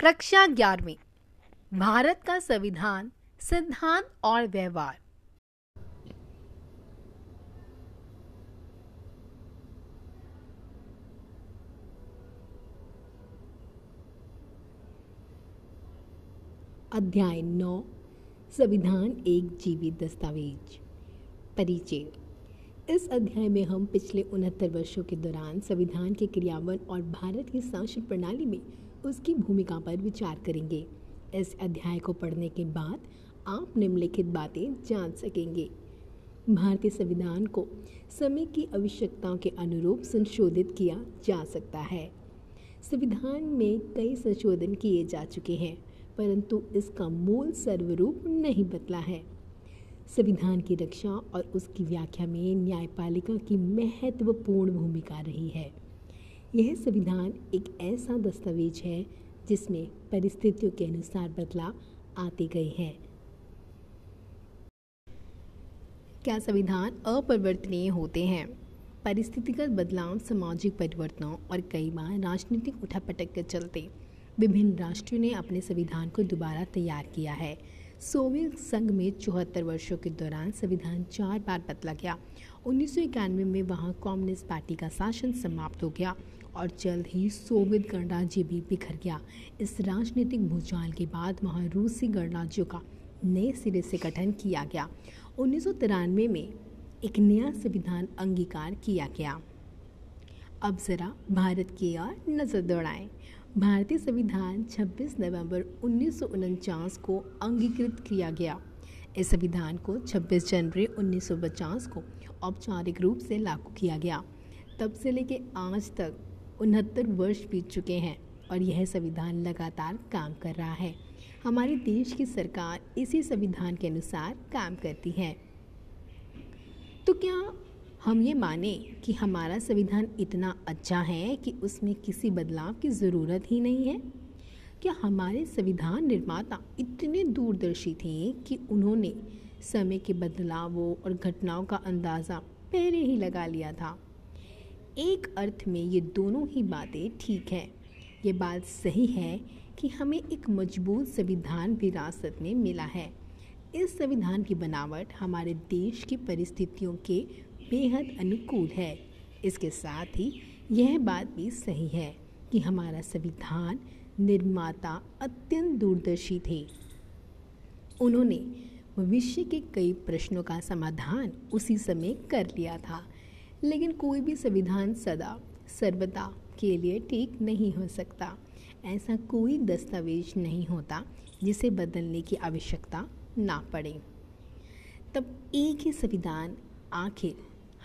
कक्षा ग्यारहवीं। भारत का संविधान, सिद्धांत और व्यवहार। अध्याय नौ, संविधान एक जीवित दस्तावेज़। परिचय। इस अध्याय में हम पिछले उनहत्तर वर्षों के दौरान संविधान के क्रियान्वयन और भारत की शासन प्रणाली में उसकी भूमिका पर विचार करेंगे। इस अध्याय को पढ़ने के बाद आप निम्नलिखित बातें जान सकेंगे। भारतीय संविधान को समय की आवश्यकताओं के अनुरूप संशोधित किया जा सकता है। संविधान में कई संशोधन किए जा चुके हैं, परंतु इसका मूल सर्वरूप नहीं बदला है। संविधान की रक्षा और उसकी व्याख्या में न्यायपालिका की महत्वपूर्ण भूमिका रही है। यह संविधान एक ऐसा दस्तावेज़ है जिसमें परिस्थितियों के अनुसार बदलाव आते गए हैं। क्या संविधान अपरिवर्तनीय होते हैं? परिस्थितिगत बदलाव, सामाजिक परिवर्तनों और कई बार राजनीतिक उठापटक के चलते विभिन्न राष्ट्रों ने अपने संविधान को दोबारा तैयार किया है। सोवियत संघ में चौहत्तर वर्षों के दौरान संविधान चार बार बदला गया। उन्नीस सौ इक्यानवे में वहाँ कम्युनिस्ट पार्टी का शासन समाप्त हो गया। और जल्द ही सोवियत गणराज्य भी बिखर गया। इस राजनीतिक भूचाल के बाद वहाँ रूसी गणराज्यों का नए सिरे से गठन किया गया। उन्नीस सौ तिरानवे में एक नया संविधान अंगीकार किया गया। अब ज़रा भारत की ओर नज़र दौड़ाएँ। भारतीय संविधान 26 नवंबर उन्नीस सौ उनचास को अंगीकृत किया गया। इस संविधान को 26 जनवरी 1950 को औपचारिक रूप से लागू किया गया। तब से लेकर आज तक उनहत्तर वर्ष बीत चुके हैं और यह संविधान लगातार काम कर रहा है। हमारे देश की सरकार इसी संविधान के अनुसार काम करती है। तो क्या हम ये माने कि हमारा संविधान इतना अच्छा है कि उसमें किसी बदलाव की ज़रूरत ही नहीं है? क्या हमारे संविधान निर्माता इतने दूरदर्शी थे कि उन्होंने समय के बदलावों और घटनाओं का अंदाज़ा पहले ही लगा लिया था? एक अर्थ में ये दोनों ही बातें ठीक है। ये बात सही है कि हमें एक मज़बूत संविधान विरासत में मिला है। इस संविधान की बनावट हमारे देश की परिस्थितियों के बेहद अनुकूल है। इसके साथ ही यह बात भी सही है कि हमारा संविधान निर्माता अत्यंत दूरदर्शी थे। उन्होंने भविष्य के कई प्रश्नों का समाधान उसी समय कर लिया था। लेकिन कोई भी संविधान सदा, सर्वदा के लिए ठीक नहीं हो सकता। ऐसा कोई दस्तावेज़ नहीं होता जिसे बदलने की आवश्यकता ना पड़े। तब एक ही संविधान आखिर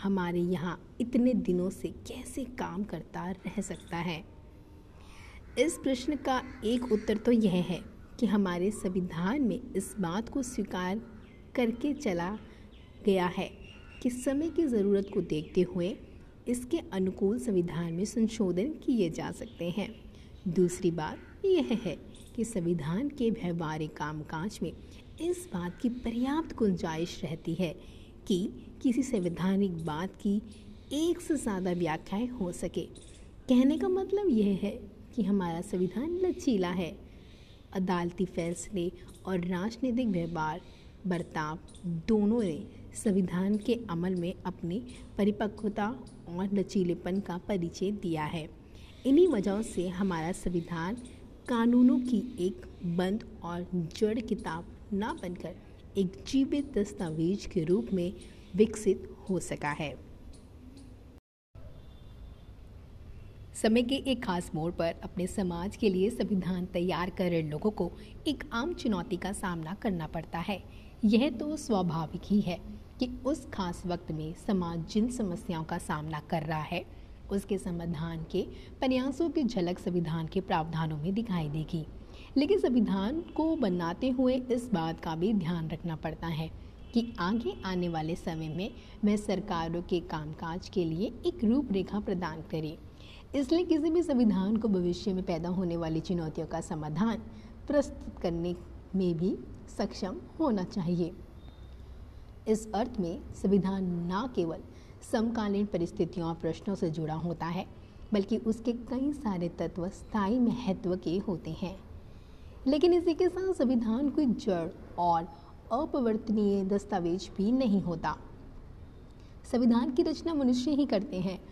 हमारे यहाँ इतने दिनों से कैसे काम करता रह सकता है? इस प्रश्न का एक उत्तर तो यह है कि हमारे संविधान में इस बात को स्वीकार करके चला गया है। कि समय की ज़रूरत को देखते हुए इसके अनुकूल संविधान में संशोधन किए जा सकते हैं। दूसरी बात यह है कि संविधान के व्यवहारिक कामकाज में इस बात की पर्याप्त गुंजाइश रहती है कि किसी संवैधानिक बात की एक से ज़्यादा व्याख्याएँ हो सके। कहने का मतलब यह है कि हमारा संविधान लचीला है। अदालती फैसले और राजनीतिक व्यवहार, बर्ताव दोनों ने संविधान के अमल में अपनी परिपक्वता और लचीलेपन का परिचय दिया है। इन्हीं वजहों से हमारा संविधान कानूनों की एक बंद और जड़ किताब ना बनकर एक जीवित दस्तावेज़ के रूप में विकसित हो सका है। समय के एक खास मोड़ पर अपने समाज के लिए संविधान तैयार कर रहे लोगों को एक आम चुनौती का सामना करना पड़ता है। यह तो स्वाभाविक ही है। कि उस खास वक्त में समाज जिन समस्याओं का सामना कर रहा है, उसके समाधान के, प्रयासों की झलक संविधान के प्रावधानों में दिखाई देगी। लेकिन संविधान को बनाते हुए इस बात का भी ध्यान रखना पड़ता है कि आगे आने वाले समय में वह सरकारों के कामकाज के लिए एक रूपरेखा प्रदान करे। इसलिए किसी भी संविधान को भविष्य में पैदा होने वाली चुनौतियों का समाधान प्रस्तुत करने में भी सक्षम होना चाहिए। इस अर्थ में संविधान न केवल समकालीन परिस्थितियों और प्रश्नों से जुड़ा होता है, बल्कि उसके कई सारे तत्व स्थायी महत्व के होते हैं। लेकिन इसी के साथ संविधान कोई जड़ और अपरिवर्तनीय दस्तावेज़ भी नहीं होता। संविधान की रचना मनुष्य ही करते हैं,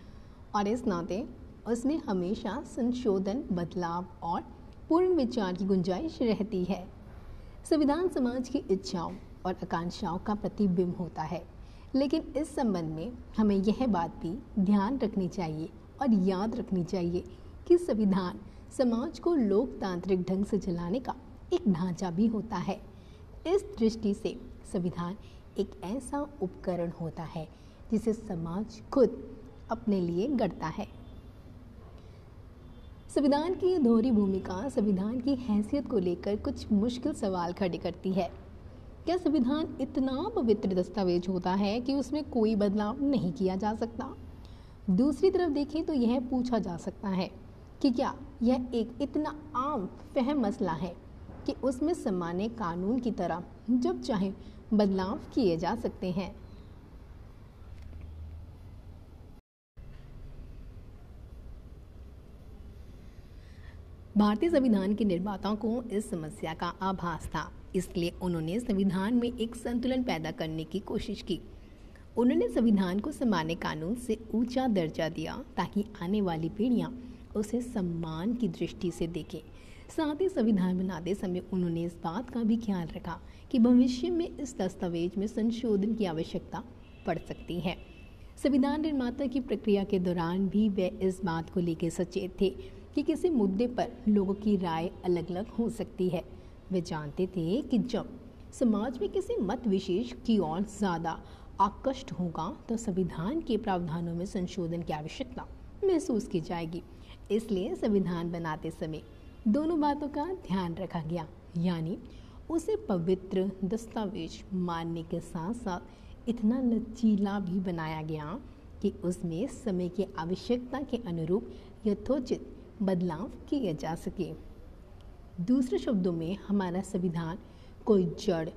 और इस नाते उसमें हमेशा संशोधन, बदलाव और पूर्ण विचार की गुंजाइश रहती है। संविधान समाज की इच्छाओं और आकांक्षाओं का प्रतिबिंब होता है। लेकिन इस संबंध में हमें यह बात भी ध्यान रखनी चाहिए और याद रखनी चाहिए कि संविधान समाज को लोकतांत्रिक ढंग से चलाने का एक ढांचा भी होता है। इस दृष्टि से संविधान एक ऐसा उपकरण होता है जिसे समाज खुद अपने लिए गढ़ता है। संविधान की दोहरी भूमिका, संविधान की हैसियत को लेकर कुछ मुश्किल सवाल खड़े करती है। क्या संविधान इतना पवित्र दस्तावेज़ होता है कि उसमें कोई बदलाव नहीं किया जा सकता? दूसरी तरफ़ देखें तो यह पूछा जा सकता है कि क्या यह एक इतना आम फहम मसला है कि उसमें सामान्य कानून की तरह जब चाहे बदलाव किए जा सकते हैं। भारतीय संविधान के निर्माताओं को इस समस्या का आभास था। इसलिए उन्होंने संविधान में एक संतुलन पैदा करने की कोशिश की। उन्होंने संविधान को सामान्य कानून से ऊँचा दर्जा दिया ताकि आने वाली पीढ़ियाँ उसे सम्मान की दृष्टि से देखें। साथ ही संविधान बनाते समय उन्होंने इस बात का भी ख्याल रखा कि भविष्य में इस दस्तावेज़ में संशोधन की आवश्यकता पड़ सकती है। संविधान निर्माता की प्रक्रिया के दौरान भी वे इस बात को लेकर सचेत थे कि किसी मुद्दे पर लोगों की राय अलग अलग हो सकती है। वे जानते थे कि जब समाज में किसी मत विशेष की ओर ज़्यादा आकष्ट होगा तो संविधान के प्रावधानों में संशोधन की आवश्यकता महसूस की जाएगी। इसलिए संविधान बनाते समय दोनों बातों का ध्यान रखा गया, यानी उसे पवित्र दस्तावेज़ मानने के साथ साथ इतना लचीला भी बनाया गया कि उसमें समय की आवश्यकता के अनुरूप यथोचित बदलाव किए जा सके। दूसरे शब्दों में हमारा संविधान कोई जड़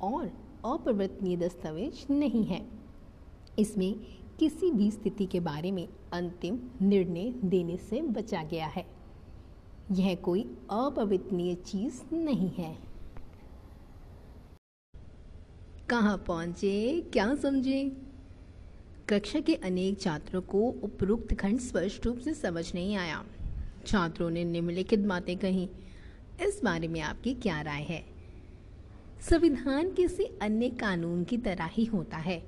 और अपरिवर्तनीय दस्तावेज़ नहीं है। इसमें किसी भी स्थिति के बारे में अंतिम निर्णय देने से बचा गया है। यह कोई अपवित्नीय चीज़ नहीं है। कहाँ पहुँचे, क्या समझे? कक्षा के अनेक छात्रों को उपरोक्त खंड स्पष्ट रूप से समझ नहीं आया। छात्रों ने निम्नलिखित बातें कही इस बारे में आपकी क्या राय है? संविधान किसी अन्य कानून की तरह ही होता है।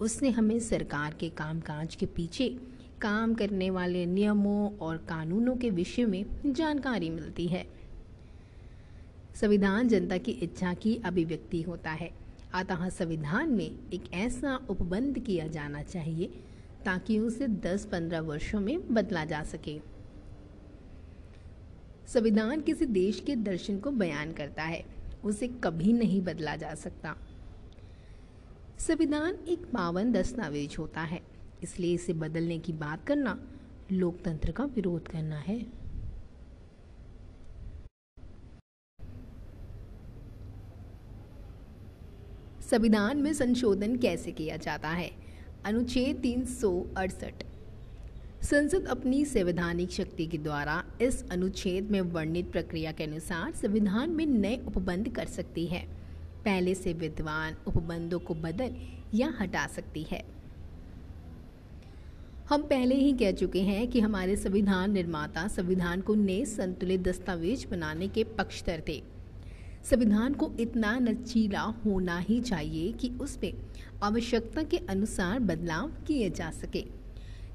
उसने हमें सरकार के कामकाज के पीछे काम करने वाले नियमों और कानूनों के विषय में जानकारी मिलती है। संविधान जनता की इच्छा की अभिव्यक्ति होता है। अतः संविधान में एक ऐसा उपबंध किया जाना चाहिए ताकि उसे 10-15 वर्षों में बदला जा सके। संविधान किसी देश के दर्शन को बयान करता है, उसे कभी नहीं बदला जा सकता। संविधान एक पावन दस्तावेज़ होता है, इसलिए इसे बदलने की बात करना लोकतंत्र का विरोध करना है। संविधान में संशोधन कैसे किया जाता है? अनुच्छेद तीन सौ अड़सठ संसद अपनी संवैधानिक शक्ति के द्वारा इस अनुच्छेद में वर्णित प्रक्रिया के अनुसार संविधान में नए उपबंध कर सकती है। पहले से विद्वान उपबंधों को बदल या हटा सकती है। हम पहले ही कह चुके हैं कि हमारे संविधान निर्माता संविधान को नए संतुलित दस्तावेज़ बनाने के पक्षधर थे। संविधान को इतना लचीला होना ही चाहिए कि उसमें आवश्यकता के अनुसार बदलाव किए जा सके।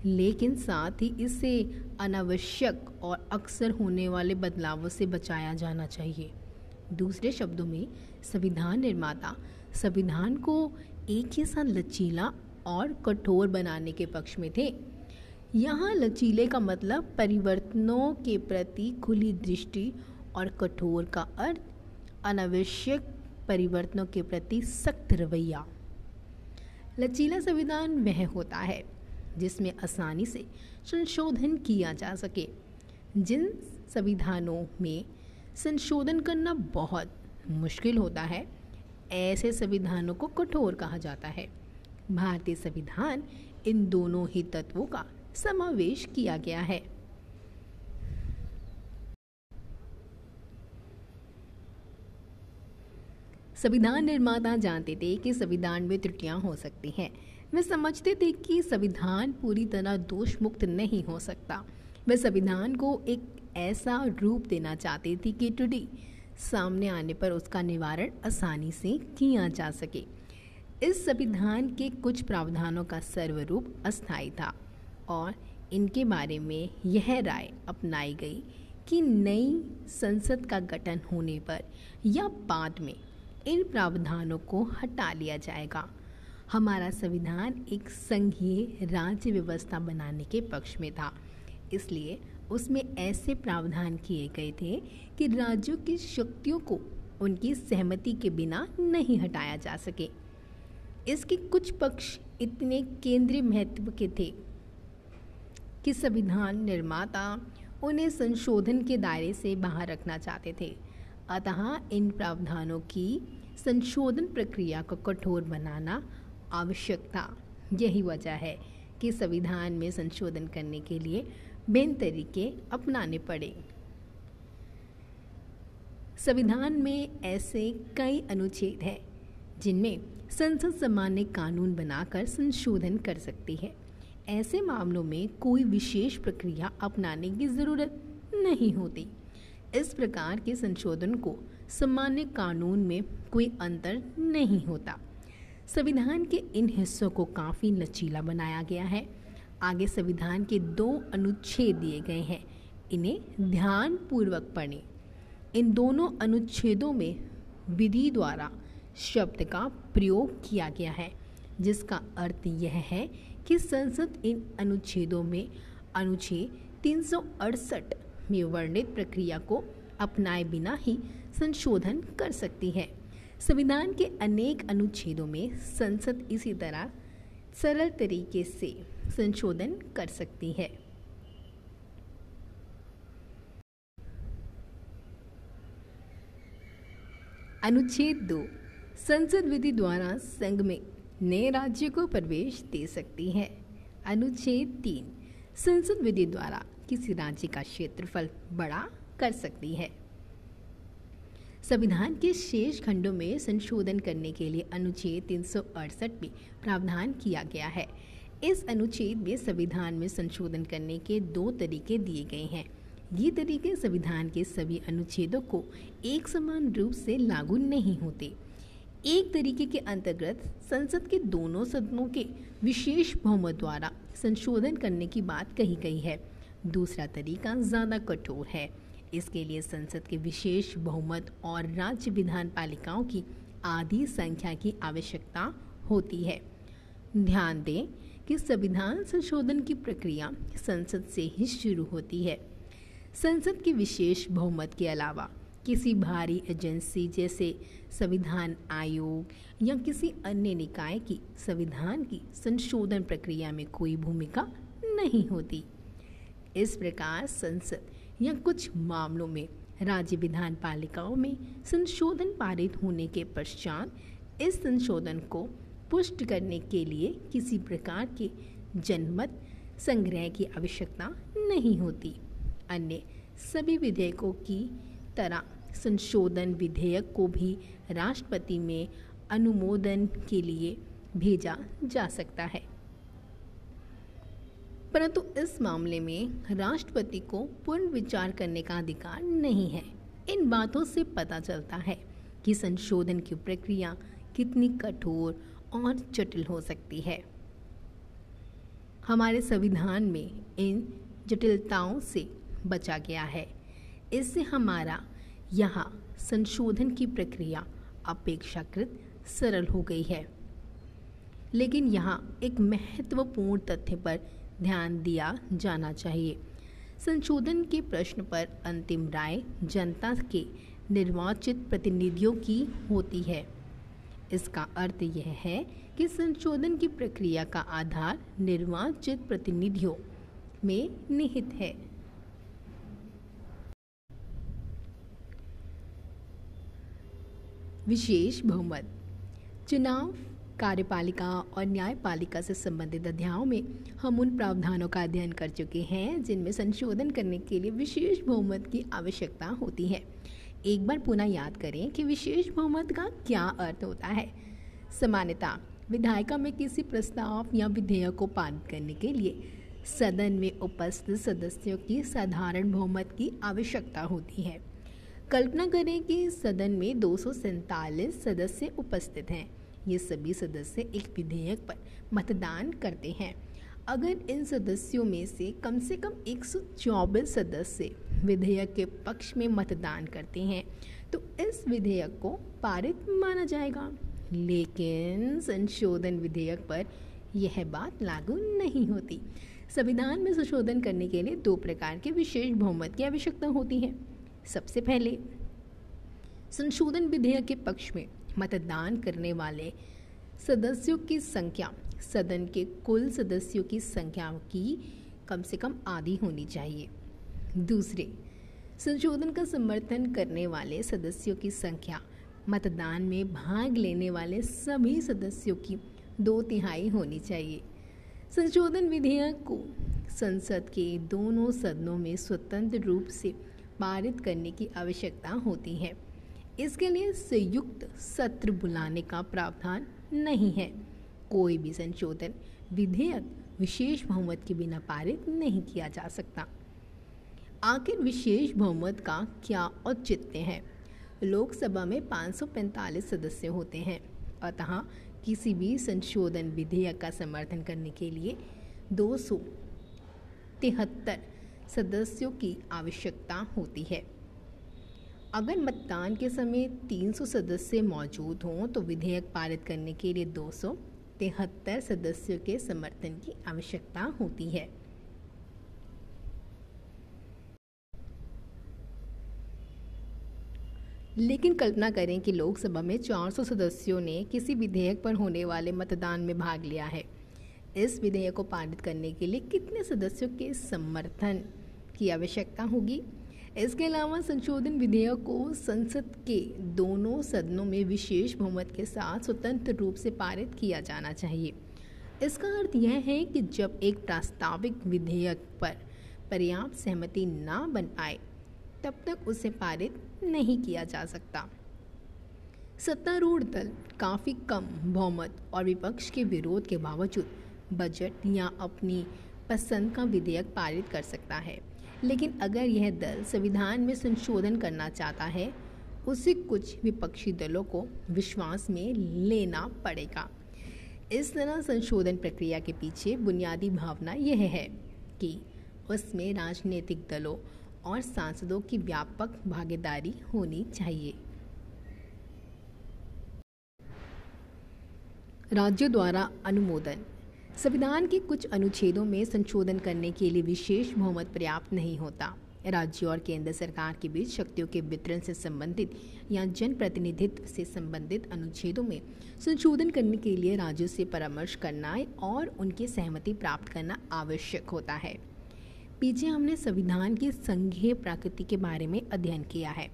लेकिन साथ ही इसे अनावश्यक और अक्सर होने वाले बदलावों से बचाया जाना चाहिए। दूसरे शब्दों में, संविधान निर्माता, संविधान को एक ही साथ लचीला और कठोर बनाने के पक्ष में थे। यहाँ लचीले का मतलब परिवर्तनों के प्रति खुली दृष्टि और कठोर का अर्थ, अनावश्यक परिवर्तनों के प्रति सख्त रवैया। लचीला संविधान वह होता है जिसमें आसानी से संशोधन किया जा सके। जिन संविधानों में संशोधन करना बहुत मुश्किल होता है, ऐसे संविधानों को कठोर कहा जाता है। भारतीय संविधान इन दोनों ही तत्वों का समावेश किया गया है। संविधान निर्माता जानते थे कि संविधान में त्रुटियाँ हो सकती हैं। वे समझते थे कि संविधान पूरी तरह दोष मुक्त नहीं हो सकता। वे संविधान को एक ऐसा रूप देना चाहते थे कि त्रुटि सामने आने पर उसका निवारण आसानी से किया जा सके। इस संविधान के कुछ प्रावधानों का सर्वरूप अस्थायी था और इनके बारे में यह राय अपनाई गई कि नई संसद का गठन होने पर या बाद में इन प्रावधानों को हटा लिया जाएगा। हमारा संविधान एक संघीय राज्य व्यवस्था बनाने के पक्ष में था। इसलिए उसमें ऐसे प्रावधान किए गए थे कि राज्यों की शक्तियों को उनकी सहमति के बिना नहीं हटाया जा सके। इसके कुछ पक्ष इतने केंद्रीय महत्व के थे कि संविधान निर्माता उन्हें संशोधन के दायरे से बाहर रखना चाहते थे। अतः इन प्रावधानों की संशोधन प्रक्रिया को कठोर बनाना आवश्यक था यही वजह है कि संविधान में संशोधन करने के लिए बेन तरीके अपनाने पड़े। संविधान में ऐसे कई अनुच्छेद हैं, जिनमें संसद सामान्य कानून बनाकर संशोधन कर सकती है। ऐसे मामलों में कोई विशेष प्रक्रिया अपनाने की ज़रूरत नहीं होती। इस प्रकार के संशोधन को सामान्य कानून में कोई अंतर नहीं होता। संविधान के इन हिस्सों को काफ़ी लचीला बनाया गया है। आगे संविधान के दो अनुच्छेद दिए गए हैं। इन्हें ध्यान पूर्वक पढ़ें। इन दोनों अनुच्छेदों में विधि द्वारा शब्द का प्रयोग किया गया है, जिसका अर्थ यह है कि संसद इन अनुच्छेदों में अनुच्छेद तीन सौ अड़सठ में वर्णित प्रक्रिया को अपनाए बिना ही संशोधन कर सकती है। संविधान के अनेक अनुच्छेदों में संसद इसी तरह सरल तरीके से संशोधन कर सकती है। अनुच्छेद दो, संसद विधि द्वारा संघ में नए राज्य को प्रवेश दे सकती है। अनुच्छेद तीन, संसद विधि द्वारा किसी राज्य का क्षेत्रफल बड़ा कर सकती है। संविधान के शेष खंडों में संशोधन करने के लिए अनुच्छेद तीन सौ अड़सठ में प्रावधान किया गया है। इस अनुच्छेद में संविधान में संशोधन करने के दो तरीके दिए गए हैं। ये तरीके संविधान के सभी अनुच्छेदों को एक समान रूप से लागू नहीं होते। एक तरीके के अंतर्गत संसद के दोनों सदनों के विशेष बहुमत द्वारा संशोधन करने की बात कही गई है। दूसरा तरीका ज़्यादा कठोर है। इसके लिए संसद के विशेष बहुमत और राज्य विधान पालिकाओं की आधी संख्या की आवश्यकता होती है। ध्यान दें कि संविधान संशोधन की प्रक्रिया संसद से ही शुरू होती है। संसद के विशेष बहुमत के अलावा किसी भारी एजेंसी जैसे संविधान आयोग या किसी अन्य निकाय की संविधान की संशोधन प्रक्रिया में कोई भूमिका नहीं होती। इस प्रकार संसद या कुछ मामलों में राज्य विधान पालिकाओं में संशोधन पारित होने के पश्चात इस संशोधन को पुष्ट करने के लिए किसी प्रकार के जनमत संग्रह की आवश्यकता नहीं होती। अन्य सभी विधेयकों की तरह संशोधन विधेयक को भी राष्ट्रपति में अनुमोदन के लिए भेजा जा सकता है। परंतु इस मामले में राष्ट्रपति को पूर्ण विचार करने का अधिकार नहीं है। इन बातों से पता चलता है कि संशोधन की प्रक्रिया कितनी कठोर और जटिल हो सकती है। हमारे संविधान में इन जटिलताओं से बचा गया है। इससे हमारा यहाँ संशोधन की प्रक्रिया अपेक्षाकृत सरल हो गई है। लेकिन यहाँ एक महत्वपूर्ण तथ्य पर ध्यान दिया जाना चाहिए। संशोधन के प्रश्न पर अंतिम राय जनता के निर्वाचित प्रतिनिधियों की होती है। इसका अर्थ यह है कि संशोधन की प्रक्रिया का आधार निर्वाचित प्रतिनिधियों में निहित है। विशेष बहुमत, चुनाव कार्यपालिका और न्यायपालिका से संबंधित अध्यायों में हम उन प्रावधानों का अध्ययन कर चुके हैं, जिनमें संशोधन करने के लिए विशेष बहुमत की आवश्यकता होती है। एक बार पुनः याद करें कि विशेष बहुमत का क्या अर्थ होता है। सामान्यता, विधायिका में किसी प्रस्ताव या विधेयक को पारित करने के लिए सदन में उपस्थित सदस्यों की साधारण बहुमत की आवश्यकता होती है। कल्पना करें कि सदन में दो सौ सैंतालीस सदस्य उपस्थित हैं। ये सभी सदस्य एक विधेयक पर मतदान करते हैं। अगर इन सदस्यों में से कम से कम 124 सदस्य विधेयक के पक्ष में मतदान करते हैं तो इस विधेयक को पारित माना जाएगा। लेकिन संशोधन विधेयक पर यह बात लागू नहीं होती। संविधान में संशोधन करने के लिए दो प्रकार के विशेष बहुमत की आवश्यकता होती है। सबसे पहले, संशोधन विधेयक के पक्ष में मतदान करने वाले सदस्यों की संख्या, सदन के कुल सदस्यों की संख्या की कम से कम आधी होनी चाहिए। दूसरे, संशोधन का समर्थन करने वाले सदस्यों की संख्या, मतदान में भाग लेने वाले सभी सदस्यों की दो तिहाई होनी चाहिए। संशोधन विधेयक को संसद के दोनों सदनों में स्वतंत्र रूप से पारित करने की आवश्यकता होती है। इसके लिए संयुक्त सत्र बुलाने का प्रावधान नहीं है। कोई भी संशोधन, विधेयक विशेष बहुमत के बिना पारित नहीं किया जा सकता। आखिर विशेष बहुमत का क्या औचित्य है? लोकसभा में 545 सदस्य होते हैं। अतः किसी भी संशोधन विधेयक का समर्थन करने के लिए दो सौ तिहत्तर सदस्यों की आवश्यकता होती है। अगर मतदान के समय 300 सदस्य मौजूद हों तो विधेयक पारित करने के लिए दो तिहत्तर सदस्यों के समर्थन की आवश्यकता होती है। लेकिन कल्पना करें कि लोकसभा में 400 सदस्यों ने किसी विधेयक पर होने वाले मतदान में भाग लिया है। इस विधेयक को पारित करने के लिए कितने सदस्यों के समर्थन की आवश्यकता होगी? इसके अलावा संशोधन विधेयक को संसद के दोनों सदनों में विशेष बहुमत के साथ स्वतंत्र रूप से पारित किया जाना चाहिए। इसका अर्थ यह है कि जब एक प्रास्ताविक विधेयक पर पर्याप्त सहमति ना बन पाए, तब तक उसे पारित नहीं किया जा सकता। सत्तारूढ़ दल काफ़ी कम बहुमत और विपक्ष के विरोध के बावजूद बजट या अपनी पसंद का विधेयक पारित कर सकता है। लेकिन अगर यह दल संविधान में संशोधन करना चाहता है, उसे कुछ विपक्षी दलों को विश्वास में लेना पड़ेगा। इस तरह संशोधन प्रक्रिया के पीछे बुनियादी भावना यह है कि उसमें राजनीतिक दलों और सांसदों की व्यापक भागीदारी होनी चाहिए। राज्यों द्वारा अनुमोदन संविधान के कुछ अनुच्छेदों में संशोधन करने के लिए विशेष बहुमत पर्याप्त नहीं होता। राज्य और केंद्र सरकार के बीच शक्तियों के वितरण से संबंधित या जनप्रतिनिधित्व से संबंधित अनुच्छेदों में संशोधन करने के लिए राज्यों से परामर्श करना और उनकी सहमति प्राप्त करना आवश्यक होता है। पीछे हमने संविधान की संघीय प्रकृति के बारे में अध्ययन किया है।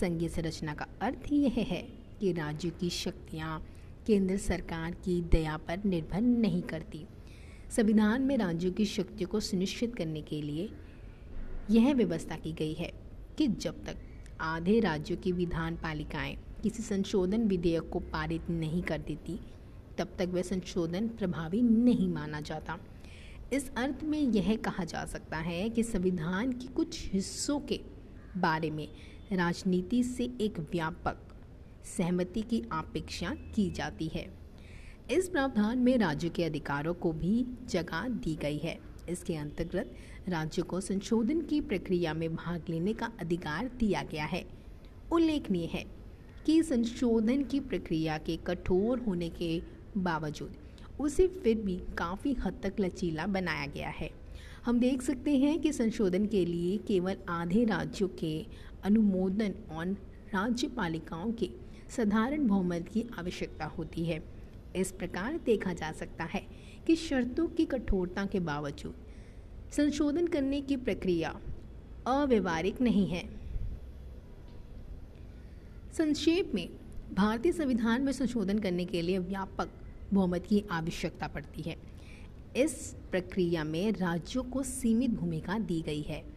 संघीय संरचना का अर्थ यह है कि राज्य की शक्तियाँ केंद्र सरकार की दया पर निर्भर नहीं करती। संविधान में राज्यों की शक्तियों को सुनिश्चित करने के लिए यह व्यवस्था की गई है कि जब तक आधे राज्यों की विधान पालिकाएँ किसी संशोधन विधेयक को पारित नहीं कर देती, तब तक वह संशोधन प्रभावी नहीं माना जाता। इस अर्थ में यह कहा जा सकता है कि संविधान के कुछ हिस्सों के बारे में राजनीति से एक व्यापक सहमति की अपेक्षा की जाती है। इस प्रावधान में राज्य के अधिकारों को भी जगह दी गई है। इसके अंतर्गत राज्य को संशोधन की प्रक्रिया में भाग लेने का अधिकार दिया गया है। उल्लेखनीय है कि संशोधन की प्रक्रिया के कठोर होने के बावजूद उसे फिर भी काफ़ी हद तक लचीला बनाया गया है। हम देख सकते हैं कि संशोधन के लिए केवल आधे राज्यों के अनुमोदन और राज्य पालिकाओं के साधारण बहुमत की आवश्यकता होती है। इस प्रकार देखा जा सकता है कि शर्तों की कठोरता के बावजूद संशोधन करने की प्रक्रिया अव्यवहारिक नहीं है। संक्षेप में, भारतीय संविधान में संशोधन करने के लिए व्यापक बहुमत की आवश्यकता पड़ती है। इस प्रक्रिया में राज्यों को सीमित भूमिका दी गई है।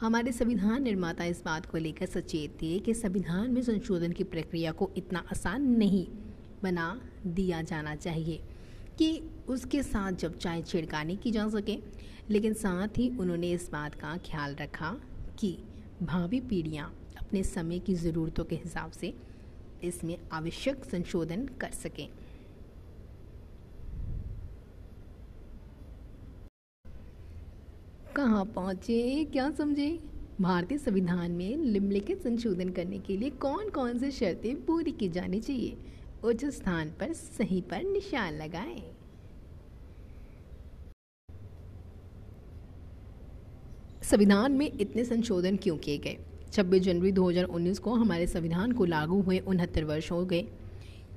हमारे संविधान निर्माता इस बात को लेकर सचेत थे कि संविधान में संशोधन की प्रक्रिया को इतना आसान नहीं बना दिया जाना चाहिए कि उसके साथ जब चाहे छिड़कानी की जा सके। लेकिन साथ ही उन्होंने इस बात का ख्याल रखा कि भावी पीढ़ियाँ अपने समय की ज़रूरतों के हिसाब से इसमें आवश्यक संशोधन कर सकें। कहाँ पहुँचे? क्या समझे? भारतीय संविधान में निम्नलिखित संशोधन करने के लिए कौन कौन से शर्तें पूरी की जानी चाहिए? उच्च स्थान पर सही पर निशान लगाएँ। संविधान में इतने संशोधन क्यों किए गए? 26 जनवरी 2019 को हमारे संविधान को लागू हुए उनहत्तर वर्ष हो गए।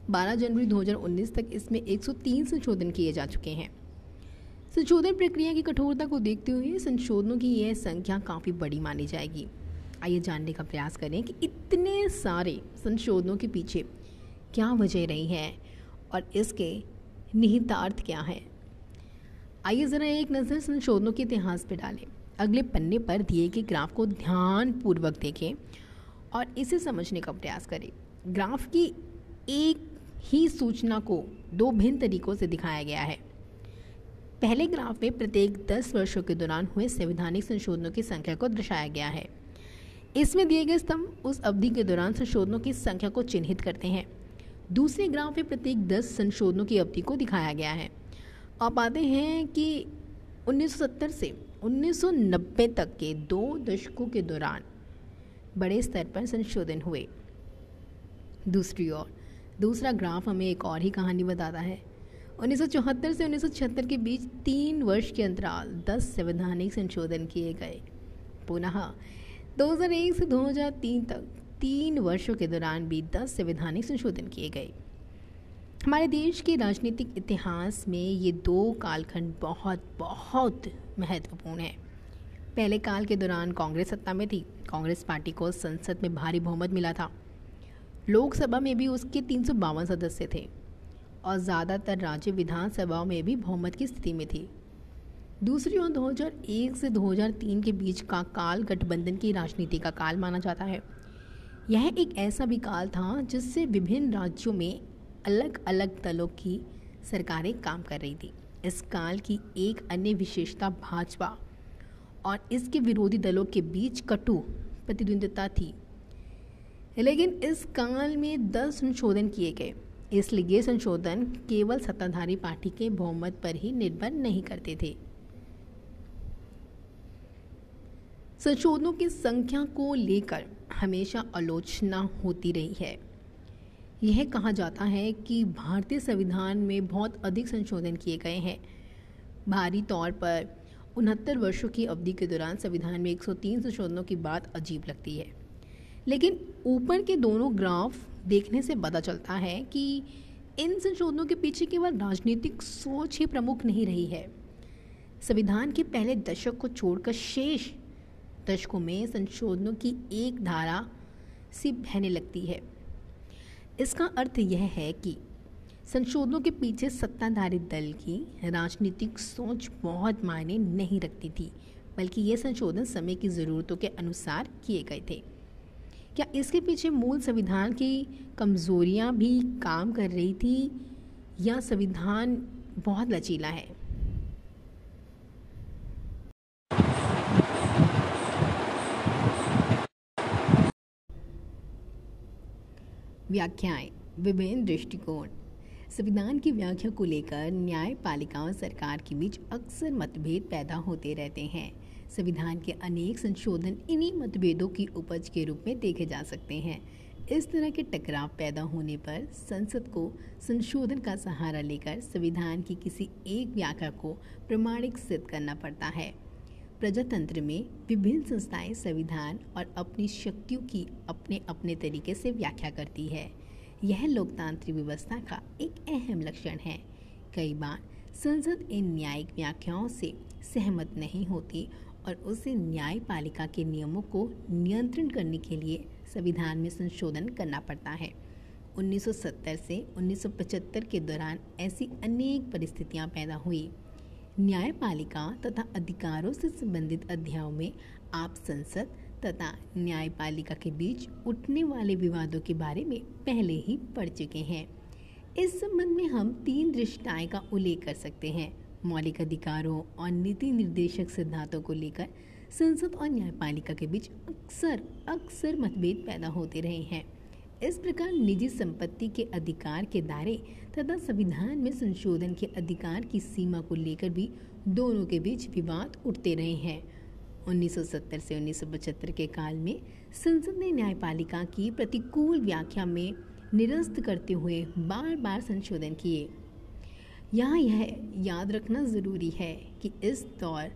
12 जनवरी 2019 तक इसमें 103 संशोधन किए जा चुके हैं। संशोधन प्रक्रिया की कठोरता को देखते हुए संशोधनों की यह संख्या काफ़ी बड़ी मानी जाएगी। आइए जानने का प्रयास करें कि इतने सारे संशोधनों के पीछे क्या वजह रही है और इसके निहितार्थ क्या है। आइए ज़रा एक नज़र संशोधनों के इतिहास पर डालें। अगले पन्ने पर दिए गए ग्राफ को ध्यानपूर्वक देखें और इसे समझने का प्रयास करें। ग्राफ की एक ही सूचना को दो भिन्न तरीकों से दिखाया गया है। पहले ग्राफ में प्रत्येक 10 वर्षों के दौरान हुए संवैधानिक संशोधनों की संख्या को दर्शाया गया है। इसमें दिए गए स्तंभ उस अवधि के दौरान संशोधनों की संख्या को चिन्हित करते हैं। दूसरे ग्राफ में प्रत्येक 10 संशोधनों की अवधि को दिखाया गया है। आप आते हैं कि 1970 से 1990 तक के दो दशकों के दौरान बड़े स्तर पर संशोधन हुए। दूसरी ओर, दूसरा ग्राफ हमें एक और ही कहानी बताता है। 1974 से 1976 के बीच तीन वर्ष के अंतराल 10 संवैधानिक संशोधन किए गए। पुनः 2001 से 2003 तक तीन वर्षों के दौरान भी 10 संवैधानिक संशोधन किए गए। हमारे देश के राजनीतिक इतिहास में ये दो कालखंड बहुत बहुत महत्वपूर्ण है। पहले काल के दौरान कांग्रेस सत्ता में थी। कांग्रेस पार्टी को संसद में भारी बहुमत मिला था। लोकसभा में भी उसके तीन सौ बावन सदस्य थे। और ज़्यादातर राज्य विधानसभाओं में भी बहुमत की स्थिति में थी। दूसरी ओर 2001 से 2003 के बीच का काल गठबंधन की राजनीति का काल माना जाता है। यह एक ऐसा भी काल था जिससे विभिन्न राज्यों में अलग अलग दलों की सरकारें काम कर रही थी। इस काल की एक अन्य विशेषता भाजपा और इसके विरोधी दलों के बीच कटु प्रतिद्वंदिता थी। लेकिन इस काल में दस संशोधन किए गए। इसलिए संशोधन केवल सत्ताधारी पार्टी के बहुमत पर ही निर्भर नहीं करते थे। संशोधनों की संख्या को लेकर हमेशा आलोचना होती रही है। यह कहा जाता है कि भारतीय संविधान में बहुत अधिक संशोधन किए गए हैं। भारी तौर पर उनहत्तर वर्षों की अवधि के दौरान संविधान में 103 संशोधनों की बात अजीब लगती है। लेकिन ऊपर के दोनों ग्राफ देखने से पता चलता है कि इन संशोधनों के पीछे केवल राजनीतिक सोच ही प्रमुख नहीं रही है। संविधान के पहले दशक को छोड़कर शेष दशकों में संशोधनों की एक धारा सी बहने लगती है। इसका अर्थ यह है कि संशोधनों के पीछे सत्ताधारी दल की राजनीतिक सोच बहुत मायने नहीं रखती थी, बल्कि ये संशोधन समय की ज़रूरतों के अनुसार किए गए थे। क्या इसके पीछे मूल संविधान की कमज़ोरियाँ भी काम कर रही थी या संविधान बहुत लचीला है? व्याख्याएँ, विभिन्न दृष्टिकोण। संविधान की व्याख्या को लेकर न्यायपालिका और सरकार के बीच अक्सर मतभेद पैदा होते रहते हैं। संविधान के अनेक संशोधन इन्हीं मतभेदों की उपज के रूप में देखे जा सकते हैं। इस तरह के टकराव पैदा होने पर संसद को संशोधन का सहारा लेकर संविधान की किसी एक व्याख्या को प्रमाणिक सिद्ध करना पड़ता है। प्रजातंत्र में विभिन्न संस्थाएँ संविधान और अपनी शक्तियों की अपने अपने तरीके से व्याख्या करती है। यह लोकतांत्रिक व्यवस्था का एक अहम लक्षण है। कई बार संसद इन न्यायिक व्याख्याओं से सहमत नहीं होती और उसे न्यायपालिका के नियमों को नियंत्रण करने के लिए संविधान में संशोधन करना पड़ता है। 1970 से 1975 के दौरान ऐसी अनेक परिस्थितियाँ पैदा हुई। न्यायपालिका तथा अधिकारों से संबंधित अध्यायों में आप संसद तथा न्यायपालिका के बीच उठने वाले विवादों के बारे में पहले ही पढ़ चुके हैं। इस संबंध में हम तीन दृष्टाएँ का उल्लेख कर सकते हैं। मौलिक अधिकारों और नीति निर्देशक सिद्धांतों को लेकर संसद और न्यायपालिका के बीच अक्सर अक्सर मतभेद पैदा होते रहे हैं। इस प्रकार निजी संपत्ति के अधिकार के दायरे तथा संविधान में संशोधन के अधिकार की सीमा को लेकर भी दोनों के बीच विवाद उठते रहे हैं। 1970 से 1975 के काल में संसद ने न्यायपालिका की प्रतिकूल व्याख्या में निरस्त करते हुए बार बार संशोधन किए। यहाँ यह याद रखना ज़रूरी है कि इस दौर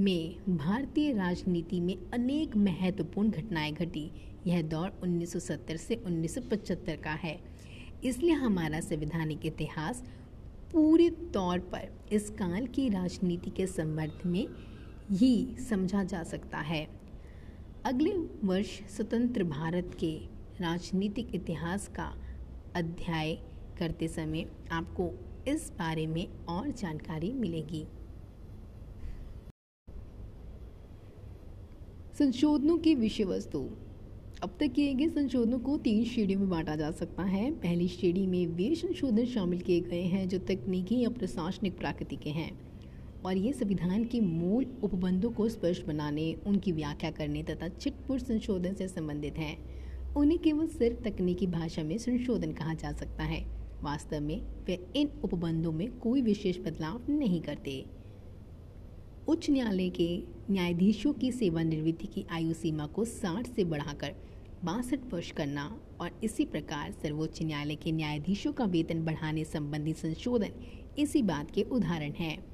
में भारतीय राजनीति में अनेक महत्वपूर्ण घटनाएँ घटी। यह दौर 1970 से 1975 का है। इसलिए हमारा संवैधानिक इतिहास पूरे तौर पर इस काल की राजनीति के संबंध में ही समझा जा सकता है। अगले वर्ष स्वतंत्र भारत के राजनीतिक इतिहास का अध्याय करते समय आपको इस बारे में और जानकारी मिलेगी। संशोधनों की विषय वस्तु अब तक किए गए संशोधनों को तीन श्रेणियों में बांटा जा सकता है। पहली श्रेणी में वे संशोधन शामिल किए गए हैं, जो तकनीकी या प्रशासनिक प्रकृति के हैं। और ये संविधान के मूल उपबंधों को स्पष्ट बनाने, उनकी व्याख्या करने तथा चिटपुट संशोधन से संबंधित हैं। उन्हें केवल सिर्फ़ तकनीकी भाषा में संशोधन कहा जा सकता है। वास्तव में वे इन उपबंधों में कोई विशेष बदलाव नहीं करते। उच्च न्यायालय के न्यायाधीशों की सेवानिवृत्ति की आयु सीमा को 60 से बढ़ाकर बासठ वर्ष करना और इसी प्रकार सर्वोच्च न्यायालय के न्यायाधीशों का वेतन बढ़ाने संबंधी संशोधन इसी बात के उदाहरण हैं।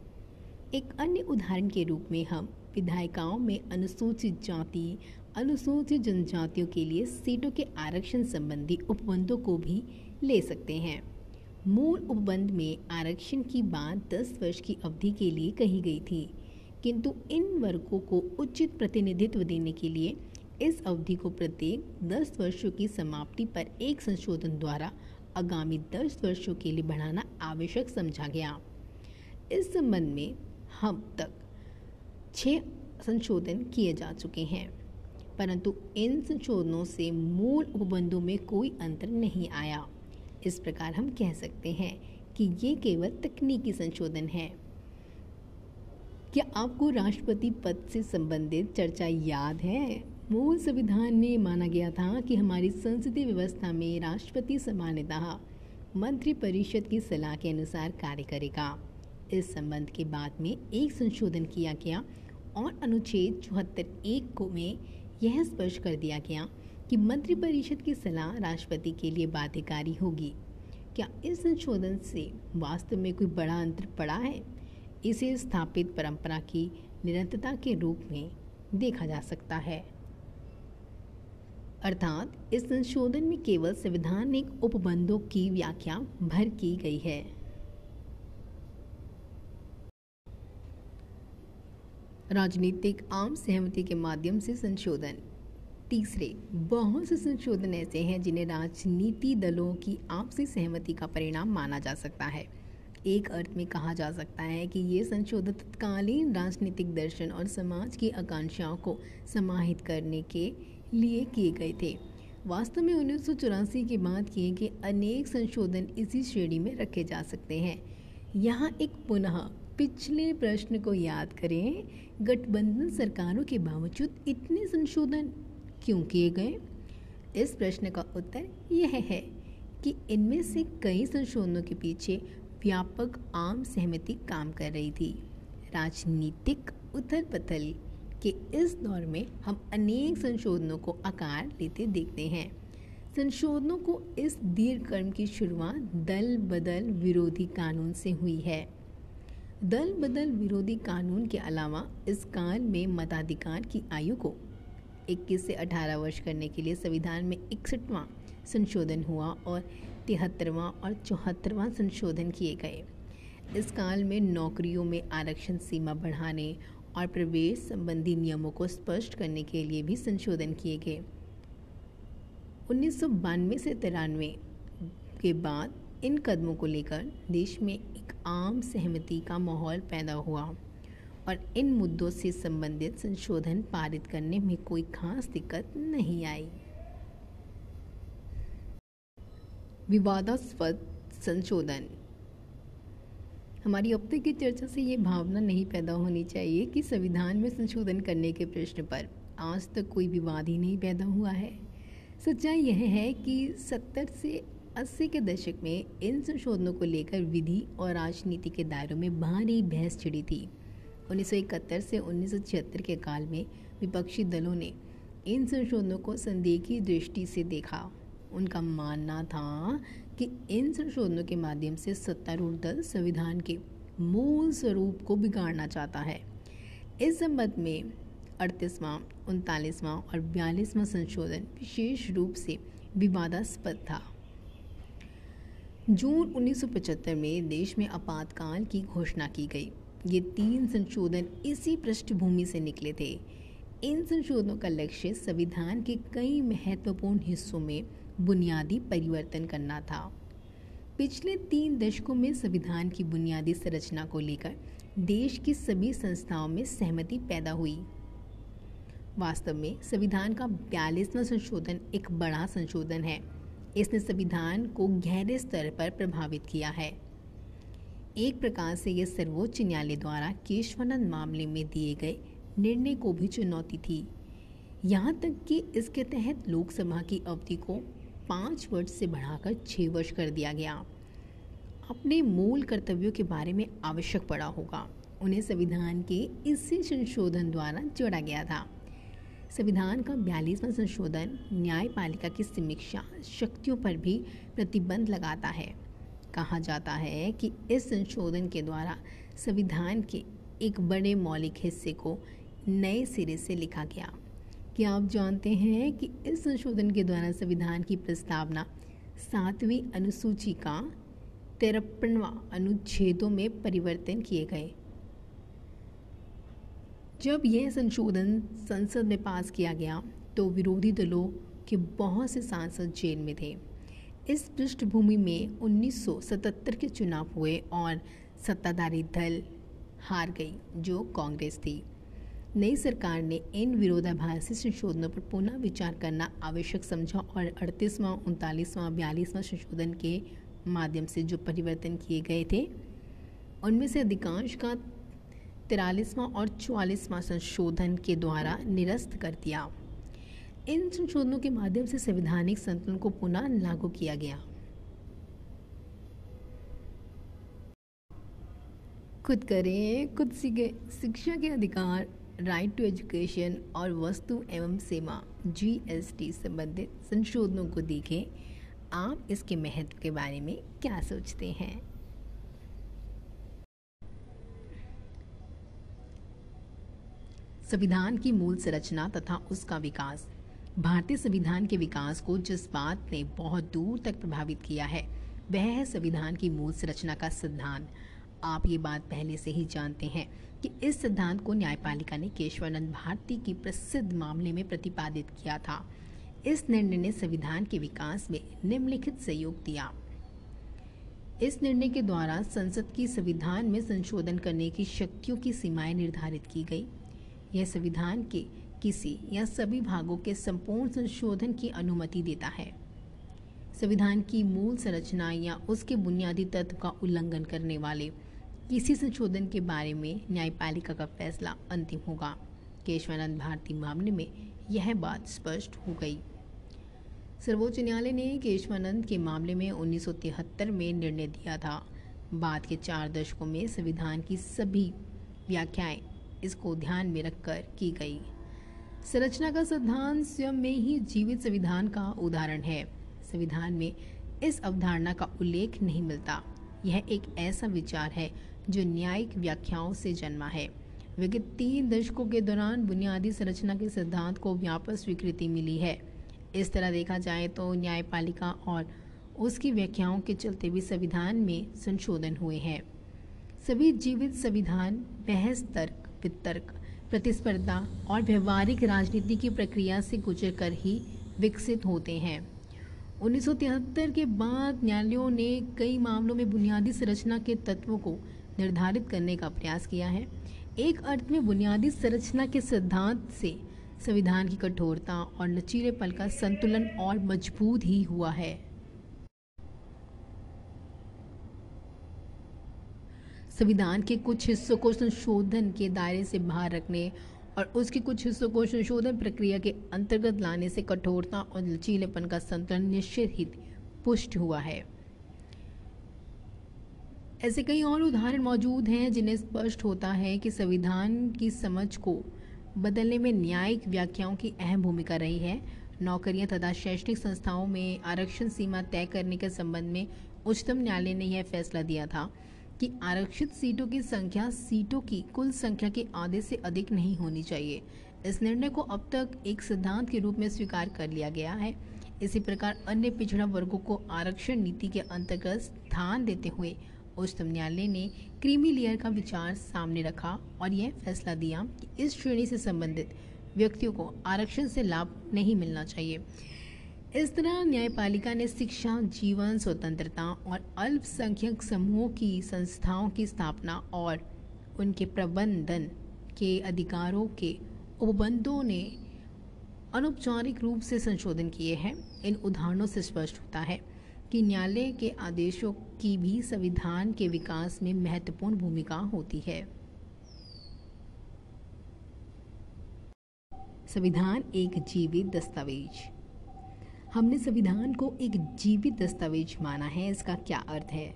एक अन्य उदाहरण के रूप में हम विधायिकाओं में अनुसूचित जाति, अनुसूचित जनजातियों के लिए सीटों के आरक्षण संबंधी उपबंधों को भी ले सकते हैं। मूल उपबंध में आरक्षण की बात 10 वर्ष की अवधि के लिए कही गई थी, किंतु इन वर्गों को उचित प्रतिनिधित्व देने के लिए इस अवधि को प्रत्येक 10 वर्षों की समाप्ति पर एक संशोधन द्वारा आगामी 10 वर्षों के लिए बढ़ाना आवश्यक समझा गया। इस संबंध में हम तक छः संशोधन किए जा चुके हैं, परंतु इन संशोधनों से मूल उपबंधों में कोई अंतर नहीं आया। इस प्रकार हम कह सकते हैं कि ये केवल तकनीकी संशोधन है। क्या आपको राष्ट्रपति पद से संबंधित चर्चा याद है? मूल संविधान में माना गया था कि हमारी संसदीय व्यवस्था में राष्ट्रपति सामान्यतः मंत्रिपरिषद की सलाह के अनुसार कार्य करेगा। इस संबंध के बाद में एक संशोधन किया गया और अनुच्छेद चौहत्तर एक को में यह स्पष्ट कर दिया गया कि मंत्रिपरिषद की सलाह राष्ट्रपति के लिए बाध्यकारी होगी। क्या इस संशोधन से वास्तव में कोई बड़ा अंतर पड़ा है? इसे स्थापित परंपरा की निरंतरता के रूप में देखा जा सकता है। अर्थात, इस संशोधन में केवल संवैधानिक उपबंधों की व्याख्या भर की गई है। राजनीतिक आम सहमति के माध्यम से संशोधन। तीसरे, बहुत से संशोधन ऐसे हैं जिन्हें राजनीति दलों की आपसी सहमति का परिणाम माना जा सकता है। एक अर्थ में कहा जा सकता है कि ये संशोधन तत्कालीन राजनीतिक दर्शन और समाज की आकांक्षाओं को समाहित करने के लिए किए गए थे। वास्तव में उन्नीस के बाद किए गए अनेक संशोधन इसी श्रेणी में रखे जा सकते हैं। यहाँ एक पुनः, पिछले प्रश्न को याद करें। गठबंधन सरकारों के बावजूद इतने संशोधन क्यों किए गए? इस प्रश्न का उत्तर यह है कि इनमें से कई संशोधनों के पीछे व्यापक आम सहमति काम कर रही थी। राजनीतिक उथल पथल के इस दौर में हम अनेक संशोधनों को आकार लेते देखते हैं। संशोधनों को इस दीर्घ क्रम की शुरुआत दल बदल विरोधी कानून से हुई है। दल बदल विरोधी कानून के अलावा इस काल में मताधिकार की आयु को 21 से 18 वर्ष करने के लिए संविधान में इकसठवां संशोधन हुआ और तिहत्तरवां और चौहत्तरवां संशोधन किए गए। इस काल में नौकरियों में आरक्षण सीमा बढ़ाने और प्रवेश संबंधी नियमों को स्पष्ट करने के लिए भी संशोधन किए गए। उन्नीस सौ बानवे से तिरानवे के बाद इन कदमों को लेकर देश में एक आम सहमति का माहौल पैदा हुआ। और इन मुद्दों से संबंधित संशोधन पारित करने में कोई खास दिक्कत नहीं आई। विवादास्पद संशोधन। हमारी अब तक की चर्चा से ये भावना नहीं पैदा होनी चाहिए कि संविधान में संशोधन करने के प्रश्न पर आज तक कोई विवाद ही नहीं पैदा हुआ है। सच्चाई यह है कि सत्तर से अस्सी के दशक में इन संशोधनों को लेकर विधि और राजनीति के दायरों में भारी बहस छिड़ी थी। उन्नीस सौ इकहत्तर से उन्नीस सौ छिहत्तर के काल में विपक्षी दलों ने इन संशोधनों को संदेह दृष्टि से देखा। उनका मानना था कि इन संशोधनों के माध्यम से सत्तारूढ़ दल संविधान के मूल स्वरूप को बिगाड़ना चाहता है। इस संबंध में अड़तीसवां, उनतालीसवां और बयालीसवां संशोधन विशेष रूप से विवादास्पद था। जून 1975 में देश में आपातकाल की घोषणा की गई। ये तीन संशोधन इसी पृष्ठभूमि से निकले थे। इन संशोधनों का लक्ष्य संविधान के कई महत्वपूर्ण हिस्सों में बुनियादी परिवर्तन करना था। पिछले तीन दशकों में संविधान की बुनियादी संरचना को लेकर देश की सभी संस्थाओं में सहमति पैदा हुई। वास्तव में संविधान का बयालीसवां संशोधन एक बड़ा संशोधन है। इसने संविधान को गहरे स्तर पर प्रभावित किया है। एक प्रकार से यह सर्वोच्च न्यायालय द्वारा केशवानंद मामले में दिए गए निर्णय को भी चुनौती थी। यहाँ तक कि इसके तहत लोकसभा की अवधि को पाँच वर्ष से बढ़ाकर छः वर्ष कर दिया गया। अपने मूल कर्तव्यों के बारे में आवश्यक पड़ा होगा। उन्हें संविधान के इसी संशोधन द्वारा जोड़ा गया था। संविधान का बयालीसवां संशोधन न्यायपालिका की समीक्षा शक्तियों पर भी प्रतिबंध लगाता है। कहा जाता है कि इस संशोधन के द्वारा संविधान के एक बड़े मौलिक हिस्से को नए सिरे से लिखा गया। क्या आप जानते हैं कि इस संशोधन के द्वारा संविधान की प्रस्तावना सातवीं अनुसूची का तिरपनवा अनुच्छेदों में परिवर्तन किए गए? जब यह संशोधन संसद में पास किया गया तो विरोधी दलों के बहुत से सांसद जेल में थे। इस पृष्ठभूमि में 1977 के चुनाव हुए और सत्ताधारी दल हार गई, जो कांग्रेस थी। नई सरकार ने इन विरोधाभासी संशोधनों पर पुनः विचार करना आवश्यक समझा और अड़तीसवां, उनतालीसवां, बयालीसवां संशोधन के माध्यम से जो परिवर्तन किए गए थे, उनमें से अधिकांश का तिरालीसवां और चौवालीसवां संशोधन के द्वारा निरस्त कर दिया। इन संशोधनों के माध्यम से संवैधानिक संतुलन को पुनः लागू किया गया। खुद करें, खुद सीखे, शिक्षा के अधिकार राइट टू एजुकेशन और वस्तु एवं सेवा जीएसटी संबंधित संशोधनों को देखें। आप इसके महत्व के बारे में क्या सोचते हैं? संविधान की मूल संरचना तथा उसका विकास। भारतीय संविधान के विकास को जिस बात ने बहुत दूर तक प्रभावित किया है, वह है संविधान की मूल संरचना का सिद्धांत। आप ये बात पहले से ही जानते हैं कि इस सिद्धांत को न्यायपालिका ने केशवानंद भारती की प्रसिद्ध मामले में प्रतिपादित किया था। इस निर्णय ने संविधान के विकास में निम्नलिखित सहयोग दिया। इस निर्णय के द्वारा संसद की संविधान में संशोधन करने की शक्तियों की सीमाएँ निर्धारित की गई। यह संविधान के किसी या सभी भागों के संपूर्ण संशोधन की अनुमति देता है। संविधान की मूल संरचना या उसके बुनियादी तत्व का उल्लंघन करने वाले किसी संशोधन के बारे में न्यायपालिका का फैसला अंतिम होगा। केशवानंद भारती मामले में यह बात स्पष्ट हो गई। सर्वोच्च न्यायालय ने केशवानंद के मामले में 1973 में निर्णय दिया था। बाद के चार दशकों में संविधान की सभी व्याख्याएँ इसको ध्यान में रखकर की गई। संरचना का सिद्धांत स्वयं में ही जीवित संविधान का उदाहरण है। संविधान में इस अवधारणा का उल्लेख नहीं मिलता। यह एक ऐसा विचार है जो न्यायिक व्याख्याओं से जन्मा है। विगत तीन दशकों के दौरान बुनियादी संरचना के सिद्धांत को व्यापक स्वीकृति मिली है। इस तरह देखा जाए तो न्यायपालिका और उसकी व्याख्याओं के चलते भी संविधान में संशोधन हुए हैं। सभी जीवित संविधान बहस, तर्क, वितर्क प्रतिस्पर्धा और व्यवहारिक राजनीति की प्रक्रिया से गुजर कर ही विकसित होते हैं। उन्नीस सौ तिहत्तर के बाद न्यायालयों ने कई मामलों में बुनियादी संरचना के तत्वों को निर्धारित करने का प्रयास किया है। एक अर्थ में बुनियादी संरचना के सिद्धांत से संविधान की कठोरता और लचीले पल का संतुलन और मज़बूत ही हुआ है। संविधान के कुछ हिस्सों को संशोधन के दायरे से बाहर रखने और उसके कुछ हिस्सों को संशोधन प्रक्रिया के अंतर्गत लाने से कठोरता और लचीलेपन का संतुलन निश्चित ही पुष्ट हुआ है। ऐसे कई और उदाहरण मौजूद हैं जिन्हें स्पष्ट होता है कि संविधान की समझ को बदलने में न्यायिक व्याख्याओं की अहम भूमिका रही है। नौकरियाँ तथा शैक्षणिक संस्थाओं में आरक्षण सीमा तय करने के संबंध में उच्चतम न्यायालय ने यह फैसला दिया था। कि आरक्षित सीटों की संख्या सीटों की कुल संख्या के आधे से अधिक नहीं होनी चाहिए। इस निर्णय को अब तक एक सिद्धांत के रूप में स्वीकार कर लिया गया है। इसी प्रकार अन्य पिछड़ा वर्गों को आरक्षण नीति के अंतर्गत स्थान देते हुए उच्चतम न्यायालय ने क्रीमी लेयर का विचार सामने रखा और यह फैसला दिया कि इस श्रेणी से संबंधित व्यक्तियों को आरक्षण से लाभ नहीं मिलना चाहिए। इस तरह न्यायपालिका ने शिक्षा, जीवन, स्वतंत्रता और अल्पसंख्यक समूहों की संस्थाओं की स्थापना और उनके प्रबंधन के अधिकारों के उपबंधों ने अनौपचारिक रूप से संशोधन किए हैं। इन उदाहरणों से स्पष्ट होता है कि न्यायालय के आदेशों की भी संविधान के विकास में महत्वपूर्ण भूमिका होती है। संविधान एक जीवित दस्तावेज़। हमने संविधान को एक जीवित दस्तावेज़ माना है, इसका क्या अर्थ है?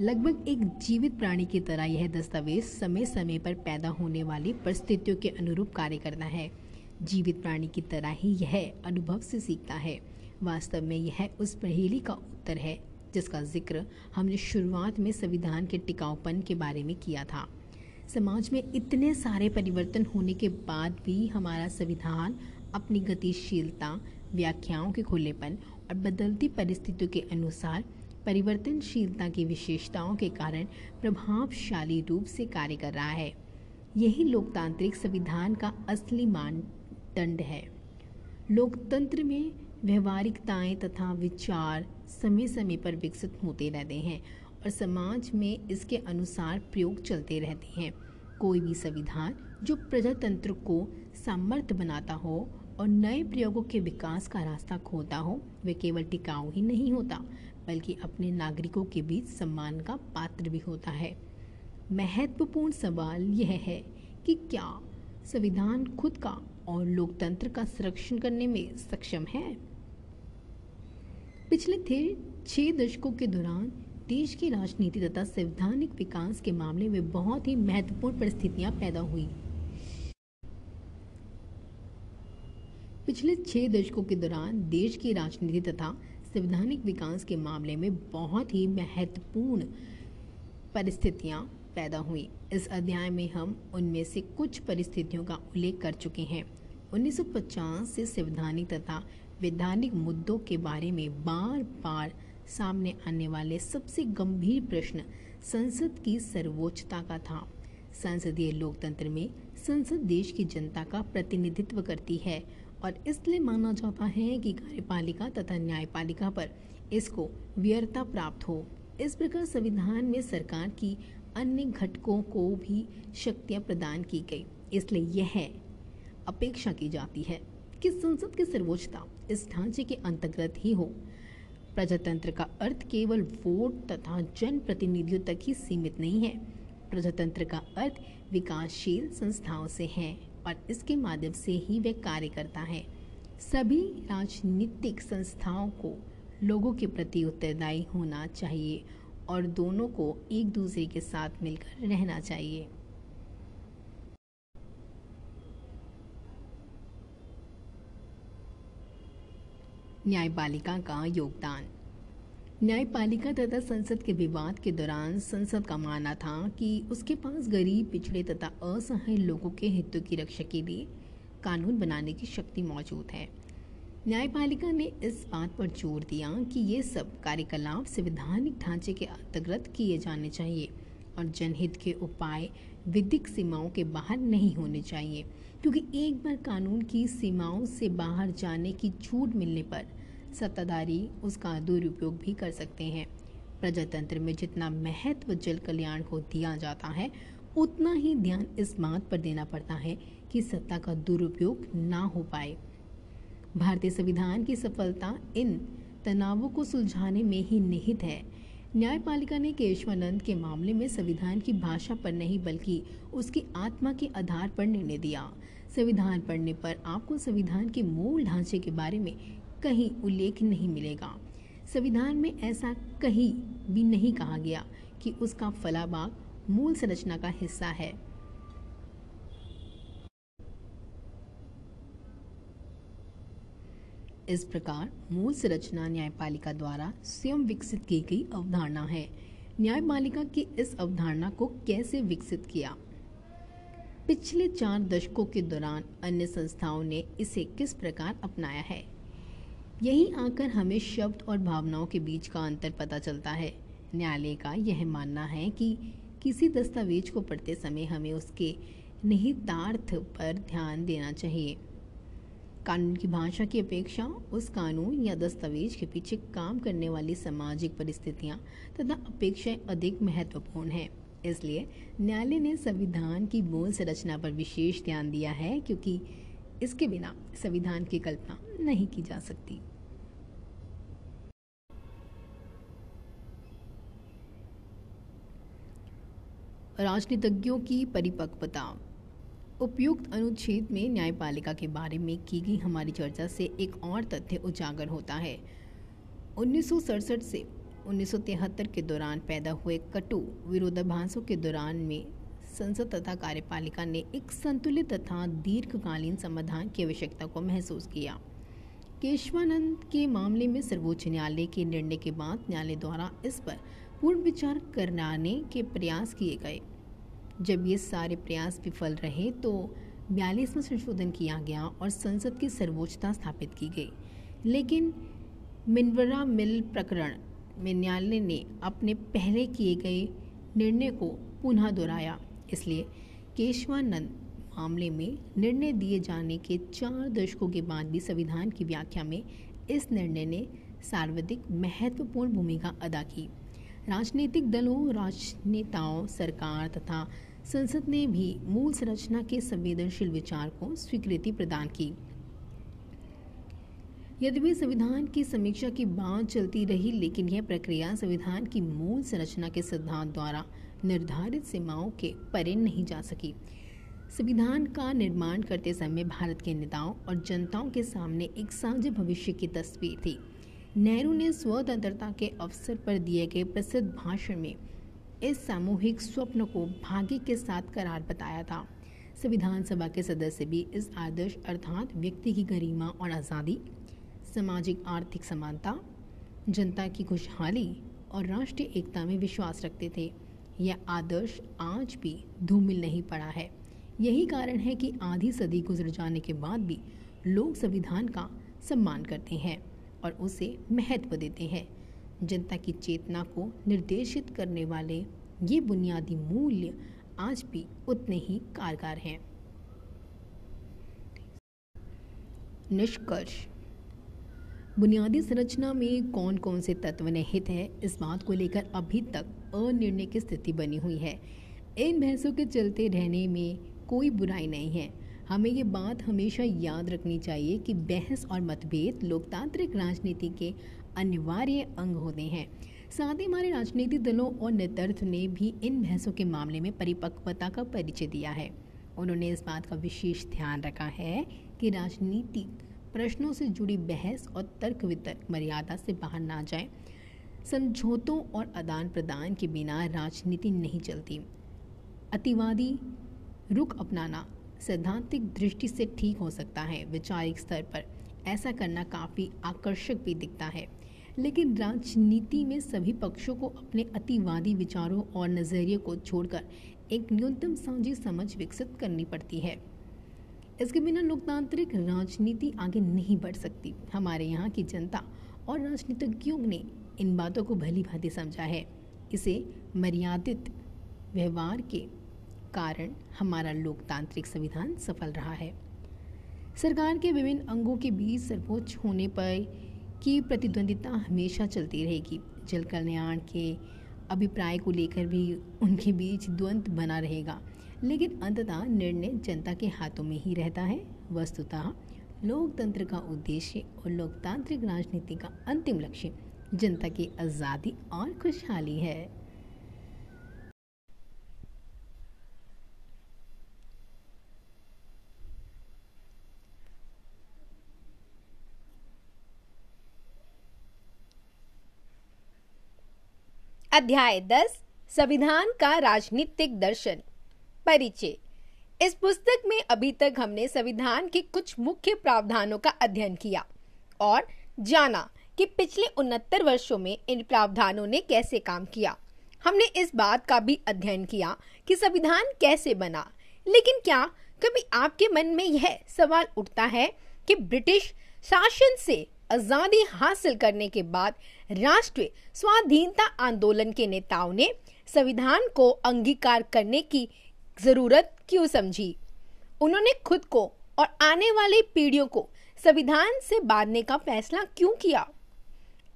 लगभग एक जीवित प्राणी की तरह यह दस्तावेज़ समय समय पर पैदा होने वाली परिस्थितियों के अनुरूप कार्य करता है। जीवित प्राणी की तरह ही यह अनुभव से सीखता है। वास्तव में यह उस पहेली का उत्तर है, जिसका ज़िक्र हमने शुरुआत में संविधान के टिकाऊपन के बारे में किया था। समाज में इतने सारे परिवर्तन होने के बाद भी हमारा संविधान अपनी गतिशीलता व्याख्याओं के खुलेपन और बदलती परिस्थितियों के अनुसार परिवर्तनशीलता की विशेषताओं के कारण प्रभावशाली रूप से कार्य कर रहा है। यही लोकतांत्रिक संविधान का असली मानदंड है। लोकतंत्र में व्यवहारिकताएँ तथा विचार समय समय पर विकसित होते रहते हैं और समाज में इसके अनुसार प्रयोग चलते रहते हैं। कोई भी संविधान जो प्रजातंत्र को सामर्थ्य बनाता हो और नए प्रयोगों के विकास का रास्ता खोता हो, वे केवल टिकाऊ ही नहीं होता, बल्कि अपने नागरिकों के बीच सम्मान का पात्र भी होता है। महत्वपूर्ण सवाल यह है कि क्या संविधान खुद का और लोकतंत्र का संरक्षण करने में सक्षम है? पिछले थे छह दशकों के दौरान देश की राजनीति तथा संवैधानिक विकास के मामले में बहुत ही महत्वपूर्ण परिस्थितियाँ पैदा हुई। पिछले छह दशकों के दौरान देश की राजनीति तथा संवैधानिक विकास के मामले में बहुत ही महत्वपूर्ण परिस्थितियाँ पैदा हुई। इस अध्याय में हम उनमें से कुछ परिस्थितियों का उल्लेख कर चुके हैं। 1950 से संवैधानिक तथा वैधानिक मुद्दों के बारे में बार बार सामने आने वाले सबसे गंभीर प्रश्न संसद की सर्वोच्चता का था। संसदीय लोकतंत्र में संसद देश की जनता का प्रतिनिधित्व करती है। और इसलिए माना जाता है कि कार्यपालिका तथा न्यायपालिका पर इसको व्यर्थता प्राप्त हो। इस प्रकार संविधान में सरकार की अन्य घटकों को भी शक्तियाँ प्रदान की गई। इसलिए यह अपेक्षा की जाती है कि संसद की सर्वोच्चता इस ढांचे के अंतर्गत ही हो। प्रजातंत्र का अर्थ केवल वोट तथा जन प्रतिनिधियों तक ही सीमित नहीं है। प्रजातंत्र का अर्थ विकासशील संस्थाओं से है। और इसके माध्यम से ही वह कार्य करता है। सभी राजनीतिक संस्थाओं को लोगों के प्रति उत्तरदायी होना चाहिए और दोनों को एक दूसरे के साथ मिलकर रहना चाहिए। न्यायपालिका का योगदान। न्यायपालिका तथा संसद के विवाद के दौरान संसद का मानना था कि उसके पास गरीब, पिछड़े तथा असहाय लोगों के हितों की रक्षा के लिए कानून बनाने की शक्ति मौजूद है। न्यायपालिका ने इस बात पर ज़ोर दिया कि ये सब कार्यकलाप संवैधानिक ढांचे के अंतर्गत किए जाने चाहिए और जनहित के उपाय विधिक सीमाओं के बाहर नहीं होने चाहिए, क्योंकि एक बार कानून की सीमाओं से बाहर जाने की छूट मिलने पर सत्ताधारी उसका दुरुपयोग भी कर सकते हैं। प्रजातंत्र में जितना महत्व जल कल्याण को दिया जाता है, उतना ही ध्यान इस बात पर देना पड़ता है कि सत्ता का दुरुपयोग ना हो पाए। भारतीय संविधान की सफलता इन तनावों को सुलझाने में ही निहित है। न्यायपालिका ने केशवानंद के मामले में संविधान की भाषा पर नहीं, बल्कि उसकी आत्मा के आधार पर निर्णय दिया। संविधान पढ़ने पर आपको संविधान के मूल ढांचे के बारे में कहीं उल्लेख नहीं मिलेगा। संविधान में ऐसा कहीं भी नहीं कहा गया कि उसका फलाबाग मूल संरचना का हिस्सा है। इस प्रकार मूल संरचना न्यायपालिका द्वारा स्वयं विकसित की गई अवधारणा है। न्यायपालिका की इस अवधारणा को कैसे विकसित किया? पिछले चार दशकों के दौरान अन्य संस्थाओं ने इसे किस प्रकार अपनाया है? यही आकर हमें शब्द और भावनाओं के बीच का अंतर पता चलता है। न्यायालय का यह मानना है कि किसी दस्तावेज़ को पढ़ते समय हमें उसके निहितार्थ पर ध्यान देना चाहिए। कानून की भाषा की अपेक्षा उस कानून या दस्तावेज़ के पीछे काम करने वाली सामाजिक परिस्थितियाँ तथा अपेक्षाएँ अधिक महत्वपूर्ण हैं। इसलिए न्यायालय ने संविधान की मूल संरचना पर विशेष ध्यान दिया है, क्योंकि इसके बिना संविधान की कल्पना नहीं की जा सकती। राजनीतिज्ञों की परिपक्वता। उपयुक्त अनुच्छेद में न्यायपालिका के बारे में की गई हमारी चर्चा से एक और तथ्य उजागर होता है। उन्नीस से उन्नीस के दौरान पैदा हुए कटु विरोधाभासों के दौरान में संसद तथा कार्यपालिका ने एक संतुलित तथा दीर्घकालीन समाधान की आवश्यकता को महसूस किया। केशवानंद के मामले में सर्वोच्च न्यायालय के निर्णय के बाद न्यायालय द्वारा इस पर पूर्ण विचार कराने के प्रयास किए गए। जब ये सारे प्रयास विफल रहे तो बयालीसवा संशोधन किया गया और संसद की सर्वोच्चता स्थापित की गई। लेकिन मिनवरा मिल प्रकरण में न्यायालय ने अपने पहले किए गए निर्णय को पुनः दोहराया, इसलिए केशवानंद मामले में निर्णय दिए जाने के चार दशकों के बाद भी संविधान की व्याख्या में इस निर्णय ने सर्वाधिक महत्वपूर्ण भूमिका अदा की। राजनीतिक दलों, राजनेताओं, सरकार तथा संसद ने भी मूल संरचना के संवेदनशील विचार को स्वीकृति प्रदान की। यद्यपि संविधान की समीक्षा की बात चलती रही, लेकिन यह प्रक्रिया संविधान की मूल संरचना के सिद्धांत द्वारा निर्धारित सीमाओं के परे नहीं जा सकी। संविधान का निर्माण करते समय भारत के नेताओं और जनताओं के सामने एक साझे भविष्य की तस्वीर थी। नेहरू ने स्वतंत्रता के अवसर पर दिए गए प्रसिद्ध भाषण में इस सामूहिक स्वप्न को भाग्य के साथ करार बताया था। संविधान सभा के सदस्य भी इस आदर्श अर्थात व्यक्ति की गरिमा और आज़ादी, सामाजिक आर्थिक समानता, जनता की खुशहाली और राष्ट्रीय एकता में विश्वास रखते थे। यह आदर्श आज भी धूमिल नहीं पड़ा है। यही कारण है कि आधी सदी गुजर जाने के बाद भी लोग संविधान का सम्मान करते हैं और उसे महत्व देते हैं। जनता की चेतना को निर्देशित करने वाले ये बुनियादी मूल्य आज भी उतने ही कारगर हैं। निष्कर्ष। बुनियादी संरचना में कौन कौन से तत्व निहित है, इस बात को लेकर अभी तक अनिर्णय की स्थिति बनी हुई है। इन बहसों के चलते रहने में कोई बुराई नहीं है। हमें ये बात हमेशा याद रखनी चाहिए कि बहस और मतभेद लोकतांत्रिक राजनीति के अनिवार्य अंग होते हैं। साथ ही हमारे राजनीतिक दलों और नेतृत्व ने भी इन बहसों के मामले में परिपक्वता का परिचय दिया है। उन्होंने इस बात का विशेष ध्यान रखा है कि राजनीतिक प्रश्नों से जुड़ी बहस और तर्क वितर्क मर्यादा से बाहर ना जाए। समझौतों और आदान प्रदान के बिना राजनीति नहीं चलती। अतिवादी रुख अपनाना सैद्धांतिक दृष्टि से ठीक हो सकता है। वैचारिक स्तर पर ऐसा करना काफ़ी आकर्षक भी दिखता है। लेकिन राजनीति में सभी पक्षों को अपने अतिवादी विचारों और नज़रिए को छोड़कर एक न्यूनतम साझी समझ विकसित करनी पड़ती है। इसके बिना लोकतांत्रिक राजनीति आगे नहीं बढ़ सकती। हमारे यहाँ की जनता और राजनीतिज्ञों ने इन बातों को भली भांति समझा है। इसे मर्यादित व्यवहार के कारण हमारा लोकतांत्रिक संविधान सफल रहा है। सरकार के विभिन्न अंगों के बीच सर्वोच्च होने पर की प्रतिद्वंदिता हमेशा चलती रहेगी। जल कल्याण के अभिप्राय को लेकर भी उनके बीच द्वंद्व बना रहेगा। लेकिन अंततः निर्णय जनता के हाथों में ही रहता है। वस्तुतः लोकतंत्र का उद्देश्य और लोकतांत्रिक राजनीति का अंतिम लक्ष्य जनता की आज़ादी और खुशहाली है। अध्याय दस, संविधान का राजनीतिक दर्शन, परिचय। इस पुस्तक में अभी तक हमने संविधान के कुछ मुख्य प्रावधानों का अध्ययन किया और जाना कि पिछले उनहत्तर वर्षों में इन प्रावधानों ने कैसे काम किया। हमने इस बात का भी अध्ययन किया कि संविधान कैसे बना। लेकिन क्या कभी आपके मन में यह सवाल उठता है कि ब्रिटिश शासन से आज़ादी हासिल करने के बाद राष्ट्रीय स्वाधीनता आंदोलन के नेताओं ने संविधान को अंगीकार करने की ज़रूरत क्यों समझी? उन्होंने खुद को और आने वाली पीढ़ियों को संविधान से बांधने का फैसला क्यों किया?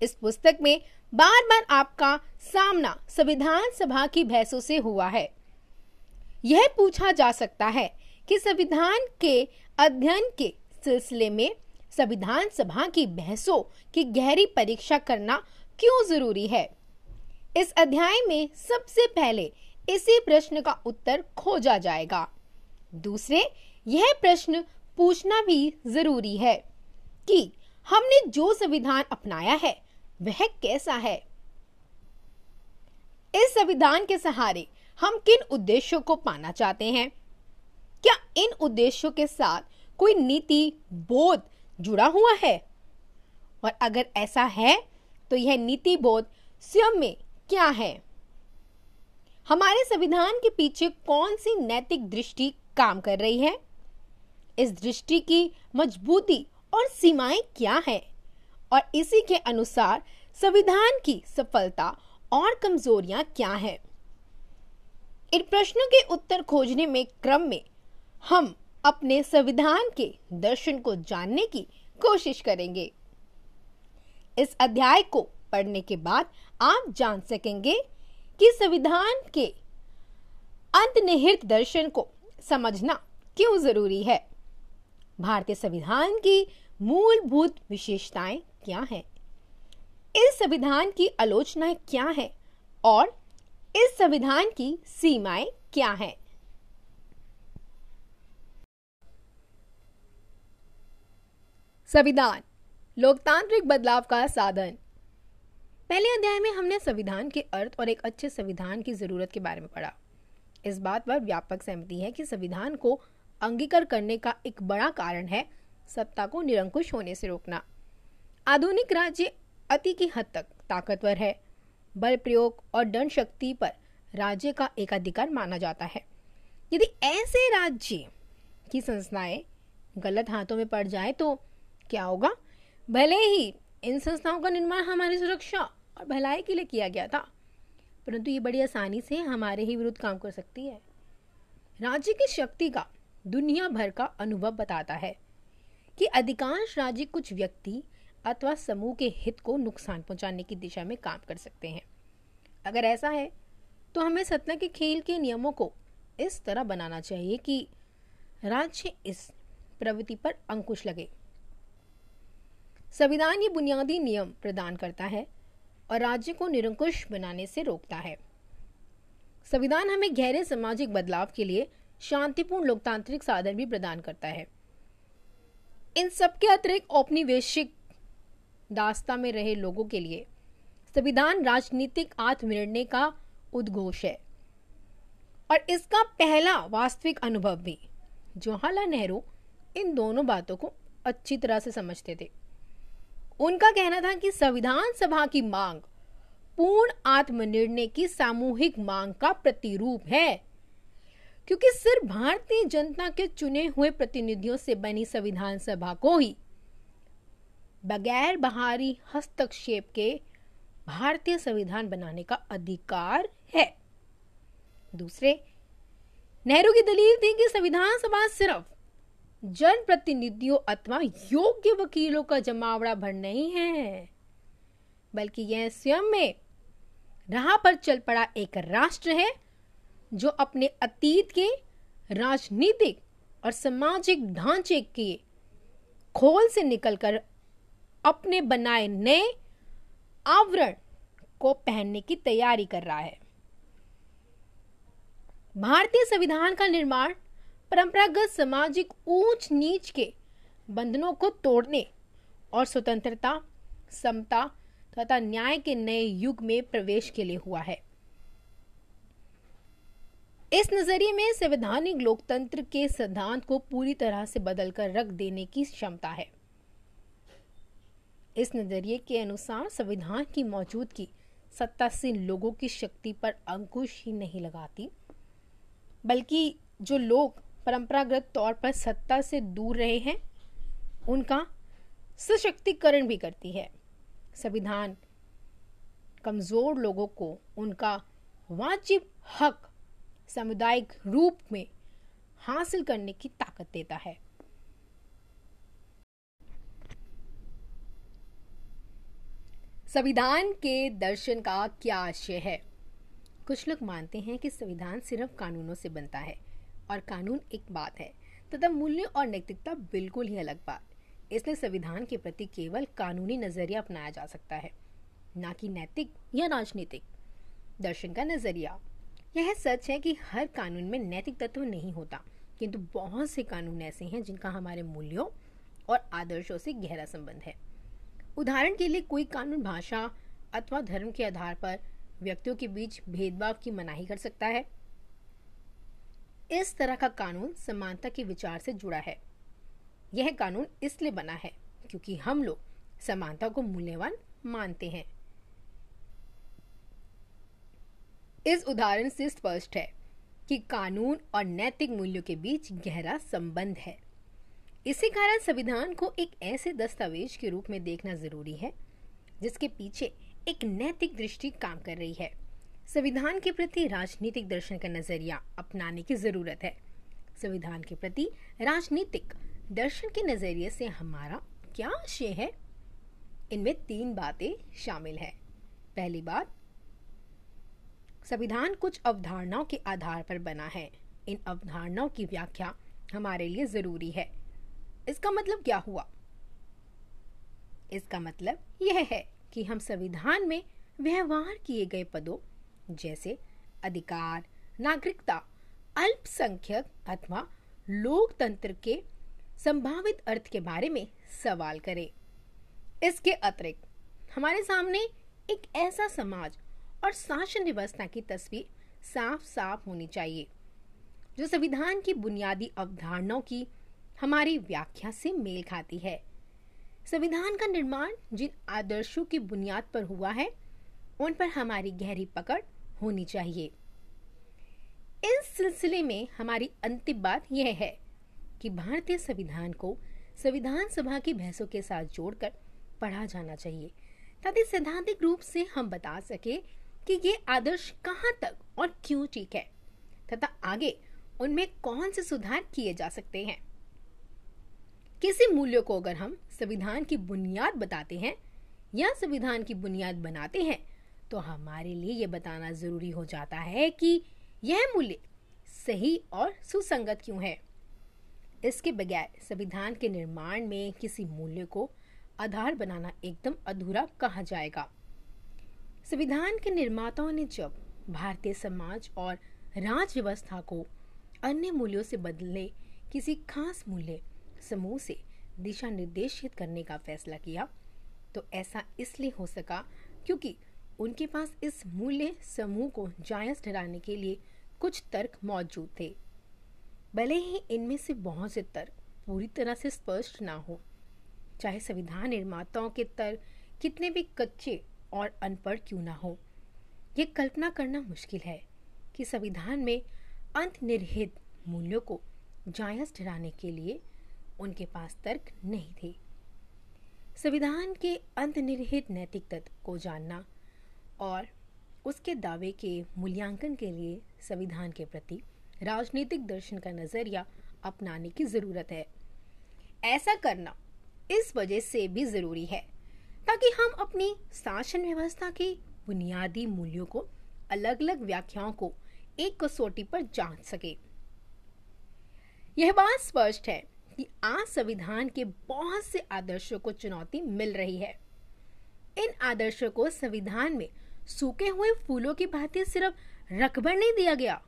इस पुस्तक में बार बार आपका सामना संविधान सभा की बहसों से हुआ है। यह पूछा जा सकता है कि संविधान के अध्ययन के सिलसिले में संविधान सभा की बहसों की गहरी परीक्षा करना क्यों ज़रूरी है? इस अध्याय में सबसे पहले इसी प्रश्न का उत्तर खोजा जाएगा। दूसरे, यह प्रश्न पूछना भी ज़रूरी है कि हमने जो संविधान अपनाया है, वह कैसा है? इस संविधान के सहारे हम किन उद्देश्यों को पाना चाहते हैं? क्या इन उद्देश्यों के साथ कोई नीति, बोध जुड़ा हुआ है। और अगर ऐसा है तो यह नीति बोध स्वयं में क्या है? हमारे संविधान के पीछे कौन सी नैतिक दृष्टि काम कर रही है? इस दृष्टि की मजबूती और सीमाएँ क्या है? और इसी के अनुसार संविधान की सफलता और कमजोरियाँ क्या है? इन प्रश्नों के उत्तर खोजने में क्रम में हम अपने संविधान के दर्शन को जानने की कोशिश करेंगे। इस अध्याय को पढ़ने के बाद आप जान सकेंगे कि संविधान के अंतनिहित दर्शन को समझना क्यों ज़रूरी है। भारतीय संविधान की मूलभूत विशेषताएँ क्या हैं? इस संविधान की आलोचनाएँ क्या है? और इस संविधान की सीमाएँ क्या हैं? संविधान, लोकतांत्रिक बदलाव का साधन। पहले अध्याय में हमने संविधान के अर्थ और एक अच्छे संविधान की ज़रूरत के बारे में पढ़ा। इस बात पर व्यापक सहमति है कि संविधान को अंगीकार करने का एक बड़ा कारण है सत्ता को निरंकुश होने से रोकना। आधुनिक राज्य अति की हद तक ताकतवर है। बल प्रयोग और दंड शक्ति पर राज्य का एकाधिकार माना जाता है। यदि ऐसे राज्य की संस्थाएँ गलत हाथों में पड़ जाए तो क्या होगा? भले ही इन संस्थाओं का निर्माण हमारी सुरक्षा और भलाई के लिए किया गया था, परंतु ये बड़ी आसानी से हमारे ही विरुद्ध काम कर सकती है। राज्य की शक्ति का, दुनिया भर का अनुभव बताता है कि अधिकांश राज्य कुछ व्यक्ति अथवा समूह के हित को नुकसान पहुँचाने की दिशा में काम कर सकते हैं। अगर ऐसा है तो हमें सत्ता के खेल के नियमों को इस तरह बनाना चाहिए कि राज्य इस प्रवृत्ति पर अंकुश लगे। संविधान ये बुनियादी नियम प्रदान करता है और राज्य को निरंकुश बनाने से रोकता है। संविधान हमें गहरे सामाजिक बदलाव के लिए शांतिपूर्ण लोकतांत्रिक साधन भी प्रदान करता है। इन सबके अतिरिक्त औपनिवेशिक दास्ता में रहे लोगों के लिए संविधान राजनीतिक आत्मनिर्णय का उद्घोष है। और इसका पहला वास्तविक अनुभव भी, जवाहरलाल नेहरू इन दोनों बातों को अच्छी तरह से समझते थे। उनका कहना था कि संविधान सभा की मांग पूर्ण आत्मनिर्णय की सामूहिक मांग का प्रतिरूप है, क्योंकि सिर्फ़ भारतीय जनता के चुने हुए प्रतिनिधियों से बनी संविधान सभा को ही बगैर बाहरी हस्तक्षेप के भारतीय संविधान बनाने का अधिकार है। दूसरे, नेहरू की दलील थी कि संविधान सभा सिर्फ़ जन प्रतिनिधियों अथवा योग्य वकीलों का जमावड़ा भर नहीं है। बल्कि यह स्वयं में राह पर चल पड़ा एक राष्ट्र है, जो अपने अतीत के राजनीतिक और सामाजिक ढांचे के खोल से निकलकर अपने बनाए नए आवरण को पहनने की तैयारी कर रहा है। भारतीय संविधान का निर्माण परंपरागत सामाजिक ऊंच नीच के बंधनों को तोड़ने और स्वतंत्रता, समता तथा न्याय के नए युग में प्रवेश के लिए हुआ है। इस नज़रिए में संवैधानिक लोकतंत्र के सिद्धांत को पूरी तरह से बदलकर रख देने की क्षमता है। इस नज़रिए के अनुसार संविधान की मौजूदगी सत्तासीन लोगों की शक्ति पर अंकुश ही नहीं लगाती, बल्कि जो लोग परंपरागत तौर पर सत्ता से दूर रहे हैं। उनका सशक्तिकरण भी करती है। संविधान कमज़ोर लोगों को उनका वाजिब हक सामुदायिक रूप में हासिल करने की ताकत देता है। संविधान के दर्शन का क्या आशय है? कुछ लोग मानते हैं कि संविधान सिर्फ़ कानूनों से बनता है। और कानून एक बात है, तथा मूल्य और नैतिकता बिल्कुल ही अलग बात। इसलिए संविधान के प्रति केवल कानूनी नज़रिया अपनाया जा सकता है, ना कि नैतिक या राजनीतिक। दर्शन का नज़रिया, यह सच है कि हर कानून में नैतिक तत्व नहीं होता, किंतु बहुत से कानून ऐसे हैं जिनका हमारे मूल्यों और आदर्शों से गहरा संबंध है। उदाहरण के लिए कोई कानून भाषा अथवा धर्म के आधार पर व्यक्तियों के बीच भेदभाव की मनाही कर सकता है इस तरह का कानून समानता के विचार से जुड़ा है। यह कानून इसलिए बना है क्योंकि हम लोग समानता को मूल्यवान मानते हैं। इस उदाहरण से स्पष्ट है कि कानून और नैतिक मूल्यों के बीच गहरा संबंध है। इसी कारण संविधान को एक ऐसे दस्तावेज़ के रूप में देखना ज़रूरी है, जिसके पीछे एक नैतिक दृष्टि काम कर रही है। संविधान के प्रति राजनीतिक दर्शन का नज़रिया अपनाने की ज़रूरत है। संविधान के प्रति राजनीतिक दर्शन के नज़रिए से हमारा क्या आशय है? इनमें तीन बातें शामिल है। पहली बात, संविधान कुछ अवधारणाओं के आधार पर बना है। इन अवधारणाओं की व्याख्या हमारे लिए ज़रूरी है। इसका मतलब क्या हुआ? इसका मतलब यह है कि हम संविधान में व्यवहार किए गए पदों जैसे अधिकार, नागरिकता, अल्पसंख्यक अथवा लोकतंत्र के संभावित अर्थ के बारे में सवाल करें। इसके अतिरिक्त, हमारे सामने एक ऐसा समाज और शासन व्यवस्था की तस्वीर साफ़ साफ़ होनी चाहिए, जो संविधान की बुनियादी अवधारणाओं की हमारी व्याख्या से मेल खाती है। संविधान का निर्माण जिन आदर्शों की बुनियाद पर हुआ है, उन पर हमारी गहरी पकड़ होनी चाहिए। इस सिलसिले में हमारी अंतिम बात यह है कि भारतीय संविधान को संविधान सभा की बहसों के साथ जोड़कर पढ़ा जाना चाहिए, ताकि सैद्धांतिक रूप से हम बता सके कि ये आदर्श कहाँ तक और क्यों ठीक है, तथा आगे उनमें कौन से सुधार किए जा सकते हैं। किसी मूल्य को अगर हम संविधान की बुनियाद बताते हैं या संविधान की बुनियाद बनाते हैं तो हमारे लिए ये बताना ज़रूरी हो जाता है कि यह मूल्य सही और सुसंगत क्यों है? इसके बगैर संविधान के निर्माण में किसी मूल्य को आधार बनाना एकदम अधूरा कहा जाएगा। संविधान के निर्माताओं ने जब भारतीय समाज और राज व्यवस्था को अन्य मूल्यों से बदलने किसी खास मूल्य समूह से दिशा निर्देशित करने का फैसला किया तो ऐसा इसलिए हो सका क्योंकि उनके पास इस मूल्य समूह को जायज़ ठहराने के लिए कुछ तर्क मौजूद थे। भले ही इनमें से बहुत से तर्क पूरी तरह से स्पष्ट ना हो, चाहे संविधान निर्माताओं के तर्क कितने भी कच्चे और अनपढ़ क्यों ना हो, ये कल्पना करना मुश्किल है कि संविधान में अंत निर्हित मूल्यों को जायज़ ठहराने के लिए उनके पास तर्क नहीं थे। संविधान के अंतर्निहित नैतिक तत्व को जानना और उसके दावे के मूल्यांकन के लिए संविधान के प्रति राजनीतिक दर्शन का नज़रिया अपनाने की ज़रूरत है। ऐसा करना इस वजह से भी ज़रूरी है ताकि हम अपनी शासन व्यवस्था की बुनियादी मूल्यों को अलग अलग व्याख्याओं को एक कसौटी पर जाँच सके। यह बात स्पष्ट है कि आज संविधान के बहुत से आदर्शों को चुनौती मिल रही है। इन आदर्शों को संविधान में सूखे हुए फूलों की भांति सिर्फ़ रकबर नहीं दिया गया,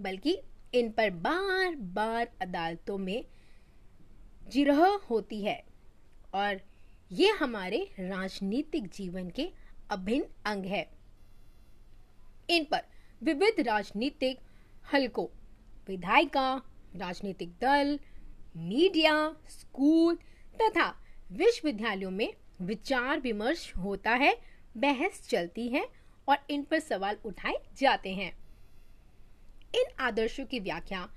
बल्कि इन पर बार बार अदालतों में जिरह होती है। और ये हमारे राजनीतिक जीवन के अभिन्न अंग है। इन पर विविध राजनीतिक हलकों, विधायिका, राजनीतिक दल, मीडिया, स्कूल तथा विश्वविद्यालयों में विचार विमर्श होता है। बहस चलती है और इन पर सवाल उठाए जाते हैं। इन आदर्शों की व्याख्या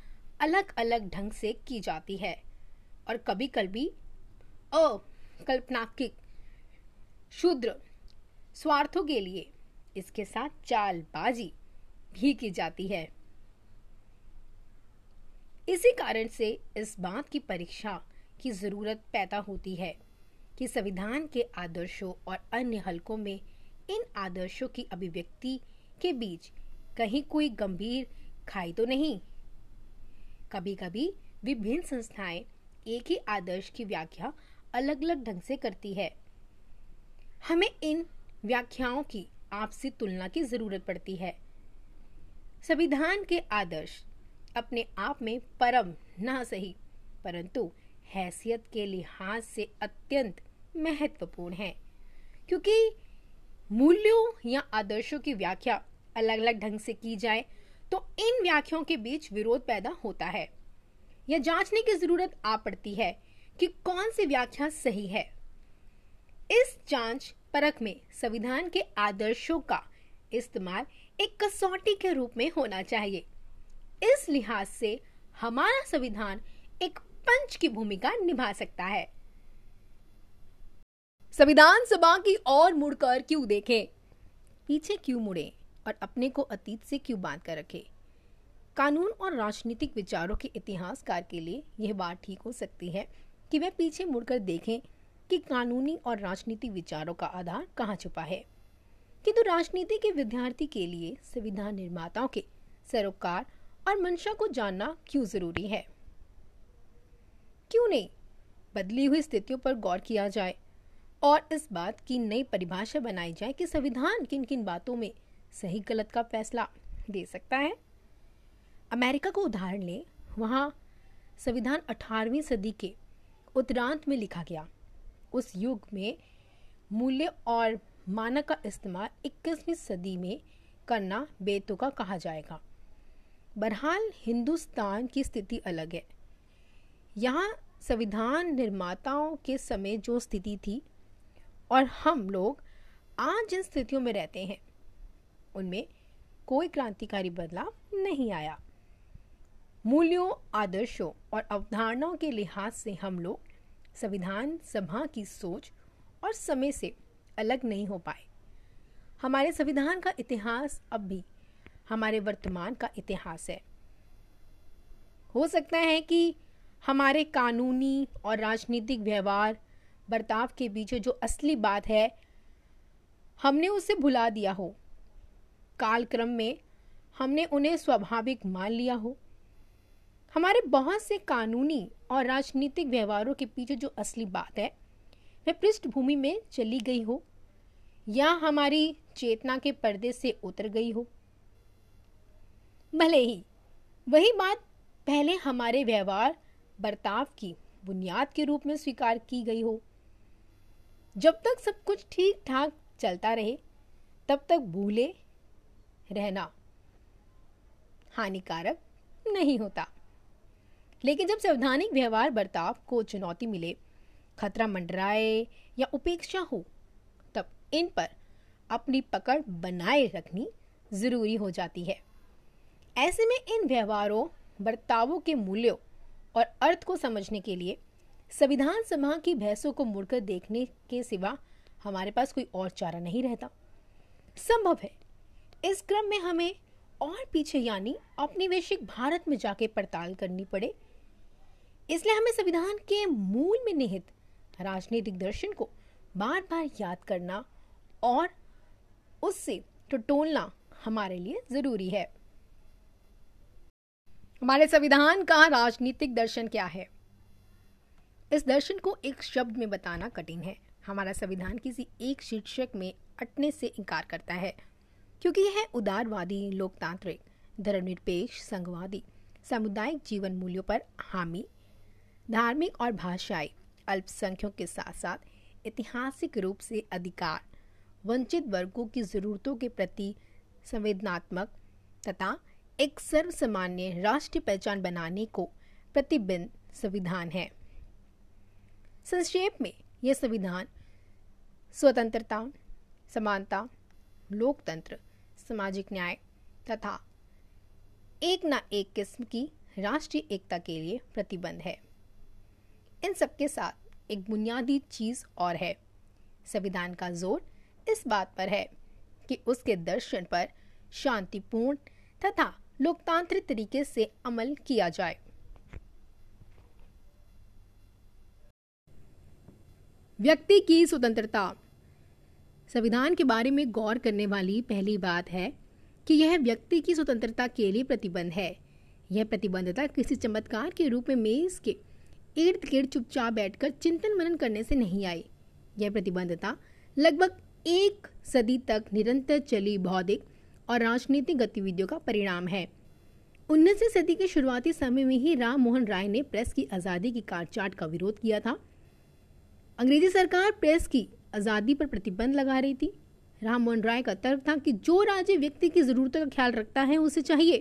अलग अलग ढंग से की जाती है और कभी कभी अकल्पनात्मक शूद्र स्वार्थों के लिए इसके साथ चालबाजी भी की जाती है। इसी कारण से इस बात की परीक्षा की ज़रूरत पैदा होती है। कि संविधान के आदर्शों और अन्य हलकों में इन आदर्शों की अभिव्यक्ति के बीच कहीं कोई गंभीर खाई तो नहीं। कभी कभी विभिन्न संस्थाएँ एक ही आदर्श की व्याख्या अलग अलग ढंग से करती है। हमें इन व्याख्याओं की आपसी तुलना की ज़रूरत पड़ती है। संविधान के आदर्श अपने आप में परम, ना सही, परंतु हैसियत के लिहाज से अत्यंत महत्वपूर्ण है, क्योंकि मूल्यों या आदर्शों की व्याख्या अलग अलग ढंग से की जाए तो इन व्याख्याओं के बीच विरोध पैदा होता है। यह जांचने की ज़रूरत आ पड़ती है कि कौन सी व्याख्या सही है। इस जाँच परख में संविधान के आदर्शों का इस्तेमाल एक कसौटी के रूप में होना चाहिए। इस लिहाज से हमारा संविधान एक पंच की भूमिका निभा सकता है। संविधान सभा की ओर मुड़कर क्यों देखें? पीछे क्यों मुड़े और अपने को अतीत से क्यों बाँध कर रखे? कानून और राजनीतिक विचारों के इतिहासकार के लिए यह बात ठीक हो सकती है कि वे पीछे मुड़कर देखें कि कानूनी और राजनीतिक विचारों का आधार कहाँ छुपा है। किंतु राजनीति के विद्यार्थी के लिए संविधान निर्माताओं के सरोकार और मंशा को जानना क्यों ज़रूरी है? क्यों नहीं? बदली हुई स्थितियों पर गौर किया जाए और इस बात की नई परिभाषा बनाई जाए कि संविधान किन किन बातों में सही गलत का फैसला दे सकता है। अमेरिका को उदाहरण लें। वहाँ संविधान 18वीं सदी के उत्तरांत में लिखा गया। उस युग में मूल्य और मानक का इस्तेमाल 21वीं सदी में करना बेतुका कहा जाएगा। बहरहाल, हिंदुस्तान की स्थिति अलग है। यहाँ संविधान निर्माताओं के समय जो स्थिति थी और हम लोग आज जिन स्थितियों में रहते हैं, उनमें कोई क्रांतिकारी बदलाव नहीं आया। मूल्यों, आदर्शों और अवधारणाओं के लिहाज से हम लोग संविधान सभा की सोच और समय से अलग नहीं हो पाए। हमारे संविधान का इतिहास अब भी हमारे वर्तमान का इतिहास है। हो सकता है कि हमारे कानूनी और राजनीतिक व्यवहार बर्ताव के बीच जो असली बात है, हमने उसे भुला दिया हो। कालक्रम में हमने उन्हें स्वाभाविक मान लिया हो। हमारे बहुत से कानूनी और राजनीतिक व्यवहारों के पीछे जो असली बात है, वह पृष्ठभूमि में चली गई हो, या हमारी चेतना के पर्दे से उतर गई हो। भले ही वही बात पहले हमारे व्यवहार बर्ताव की बुनियाद के रूप में स्वीकार की गई हो जब तक सब कुछ ठीक ठाक चलता रहे, तब तक भूले रहना हानिकारक नहीं होता। लेकिन जब संवैधानिक व्यवहार, बर्ताव को चुनौती मिले, खतरा मंडराए या उपेक्षा हो, तब इन पर अपनी पकड़ बनाए रखनी ज़रूरी हो जाती है। ऐसे में इन व्यवहारों, बर्तावों के मूल्यों और अर्थ को समझने के लिए संविधान सभा की बहसों को मुड़कर देखने के सिवा हमारे पास कोई और चारा नहीं रहता। संभव है। इस क्रम में हमें और पीछे यानी औपनिवेशिक भारत में जाके पड़ताल करनी पड़े। इसलिए हमें संविधान के मूल में निहित राजनीतिक दर्शन को बार बार याद करना और उससे टटोलना हमारे लिए ज़रूरी है। हमारे संविधान का राजनीतिक दर्शन क्या है? इस दर्शन को एक शब्द में बताना कठिन है। हमारा संविधान किसी एक शीर्षक में अटने से इनकार करता है, क्योंकि यह उदारवादी, लोकतांत्रिक, धर्मनिरपेक्ष, संघवादी, सामुदायिक जीवन मूल्यों पर हामी, धार्मिक और भाषाई, अल्पसंख्यकों के साथ साथ ऐतिहासिक रूप से अधिकार, वंचित वर्गों की जरूरतों के प्रति संवेदनात्मक तथा एक सर्वसामान्य राष्ट्रीय पहचान बनाने को प्रतिबिंब संविधान है। संक्षेप में यह संविधान स्वतंत्रता, समानता, लोकतंत्र, सामाजिक न्याय तथा एक न एक किस्म की राष्ट्रीय एकता के लिए प्रतिबंध है। इन सबके साथ एक बुनियादी चीज़ और है। संविधान का ज़ोर इस बात पर है कि उसके दर्शन पर शांतिपूर्ण तथा लोकतांत्रिक तरीके से अमल किया जाए। व्यक्ति की स्वतंत्रता। संविधान के बारे में गौर करने वाली पहली बात है कि यह व्यक्ति की स्वतंत्रता के लिए प्रतिबंध है। यह प्रतिबंधता किसी चमत्कार के रूप में मेज के इर्द गिर्द चुपचाप बैठकर चिंतन मनन करने से नहीं आई। यह प्रतिबंधता लगभग एक सदी तक निरंतर चली बौद्धिक और राजनीतिक गतिविधियों का परिणाम है। उन्नीसवीं सदी के शुरुआती समय में ही राम मोहन राय ने प्रेस की आज़ादी की काटचाट का विरोध किया था। अंग्रेज़ी सरकार प्रेस की आज़ादी पर प्रतिबंध लगा रही थी। राम मोहन राय का तर्क था कि जो राज्य व्यक्ति की ज़रूरतों का ख्याल रखता है, उसे चाहिए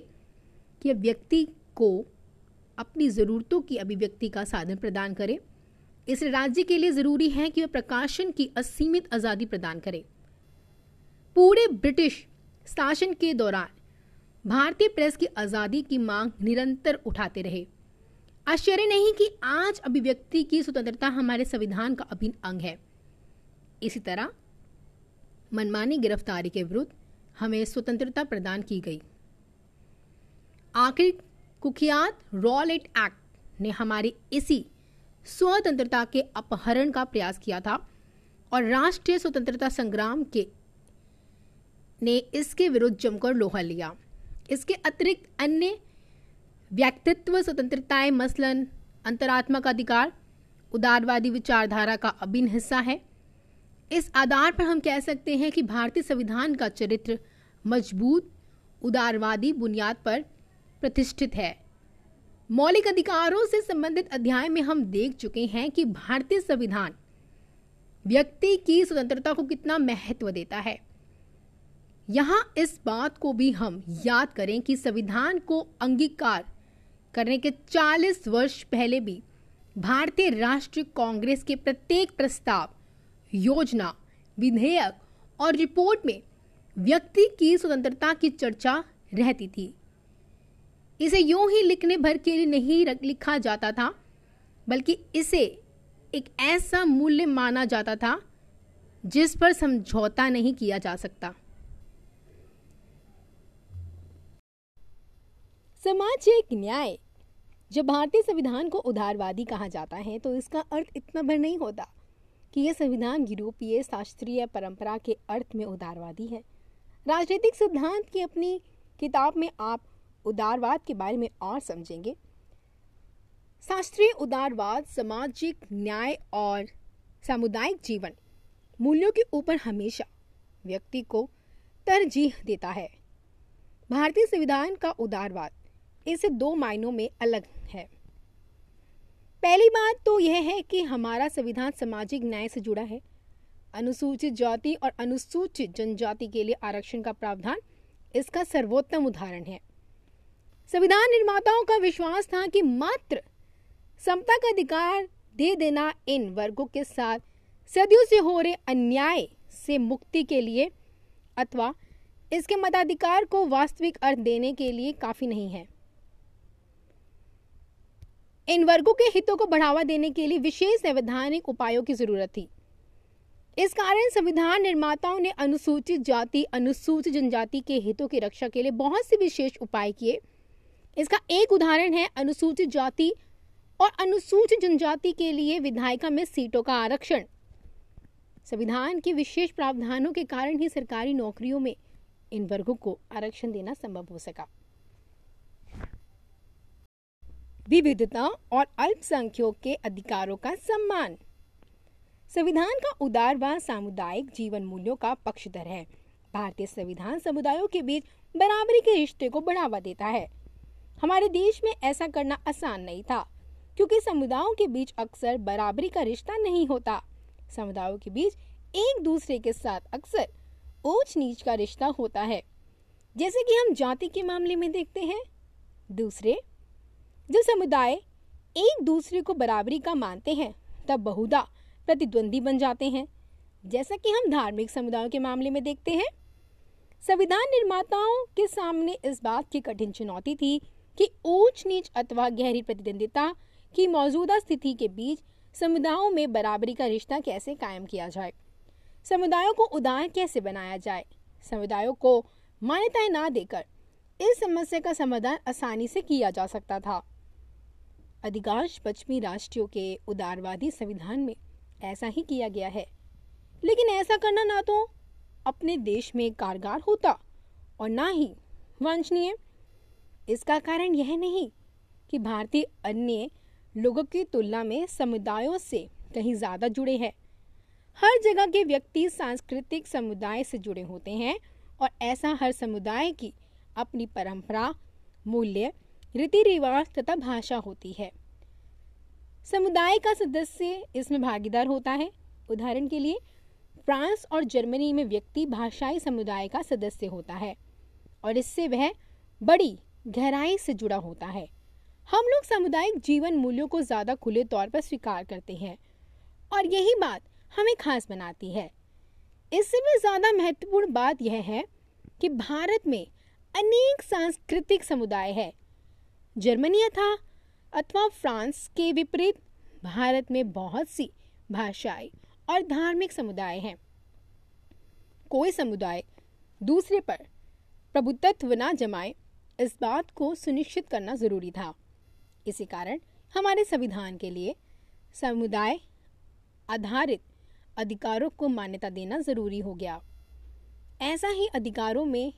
कि व्यक्ति को अपनी ज़रूरतों की अभिव्यक्ति का साधन प्रदान करे। इस राज्य के लिए ज़रूरी है कि वह प्रकाशन की असीमित आज़ादी प्रदान करे। पूरे ब्रिटिश शासन के दौरान भारतीय प्रेस की आज़ादी की मांग निरंतर उठाते रहे। आश्चर्य नहीं कि आज अभिव्यक्ति की स्वतंत्रता हमारे संविधान का अभिन्न अंग है। इसी तरह, मनमानी गिरफ्तारी के विरुद्ध हमें स्वतंत्रता प्रदान की गई। आखिर कुख्यात रॉलेट एक्ट ने हमारी इसी स्वतंत्रता के अपहरण का प्रयास किया था और राष्ट्रीय स्वतंत्रता संग्राम के, ने इसके विरुद्ध जमकर लोहा लिया। इसके अतिरिक्त अन्य व्यक्तित्व, स्वतंत्रताएँ मसलन अंतरात्मा का अधिकार, उदारवादी विचारधारा का अभिन्न हिस्सा है। इस आधार पर हम कह सकते हैं कि भारतीय संविधान का चरित्र मज़बूत, उदारवादी बुनियाद पर प्रतिष्ठित है। मौलिक अधिकारों से संबंधित अध्याय में हम देख चुके हैं कि भारतीय संविधान व्यक्ति की स्वतंत्रता को कितना महत्व देता है। यहाँ इस बात को भी हम याद करें कि संविधान को अंगीकार करने के 40 वर्ष पहले भी भारतीय राष्ट्रीय कांग्रेस के प्रत्येक प्रस्ताव, योजना, विधेयक और रिपोर्ट में व्यक्ति की स्वतंत्रता की चर्चा रहती थी। इसे यूँ ही लिखने भर के लिए नहीं लिखा जाता था, बल्कि इसे एक ऐसा मूल्य माना जाता था जिस पर समझौता नहीं किया जा सकता। सामाजिक न्याय जब भारतीय संविधान को उदारवादी कहा जाता है तो इसका अर्थ इतना भर नहीं होता कि यह संविधान यूरोपीय, शास्त्रीय परंपरा के अर्थ में उदारवादी है। राजनीतिक सिद्धांत की अपनी किताब में आप उदारवाद के बारे में और समझेंगे। शास्त्रीय उदारवाद, सामाजिक न्याय और सामुदायिक जीवन मूल्यों के ऊपर हमेशा व्यक्ति को तरजीह देता है। भारतीय संविधान का उदारवाद इसे दो मायनों में अलग पहली बात तो यह है कि हमारा संविधान सामाजिक न्याय से जुड़ा है। अनुसूचित जाति और अनुसूचित जनजाति के लिए आरक्षण का प्रावधान इसका सर्वोत्तम उदाहरण है। संविधान निर्माताओं का विश्वास था कि मात्र समता का अधिकार दे देना इन वर्गों के साथ सदियों से हो रहे अन्याय से मुक्ति के लिए अथवा इसके मताधिकार को वास्तविक अर्थ देने के लिए काफ़ी नहीं है। इन वर्गों के हितों को बढ़ावा देने के लिए विशेष संवैधानिक उपायों की ज़रूरत थी। इस कारण संविधान निर्माताओं ने अनुसूचित जाति, अनुसूचित जनजाति के हितों की रक्षा के लिए बहुत से विशेष उपाय किए। इसका एक उदाहरण है अनुसूचित जाति और अनुसूचित जनजाति के लिए विधायिका में सीटों का आरक्षण। संविधान के विशेष प्रावधानों के कारण ही सरकारी नौकरियों में इन वर्गों को आरक्षण देना संभव हो सका। विविधता और अल्पसंख्यकों के अधिकारों का सम्मान। संविधान का उदार व सामुदायिक जीवन मूल्यों का पक्षधर है। भारतीय संविधान समुदायों के बीच बराबरी के रिश्ते को बढ़ावा देता है। हमारे देश में ऐसा करना आसान नहीं था, क्योंकि समुदायों के बीच अक्सर बराबरी का रिश्ता नहीं होता। समुदायों के बीच एक दूसरे के साथ अक्सर ऊंच नीच का रिश्ता होता है। जैसे कि हम जाति के मामले में देखते हैं, दूसरे जब समुदाय एक दूसरे को बराबरी का मानते हैं, तब बहुधा प्रतिद्वंदी बन जाते हैं। जैसा कि हम धार्मिक समुदायों के मामले में देखते हैं। संविधान निर्माताओं के सामने इस बात की कठिन चुनौती थी कि ऊंच नीच अथवा गहरी प्रतिद्वंदिता की मौजूदा स्थिति के बीच समुदायों में बराबरी का रिश्ता कैसे कायम किया जाए? समुदायों को उदार कैसे बनाया जाए? समुदायों को मान्यताएँ ना देकर इस समस्या का समाधान आसानी से किया जा सकता था। अधिकांश पश्चिमी राष्ट्रों के उदारवादी संविधान में ऐसा ही किया गया है। लेकिन ऐसा करना ना तो अपने देश में कारगर होता और ना ही वांछनीय इसका कारण यह नहीं कि भारतीय अन्य लोगों की तुलना में समुदायों से कहीं ज़्यादा जुड़े हैं। हर जगह के व्यक्ति सांस्कृतिक समुदाय से जुड़े होते हैं और ऐसा हर समुदाय की अपनी परंपरा, मूल्य रीति रिवाज तथा भाषा होती है। समुदाय का सदस्य इसमें भागीदार होता है। उदाहरण के लिए, फ्रांस और जर्मनी में व्यक्ति भाषाई समुदाय का सदस्य होता है और इससे वह बड़ी गहराई से जुड़ा होता है। हम लोग सामुदायिक जीवन मूल्यों को ज़्यादा खुले तौर पर स्वीकार करते हैं और यही बात हमें खास बनाती है। इससे भी ज़्यादा महत्वपूर्ण बात यह है कि भारत में अनेक सांस्कृतिक समुदाय है। जर्मनी था, अथवा फ्रांस के विपरीत, भारत में बहुत सी भाषाई और धार्मिक समुदाय हैं। कोई समुदाय दूसरे पर प्रभुत्व न जमाए, इस बात को सुनिश्चित करना ज़रूरी था। इसी कारण हमारे संविधान के लिए समुदाय आधारित अधिकारों को मान्यता देना ज़रूरी हो गया। ऐसा ही अधिकारों में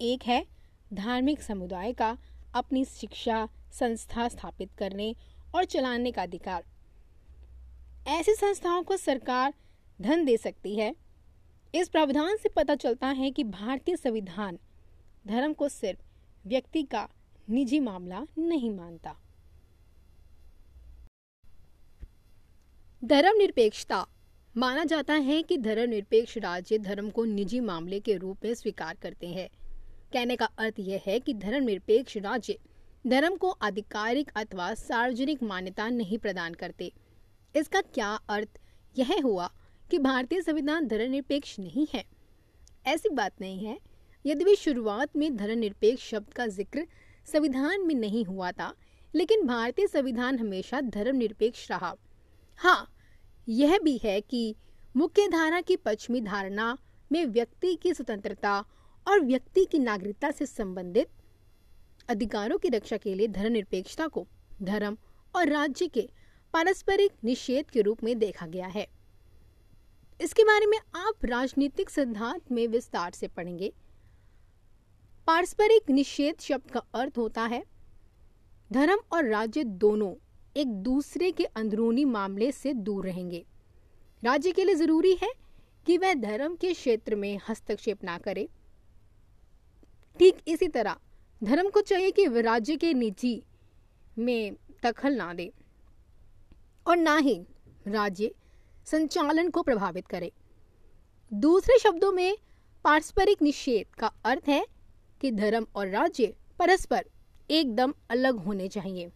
एक है, धार्मिक समुदाय का अपनी शिक्षा संस्था स्थापित करने और चलाने का अधिकार। ऐसी संस्थाओं को सरकार धन दे सकती है। इस प्रावधान से पता चलता है कि भारतीय संविधान धर्म को सिर्फ़ व्यक्ति का निजी मामला नहीं मानता। धर्मनिरपेक्षता। माना जाता है कि धर्मनिरपेक्ष राज्य धर्म को निजी मामले के रूप में स्वीकार करते हैं। कहने का अर्थ यह है कि धर्मनिरपेक्ष राज्य धर्म को आधिकारिक अथवा सार्वजनिक मान्यता नहीं प्रदान करते। इसका क्या अर्थ? यह हुआ कि भारतीय संविधान धर्मनिरपेक्ष नहीं है। ऐसी बात नहीं है। यदि भी शुरुआत में धर्मनिरपेक्ष शब्द का ज़िक्र संविधान में नहीं हुआ था, लेकिन भारतीय संविधान हमेशा धर्मनिरपेक्ष रहा। हाँ यह भी है कि मुख्य धारा की पश्चिमी धारणा में व्यक्ति की स्वतंत्रता और व्यक्ति की नागरिकता से संबंधित अधिकारों की रक्षा के लिए धर्मनिरपेक्षता को धर्म और राज्य के पारस्परिक निषेध के रूप में देखा गया है। इसके बारे में आप राजनीतिक सिद्धांत में विस्तार से पढ़ेंगे। पारस्परिक निषेध शब्द का अर्थ होता है, धर्म और राज्य दोनों एक दूसरे के अंदरूनी मामले से दूर रहेंगे। राज्य के लिए ज़रूरी है कि वह धर्म के क्षेत्र में हस्तक्षेप ना करे। ठीक इसी तरह, धर्म को चाहिए कि राज्य के निजी में दखल ना दे और ना ही राज्य संचालन को प्रभावित करे। दूसरे शब्दों में, पारस्परिक निषेध का अर्थ है कि धर्म और राज्य परस्पर एकदम अलग होने चाहिए।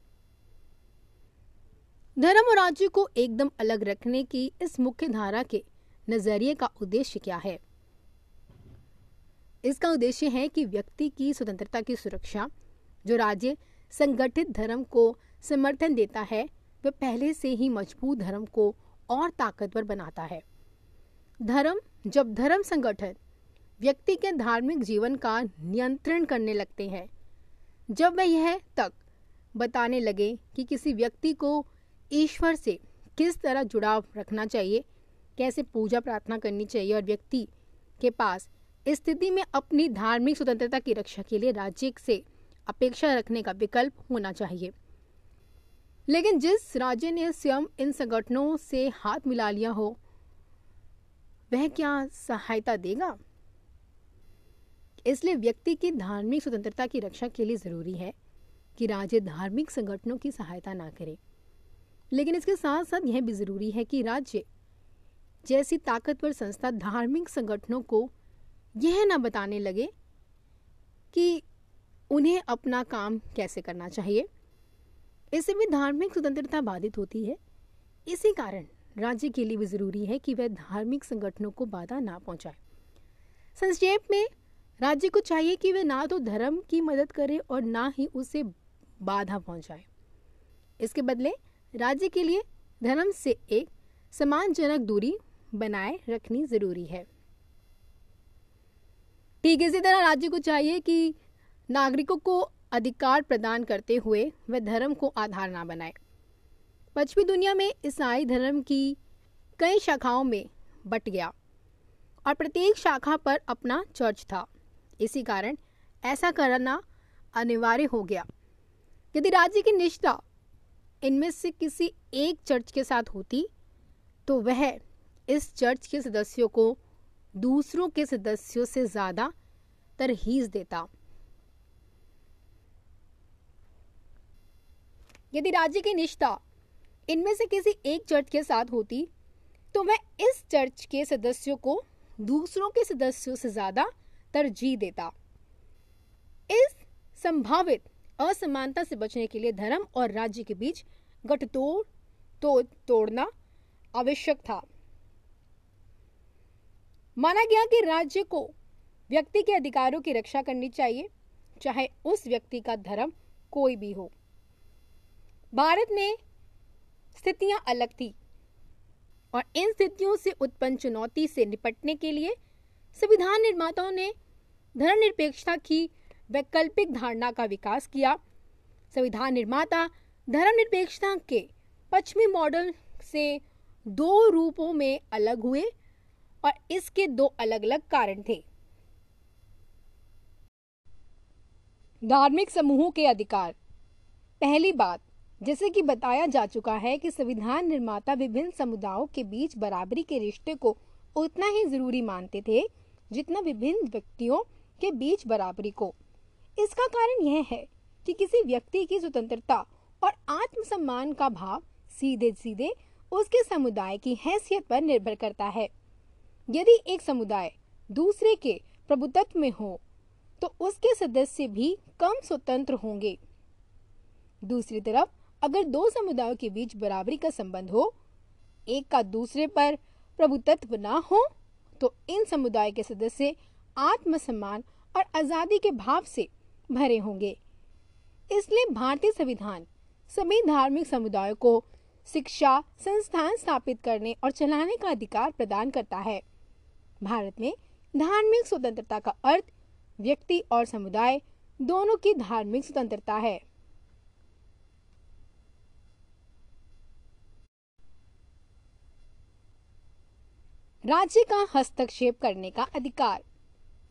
धर्म और राज्य को एकदम अलग रखने की इस मुख्य धारा के नज़रिए का उद्देश्य क्या है? इसका उद्देश्य है कि व्यक्ति की स्वतंत्रता की सुरक्षा, जो राज्य संगठित धर्म को समर्थन देता है, वह पहले से ही मज़बूत धर्म को और ताकतवर बनाता है। धर्म, जब धर्म संगठन व्यक्ति के धार्मिक जीवन का नियंत्रण करने लगते हैं। जब वह यह तक बताने लगे कि किसी व्यक्ति को ईश्वर से किस तरह जुड़ाव रखना चाहिए, कैसे पूजा प्रार्थना करनी चाहिए और व्यक्ति के पास स्थिति में अपनी धार्मिक स्वतंत्रता की रक्षा के लिए राज्य से अपेक्षा रखने का विकल्प होना चाहिए। लेकिन जिस राज्य ने स्वयं इन संगठनों से हाथ मिला लिया हो, वह क्या सहायता देगा? इसलिए व्यक्ति की धार्मिक स्वतंत्रता की रक्षा के लिए ज़रूरी है कि राज्य धार्मिक संगठनों की सहायता ना करे। लेकिन इसके साथ साथ यह भी ज़रूरी है कि राज्य जैसी ताकतवर संस्था धार्मिक संगठनों को यह ना बताने लगे कि उन्हें अपना काम कैसे करना चाहिए। इससे भी धार्मिक स्वतंत्रता बाधित होती है। इसी कारण राज्य के लिए भी ज़रूरी है कि वह धार्मिक संगठनों को बाधा ना पहुँचाए। संक्षेप में, राज्य को चाहिए कि वह ना तो धर्म की मदद करे और ना ही उसे बाधा पहुँचाए। इसके बदले, राज्य के लिए धर्म से एक सम्मानजनक दूरी बनाए रखनी ज़रूरी है। ठीक इसी तरह राज्य को चाहिए कि नागरिकों को अधिकार प्रदान करते हुए वह धर्म को आधार ना बनाए। पश्चिमी दुनिया में ईसाई धर्म की कई शाखाओं में बट गया और प्रत्येक शाखा पर अपना चर्च था। इसी कारण ऐसा करना अनिवार्य हो गया। यदि राज्य की निष्ठा इनमें से किसी एक चर्च के साथ होती तो वह इस चर्च के सदस्यों को दूसरों के सदस्यों से ज़्यादा तरहीज देता। यदि राज्य की निष्ठा इनमें से किसी एक चर्च के साथ होती तो वह इस चर्च के सदस्यों को दूसरों के सदस्यों से ज़्यादा तरजीह देता। इस संभावित असमानता से बचने के लिए धर्म और राज्य के बीच गठतोड़ तो तोड़ना आवश्यक था। माना गया कि राज्य को व्यक्ति के अधिकारों की रक्षा करनी चाहिए, चाहे उस व्यक्ति का धर्म कोई भी हो। भारत में स्थितियाँ अलग थी और इन स्थितियों से उत्पन्न चुनौती से निपटने के लिए संविधान निर्माताओं ने धर्मनिरपेक्षता की वैकल्पिक धारणा का विकास किया। संविधान निर्माता धर्मनिरपेक्षता के पश्चिमी मॉडल से दो रूपों में अलग हुए। और इसके दो अलग अलग कारण थे। धार्मिक समूहों के अधिकार। पहली बात, जैसे कि बताया जा चुका है कि संविधान निर्माता विभिन्न समुदायों के बीच बराबरी के रिश्ते को उतना ही ज़रूरी मानते थे, जितना विभिन्न व्यक्तियों के बीच बराबरी को। इसका कारण यह है कि किसी व्यक्ति की स्वतंत्रता और आत्मसम्मान का भाव सीधे सीधे उसके समुदाय की हैसियत पर निर्भर करता है। यदि एक समुदाय दूसरे के प्रभुत्व में हो तो उसके सदस्य भी कम स्वतंत्र होंगे। दूसरी तरफ़, अगर दो समुदायों के बीच बराबरी का संबंध हो, एक का दूसरे पर प्रभुत्व न हो तो इन समुदाय के सदस्य आत्मसम्मान और आज़ादी के भाव से भरे होंगे। इसलिए भारतीय संविधान सभी धार्मिक समुदायों को शिक्षा, संस्थान स्थापित करने और चलाने का अधिकार प्रदान करता है। भारत में धार्मिक स्वतंत्रता का अर्थ व्यक्ति और समुदाय दोनों की धार्मिक स्वतंत्रता है। राज्य का हस्तक्षेप करने का अधिकार।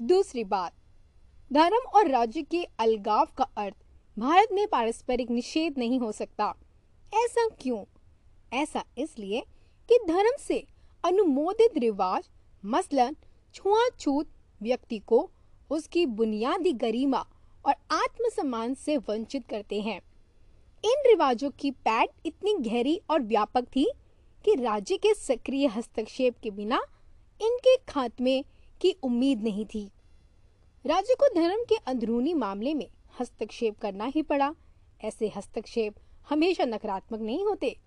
दूसरी बात, धर्म और राज्य के अलगाव का अर्थ भारत में पारस्परिक निषेध नहीं हो सकता। ऐसा क्यों? ऐसा इसलिए कि धर्म से अनुमोदित रिवाज मसलन छुआछूत व्यक्ति को उसकी बुनियादी गरिमा और आत्मसम्मान से वंचित करते हैं। इन रिवाजों की पैठ इतनी गहरी और व्यापक थी कि राज्य के सक्रिय हस्तक्षेप के बिना इनके खात्मे की उम्मीद नहीं थी। राज्य को धर्म के अंदरूनी मामले में हस्तक्षेप करना ही पड़ा। ऐसे हस्तक्षेप हमेशा नकारात्मक नहीं होते।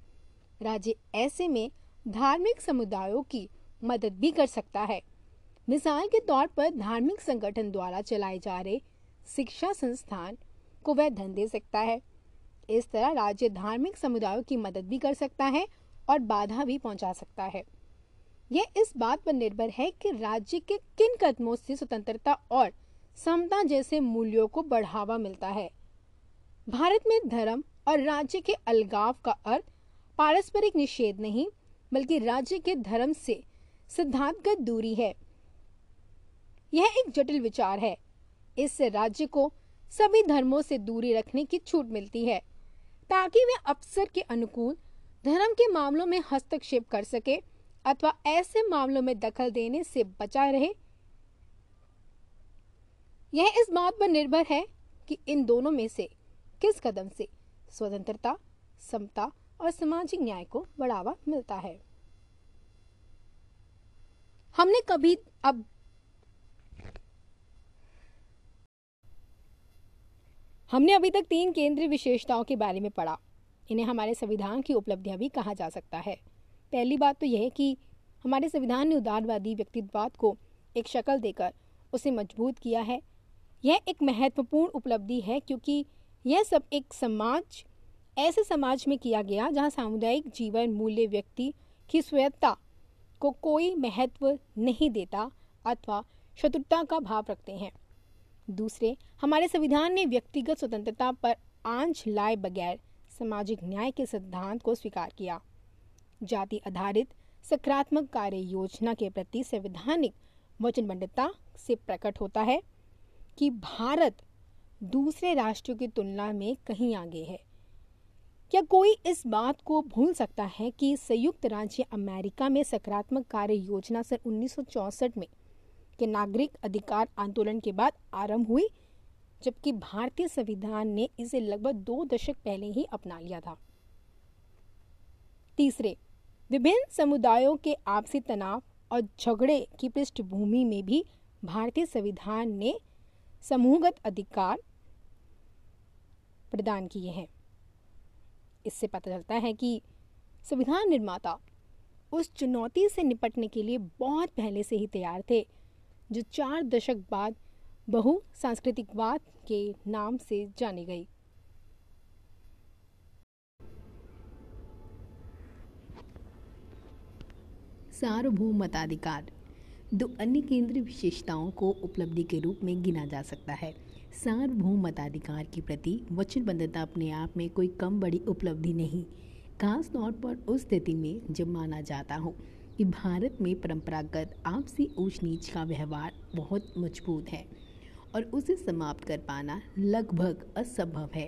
राज्य ऐसे में धार्मिक समुदायों की मदद भी कर सकता है। मिसाल के तौर पर धार्मिक संगठन द्वारा चलाए जा रहे शिक्षा संस्थान को वह धन दे सकता है। इस तरह राज्य धार्मिक समुदायों की मदद भी कर सकता है और बाधा भी पहुँचा सकता है। यह इस बात पर निर्भर है कि राज्य के किन कदमों से स्वतंत्रता और समता जैसे मूल्यों को बढ़ावा मिलता है। भारत में धर्म और राज्य के अलगाव का अर्थ पारस्परिक निषेध नहीं, बल्कि राज्य के धर्म से सिद्धांतगत दूरी है। यह एक जटिल विचार है। इससे राज्य को सभी धर्मों से दूरी रखने की छूट मिलती है, ताकि वे अवसर के अनुकूल धर्म के मामलों में हस्तक्षेप कर सके अथवा ऐसे मामलों में दखल देने से बचा रहे। यह इस बात पर निर्भर है कि इन दोनों में से किस कदम से स्वतंत्रता, समता और सामाजिक न्याय को बढ़ावा मिलता है। हमने कभी अब हमने अभी तक तीन केंद्रीय विशेषताओं के बारे में पढ़ा। इन्हें हमारे संविधान की उपलब्धियाँ भी कहा जा सकता है। पहली बात तो यह कि हमारे संविधान ने उदारवादी व्यक्तित्ववाद को एक शक्ल देकर उसे मज़बूत किया है। यह एक महत्वपूर्ण उपलब्धि है क्योंकि यह सब एक समाज, ऐसे समाज में किया गया जहाँ सामुदायिक जीवन, मूल्य, व्यक्ति की स्वयत्ता को कोई महत्व नहीं देता अथवा शत्रुता का भाव रखते हैं। दूसरे, हमारे संविधान ने व्यक्तिगत स्वतंत्रता पर आँच लाए बगैर सामाजिक न्याय के सिद्धांत को स्वीकार किया। जाति आधारित सकारात्मक कार्य योजना के प्रति संवैधानिक वचनबद्धता से प्रकट होता है कि भारत दूसरे राष्ट्रों की तुलना में कहीं आगे है। क्या कोई इस बात को भूल सकता है कि संयुक्त राज्य अमेरिका में सकारात्मक कार्य योजना सन उन्नीस में के नागरिक अधिकार आंदोलन के बाद आरंभ हुई, जबकि भारतीय संविधान ने इसे लगभग दो दशक पहले ही अपना लिया था? तीसरे, विभिन्न समुदायों के आपसी तनाव और झगड़े की पृष्ठभूमि में भी भारतीय संविधान ने समूहगत अधिकार प्रदान किए हैं। इससे पता चलता है कि संविधान निर्माता उस चुनौती से निपटने के लिए बहुत पहले से ही तैयार थे, जो चार दशक बाद बहु सांस्कृतिकवाद के नाम से जानी गई। सार्वभौम मताधिकार दो अन्य केंद्रीय विशेषताओं को उपलब्धि के रूप में गिना जा सकता है। सार्वभौम मताधिकार के प्रति वचनबद्धता अपने आप में कोई कम, बड़ी उपलब्धि नहीं। खास तौर पर उस स्थिति में जब माना जाता हो कि भारत में परंपरागत आपसी ऊंच नीच का व्यवहार बहुत मज़बूत है और उसे समाप्त कर पाना लगभग असंभव है।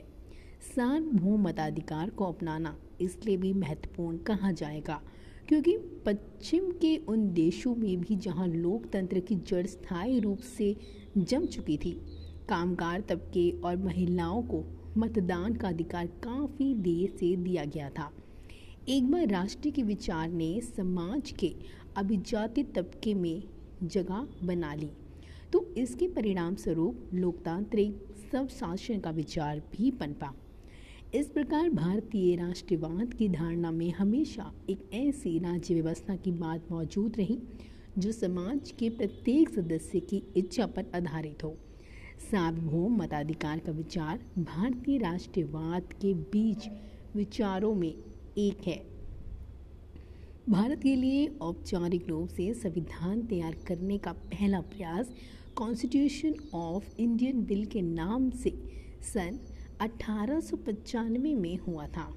सार्वभौम मताधिकार को अपनाना इसलिए भी महत्वपूर्ण कहा जाएगा क्योंकि पश्चिम के उन देशों में भी जहाँ लोकतंत्र की जड़ स्थायी रूप से जम चुकी थी कामगार तबके और महिलाओं को मतदान का अधिकार काफ़ी देर से दिया गया था। एक बार राष्ट्र के विचार ने समाज के अभिजातित तबके में जगह बना ली तो इसके परिणाम स्वरूप लोकतांत्रिक सब शासन का विचार भी पनपा इस प्रकार भारतीय राष्ट्रवाद की धारणा में हमेशा एक ऐसी राज्य व्यवस्था की बात मौजूद रही, जो समाज के प्रत्येक सदस्य की इच्छा पर आधारित हो। सार्वभौम मताधिकार का विचार भारतीय राष्ट्रवाद के बीच विचारों में एक है। भारत के लिए औपचारिक रूप से संविधान तैयार करने का पहला प्रयास कॉन्स्टिट्यूशन ऑफ़ इंडियन बिल के नाम से सन अठारह में हुआ था।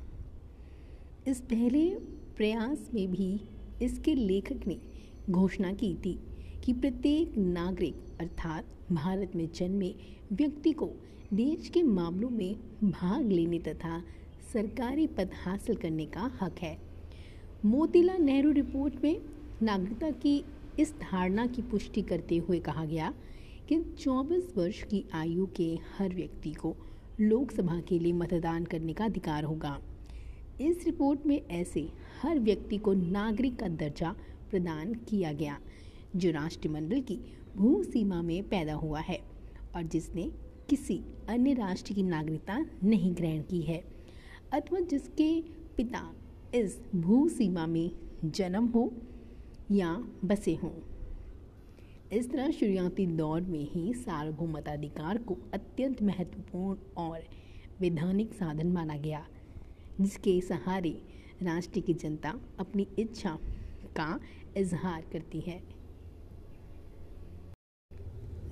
इस पहले प्रयास में भी इसके लेखक ने घोषणा की थी कि प्रत्येक नागरिक अर्थात भारत में जन्मे व्यक्ति को देश के मामलों में भाग लेने तथा सरकारी पद हासिल करने का हक है। मोतीलाल नेहरू रिपोर्ट में नागरिकता की इस धारणा की पुष्टि करते हुए कहा गया कि 24 वर्ष की आयु के हर व्यक्ति को लोकसभा के लिए मतदान करने का अधिकार होगा। इस रिपोर्ट में ऐसे हर व्यक्ति को नागरिक का दर्जा प्रदान किया गया, जो राष्ट्रमंडल की भू सीमा में पैदा हुआ है और जिसने किसी अन्य राष्ट्र की नागरिकता नहीं ग्रहण की है। अथवा जिसके पिता इस भू सीमा में जन्म हो या बसे हों। इस तरह शुरुआती दौर में ही सार्वभौमताधिकार को अत्यंत महत्वपूर्ण और वैधानिक साधन माना गया, जिसके सहारे राष्ट्र की जनता अपनी इच्छा का इजहार करती है।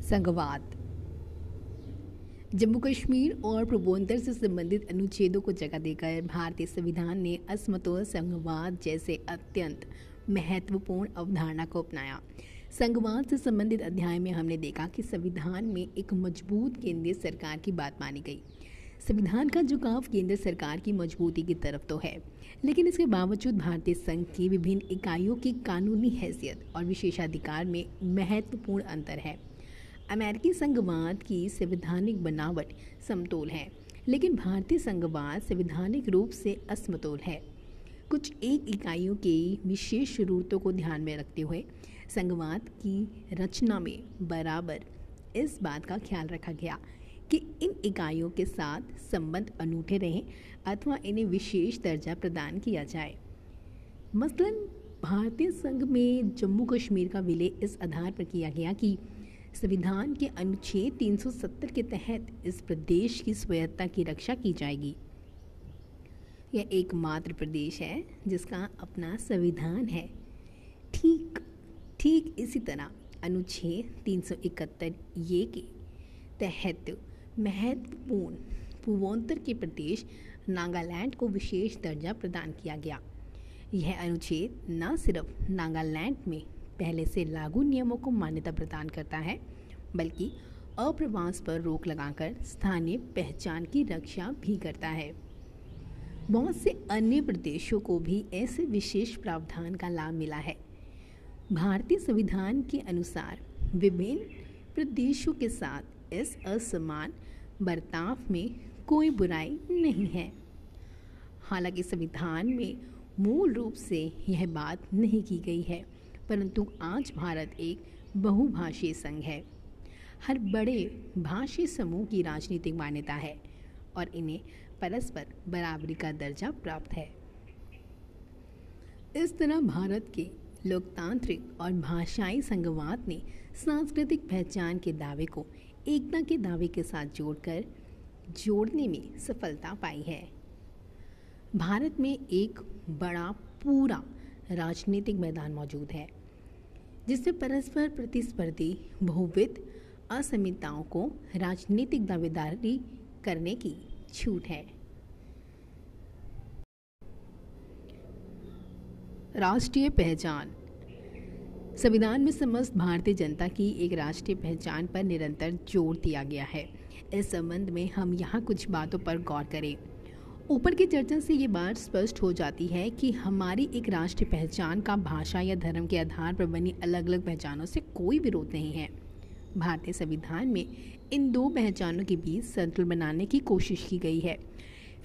संघवाद। जम्मू कश्मीर और पूर्वोत्तर से संबंधित अनुच्छेदों को जगह देकर भारतीय संविधान ने असमतोल संघवाद जैसे अत्यंत महत्वपूर्ण अवधारणा को अपनाया। संघवाद से संबंधित अध्याय में हमने देखा कि संविधान में एक मज़बूत केंद्रीय सरकार की बात मानी गई। संविधान का झुकाव केंद्र सरकार की मजबूती की तरफ़ तो है, लेकिन इसके बावजूद भारतीय संघ की विभिन्न इकाइयों की कानूनी हैसियत और विशेषाधिकार में महत्वपूर्ण अंतर है। अमेरिकी संघवाद की संवैधानिक बनावट समतोल है, लेकिन भारतीय संघवाद संवैधानिक रूप से असमतोल है। कुछ एक इकाइयों की विशेष जरूरतों को ध्यान में रखते हुए संघवाद की रचना में बराबर इस बात का ख्याल रखा गया कि इन इकाइयों के साथ संबंध अनूठे रहें अथवा इन्हें विशेष दर्जा प्रदान किया जाए। मसलन, भारतीय संघ में जम्मू कश्मीर का विलय इस आधार पर किया गया कि संविधान के अनुच्छेद 370 के तहत इस प्रदेश की स्वायत्ता की रक्षा की जाएगी। यह एकमात्र प्रदेश है जिसका अपना संविधान है। ठीक ठीक इसी तरह अनुच्छेद 371 ये के तहत महत्वपूर्ण पूर्वोत्तर के प्रदेश नागालैंड को विशेष दर्जा प्रदान किया गया। यह अनुच्छेद न सिर्फ़ नागालैंड में पहले से लागू नियमों को मान्यता प्रदान करता है, बल्कि अप्रवास पर रोक लगाकर स्थानीय पहचान की रक्षा भी करता है। बहुत से अन्य प्रदेशों को भी ऐसे विशेष प्रावधान का लाभ मिला है। भारतीय संविधान के अनुसार विभिन्न प्रदेशों के साथ इस असमान बर्ताव में कोई बुराई नहीं है। हालाँकि संविधान में मूल रूप से यह बात नहीं की गई है। परंतु आज भारत एक बहुभाषी संघ है। हर बड़े भाषी समूह की राजनीतिक मान्यता है और इन्हें परस्पर बराबरी का दर्जा प्राप्त है। इस तरह भारत के लोकतांत्रिक और भाषाई संघवाद ने सांस्कृतिक पहचान के दावे को एकता के दावे के साथ जोड़कर जोड़ने में सफलता पाई है। भारत में एक बड़ा पूरा राजनीतिक मैदान मौजूद है। जिससे परस्पर प्रतिस्पर्धी, बहुविध, असमिताओं को राजनीतिक दावेदारी करने की छूट है। राष्ट्रीय पहचान। संविधान में समस्त भारतीय जनता की एक राष्ट्रीय पहचान पर निरंतर ज़ोर दिया गया है। इस संबंध में हम यहाँ कुछ बातों पर गौर करें। ऊपर की चर्चा से ये बात स्पष्ट हो जाती है कि हमारी एक राष्ट्रीय पहचान का भाषा या धर्म के आधार पर बनी अलग अलग पहचानों से कोई विरोध नहीं है। भारतीय संविधान में इन दो पहचानों के बीच संतुलन बनाने की कोशिश की गई है।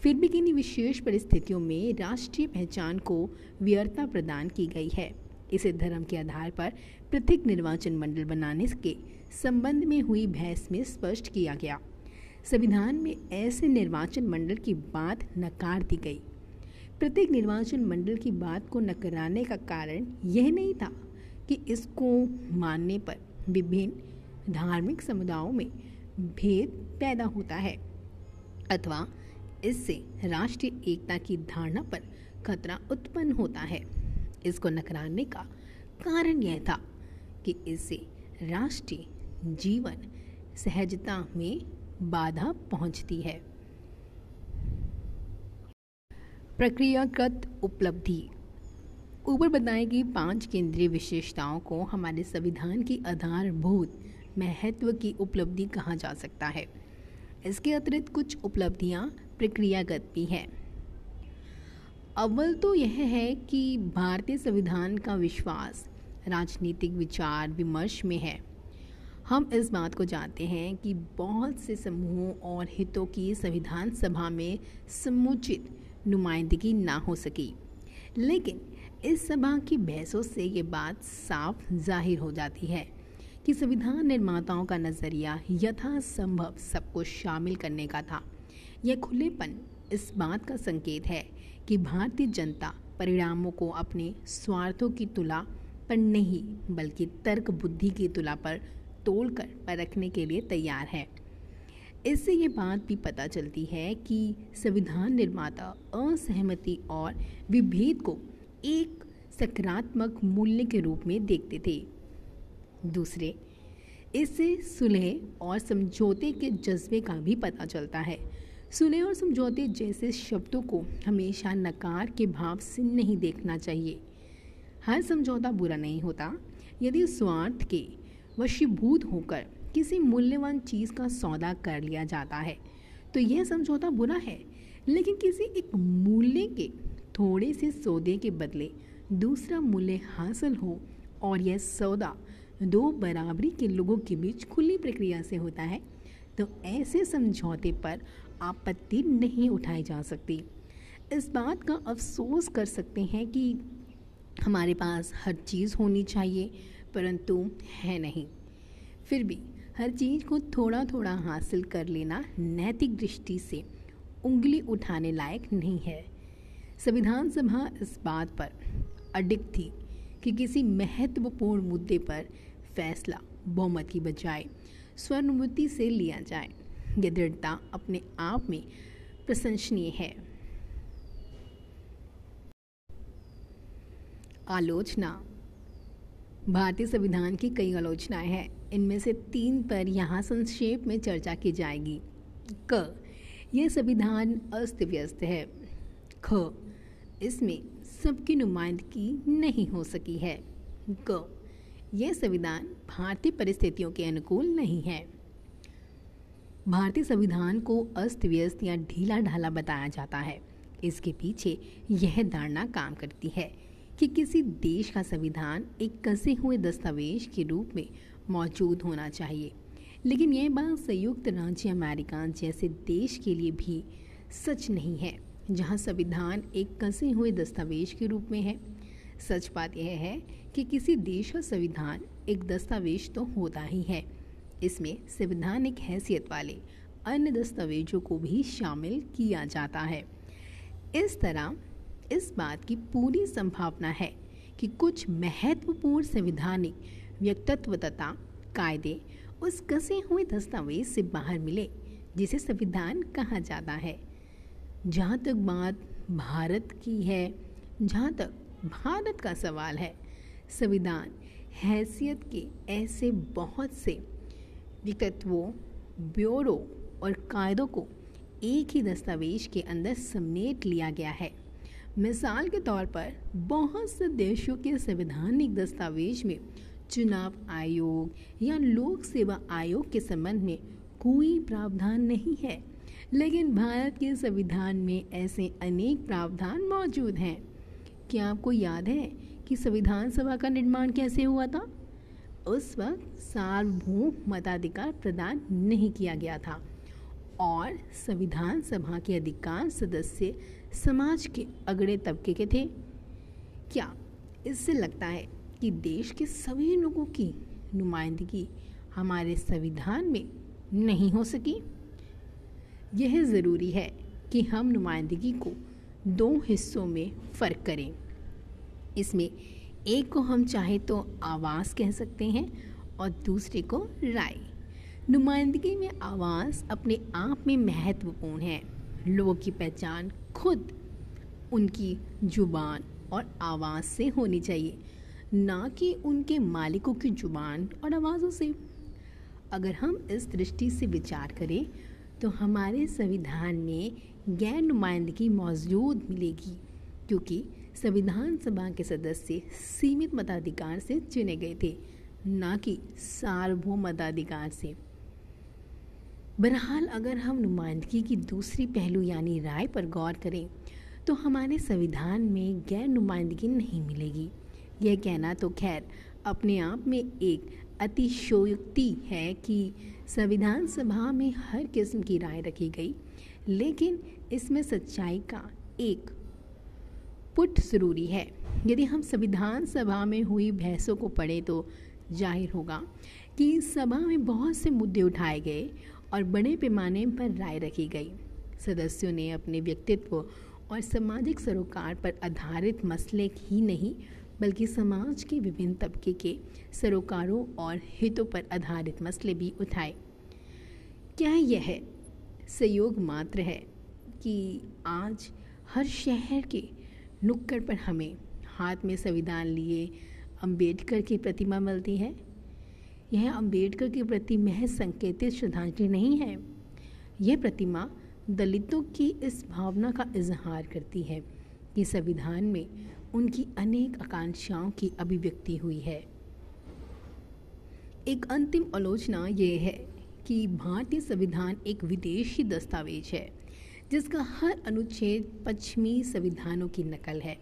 फिर भी किन्हीं विशेष परिस्थितियों में राष्ट्रीय पहचान को व्यर्थता प्रदान की गई है। इसे धर्म के आधार पर पृथक निर्वाचन मंडल बनाने के संबंध में हुई बहस में स्पष्ट किया गया। संविधान में ऐसे निर्वाचन मंडल की बात नकार दी गई। प्रत्येक निर्वाचन मंडल की बात को नकराने का कारण यह नहीं था कि इसको मानने पर विभिन्न धार्मिक समुदायों में भेद पैदा होता है, अथवा इससे राष्ट्रीय एकता की धारणा पर खतरा उत्पन्न होता है। इसको नकराने का कारण यह था कि इससे राष्ट्रीय जीवन सहजता में बाधा पहुँचती है। प्रक्रियागत उपलब्धि। ऊपर बताई गई पाँच केंद्रीय विशेषताओं को हमारे संविधान की आधारभूत महत्व की उपलब्धि कहा जा सकता है। इसके अतिरिक्त कुछ उपलब्धियाँ प्रक्रियागत भी हैं। अव्वल तो यह है कि भारतीय संविधान का विश्वास राजनीतिक विचार विमर्श में है। हम इस बात को जानते हैं कि बहुत से समूहों और हितों की संविधान सभा में समुचित नुमाइंदगी ना हो सकी। लेकिन इस सभा की बहसों से ये बात साफ़ ज़ाहिर हो जाती है कि संविधान निर्माताओं का नज़रिया यथासंभव सबको शामिल करने का था। यह खुलेपन इस बात का संकेत है कि भारतीय जनता परिणामों को अपने स्वार्थों की तुला पर नहीं, बल्कि तर्क बुद्धि की तुला पर तोड़कर परखने के लिए तैयार है। इससे ये बात भी पता चलती है कि संविधान निर्माता असहमति और विभेद को एक सकारात्मक मूल्य के रूप में देखते थे। दूसरे, इससे सुलह और समझौते के जज्बे का भी पता चलता है। सुलह और समझौते जैसे शब्दों को हमेशा नकार के भाव से नहीं देखना चाहिए। हर समझौता बुरा नहीं होता। यदि स्वार्थ के वशीभूत होकर किसी मूल्यवान चीज़ का सौदा कर लिया जाता है। तो यह समझौता बुरा है, लेकिन किसी एक मूल्य के थोड़े से सौदे के बदले दूसरा मूल्य हासिल हो और यह सौदा दो बराबरी के लोगों के बीच खुली प्रक्रिया से होता है तो ऐसे समझौते पर आपत्ति नहीं उठाई जा सकती। इस बात का अफसोस कर सकते हैं कि हमारे पास हर चीज़ होनी चाहिए परंतु है नहीं। फिर भी हर चीज़ को थोड़ा थोड़ा हासिल कर लेना नैतिक दृष्टि से उंगली उठाने लायक नहीं है। संविधान सभा इस बात पर अडिग थी कि किसी महत्वपूर्ण मुद्दे पर फैसला बहुमत की बजाय स्वर्णमुति से लिया जाए। यह दृढ़ता अपने आप में प्रशंसनीय है। आलोचना भारतीय संविधान की कई आलोचनाएँ हैं। इनमें से तीन पर यहाँ संक्षेप में चर्चा की जाएगी। क, यह संविधान अस्त व्यस्त है। ख, इसमें सबकी नुमाइंदगी नहीं हो सकी है। ग, यह संविधान भारतीय परिस्थितियों के अनुकूल नहीं है। भारतीय संविधान को अस्त व्यस्त या ढीला ढाला बताया जाता है। इसके पीछे यह धारणा काम करती है। कि किसी देश का संविधान एक कसे हुए दस्तावेज़ के रूप में मौजूद होना चाहिए। लेकिन यह बात संयुक्त राज्य अमेरिका जैसे देश के लिए भी सच नहीं है, जहाँ संविधान एक कसे हुए दस्तावेज़ के रूप में है। सच बात यह है कि किसी देश का संविधान एक दस्तावेज़ तो होता ही है। इसमें संविधानिक हैसियत वाले अन्य दस्तावेजों को भी शामिल किया जाता है। इस तरह इस बात की पूरी संभावना है कि कुछ महत्वपूर्ण संविधानिक व्यक्तित्व तथा कायदे उस कसे हुए दस्तावेज़ से बाहर मिले, जिसे संविधान कहा जाता है। जहाँ तक बात भारत की है, जहाँ तक भारत का सवाल है, संविधान हैसियत के ऐसे बहुत से व्यक्तित्वों, ब्यूरो और कायदों को एक ही दस्तावेज़ के अंदर समेट लिया गया है। मिसाल के तौर पर, बहुत से देशों के संवैधानिक दस्तावेज़ में चुनाव आयोग या लोक सेवा आयोग के संबंध में कोई प्रावधान नहीं है। लेकिन भारत के संविधान में ऐसे अनेक प्रावधान मौजूद हैं। क्या आपको याद है कि संविधान सभा का निर्माण कैसे हुआ था? उस वक्त सार्वभौम मताधिकार प्रदान नहीं किया गया था और संविधान सभा के अधिकांश सदस्य समाज के अगड़े तबके के थे। क्या इससे लगता है कि देश के सभी लोगों की नुमाइंदगी हमारे संविधान में नहीं हो सकी? यह ज़रूरी है कि हम नुमाइंदगी को दो हिस्सों में फ़र्क करें। इसमें एक को हम चाहे तो आवाज़ कह सकते हैं और दूसरे को राय। नुमाइंदगी में आवाज़ अपने आप में महत्वपूर्ण है। लोगों की पहचान खुद उनकी ज़ुबान और आवाज़ से होनी चाहिए। ना कि उनके मालिकों की ज़ुबान और आवाज़ों से। अगर हम इस दृष्टि से विचार करें तो हमारे संविधान में गैर नुमाइंदगी मौजूद मिलेगी, क्योंकि संविधान सभा के सदस्य सीमित मताधिकार से चुने गए थे, ना कि सार्वभौम मताधिकार से। बहरहाल, अगर हम नुमाइंदगी की दूसरी पहलू यानी राय पर गौर करें तो हमारे संविधान में गैर नुमाइंदगी नहीं मिलेगी। यह कहना तो खैर, अपने आप में एक अतिशयोक्ति है कि संविधान सभा में हर किस्म की राय रखी गई, लेकिन इसमें सच्चाई का एक पुट ज़रूरी है। यदि हम संविधान सभा में हुई बहसों को पढ़ें तो ज़ाहिर होगा कि सभा में बहुत से मुद्दे उठाए गए और बड़े पैमाने पर राय रखी गई। सदस्यों ने अपने व्यक्तित्व और सामाजिक सरोकार पर आधारित मसले ही नहीं, बल्कि समाज के विभिन्न तबके के सरोकारों और हितों पर आधारित मसले भी उठाए। क्या यह सहयोग मात्र है कि आज हर शहर के नुक्कड़ पर हमें हाथ में संविधान लिए अंबेडकर की प्रतिमा मिलती है? यह अंबेडकर के प्रति महज संकेतित श्रद्धांजलि नहीं है। यह प्रतिमा दलितों की इस भावना का इजहार करती है। कि संविधान में उनकी अनेक आकांक्षाओं की अभिव्यक्ति हुई है। एक अंतिम आलोचना यह है कि भारतीय संविधान एक विदेशी दस्तावेज़ है, जिसका हर अनुच्छेद पश्चिमी संविधानों की नकल है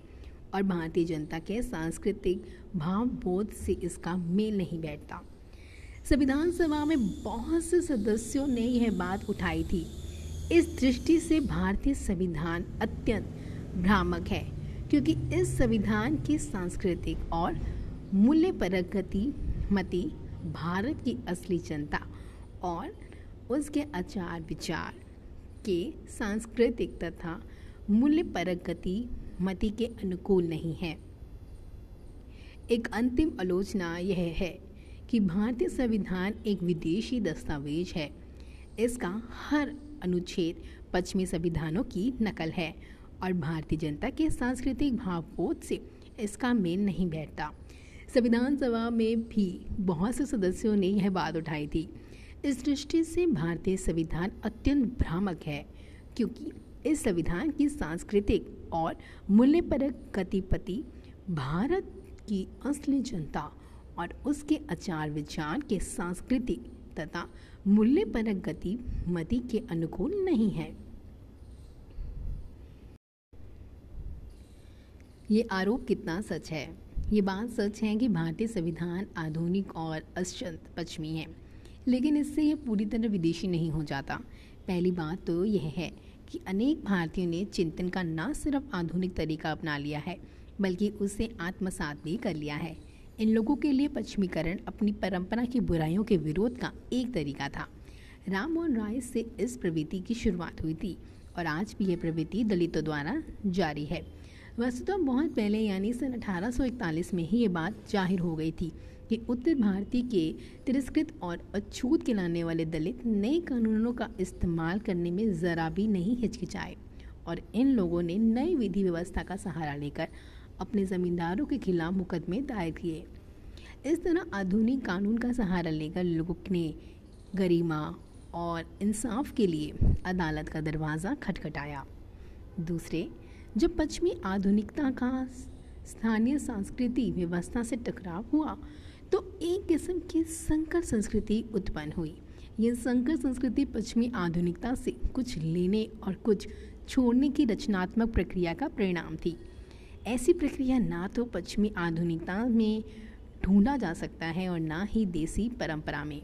और भारतीय जनता के सांस्कृतिक भावबोध से इसका मेल नहीं बैठता। संविधान सभा में बहुत से सदस्यों ने यह बात उठाई थी। इस दृष्टि से भारतीय संविधान अत्यंत भ्रामक है, क्योंकि इस संविधान की सांस्कृतिक और मूल्य परगति, मती, भारत की असली जनता और उसके आचार विचार के सांस्कृतिक तथा मूल्य परगति, मति के अनुकूल नहीं है। एक अंतिम आलोचना यह है कि भारतीय संविधान एक विदेशी दस्तावेज़ है। इसका हर अनुच्छेद पश्चिमी संविधानों की नकल है और भारतीय जनता के सांस्कृतिक भावबोध से इसका मेल नहीं बैठता। संविधान सभा में भी बहुत से सदस्यों ने यह बात उठाई थी। इस दृष्टि से भारतीय संविधान अत्यंत भ्रामक है, क्योंकि इस संविधान की सांस्कृतिक और मूल्यपरक गतिपति भारत की असली जनता और उसके आचार विचार के सांस्कृतिक तथा मूल्यपरक गति मति के अनुकूल नहीं है। ये आरोप कितना सच है? ये बात सच है कि भारतीय संविधान आधुनिक और अत्यंत पश्चिमी है, लेकिन इससे यह पूरी तरह विदेशी नहीं हो जाता। पहली बात तो यह है कि अनेक भारतीयों ने चिंतन का न सिर्फ़ आधुनिक तरीका अपना लिया है, बल्कि उसे आत्मसात भी कर लिया है। इन लोगों के लिए पश्चिमीकरण अपनी परंपरा की बुराइयों के विरोध का एक तरीका था। राम मोहन राय से इस प्रवृत्ति की शुरुआत हुई थी और आज भी यह प्रवृत्ति दलितों द्वारा जारी है। वस्तुतः बहुत पहले यानी सन 1841 में ही ये बात ज़ाहिर हो गई थी कि उत्तर भारतीय के तिरस्कृत और अछूत खिलाने वाले दलित नए कानूनों का इस्तेमाल करने में ज़रा भी नहीं हिचकिचाए और इन लोगों ने नई विधि व्यवस्था का सहारा लेकर अपने ज़मींदारों के खिलाफ मुकदमे दायर किए। इस तरह आधुनिक कानून का सहारा लेकर लोगों ने गरिमा और इंसाफ के लिए अदालत का दरवाज़ा खटखटाया। दूसरे, जब पश्चिमी आधुनिकता का स्थानीय सांस्कृतिक व्यवस्था से टकराव हुआ तो एक किस्म की संकर संस्कृति उत्पन्न हुई। यह संकर संस्कृति पश्चिमी आधुनिकता से कुछ लेने और कुछ छोड़ने की रचनात्मक प्रक्रिया का परिणाम थी। ऐसी प्रक्रिया ना तो पश्चिमी आधुनिकता में ढूंढा जा सकता है और ना ही देसी परंपरा में।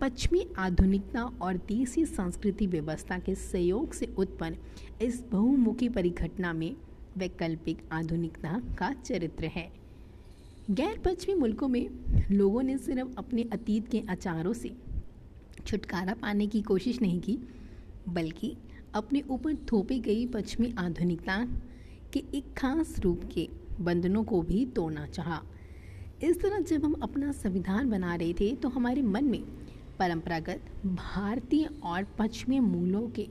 पश्चिमी आधुनिकता और देसी संस्कृति व्यवस्था के सहयोग से उत्पन्न इस बहुमुखी परिघटना में वैकल्पिक आधुनिकता का चरित्र है। गैर पश्चिमी मुल्कों में लोगों ने सिर्फ़ अपने अतीत के आचारों से छुटकारा पाने की कोशिश नहीं की, बल्कि अपने ऊपर थोपी गई पश्चिमी आधुनिकता के एक खास रूप के बंधनों को भी तोड़ना चाहा। इस तरह जब हम अपना संविधान बना रहे थे तो हमारे मन में परंपरागत भारतीय और पश्चिमी मूलों के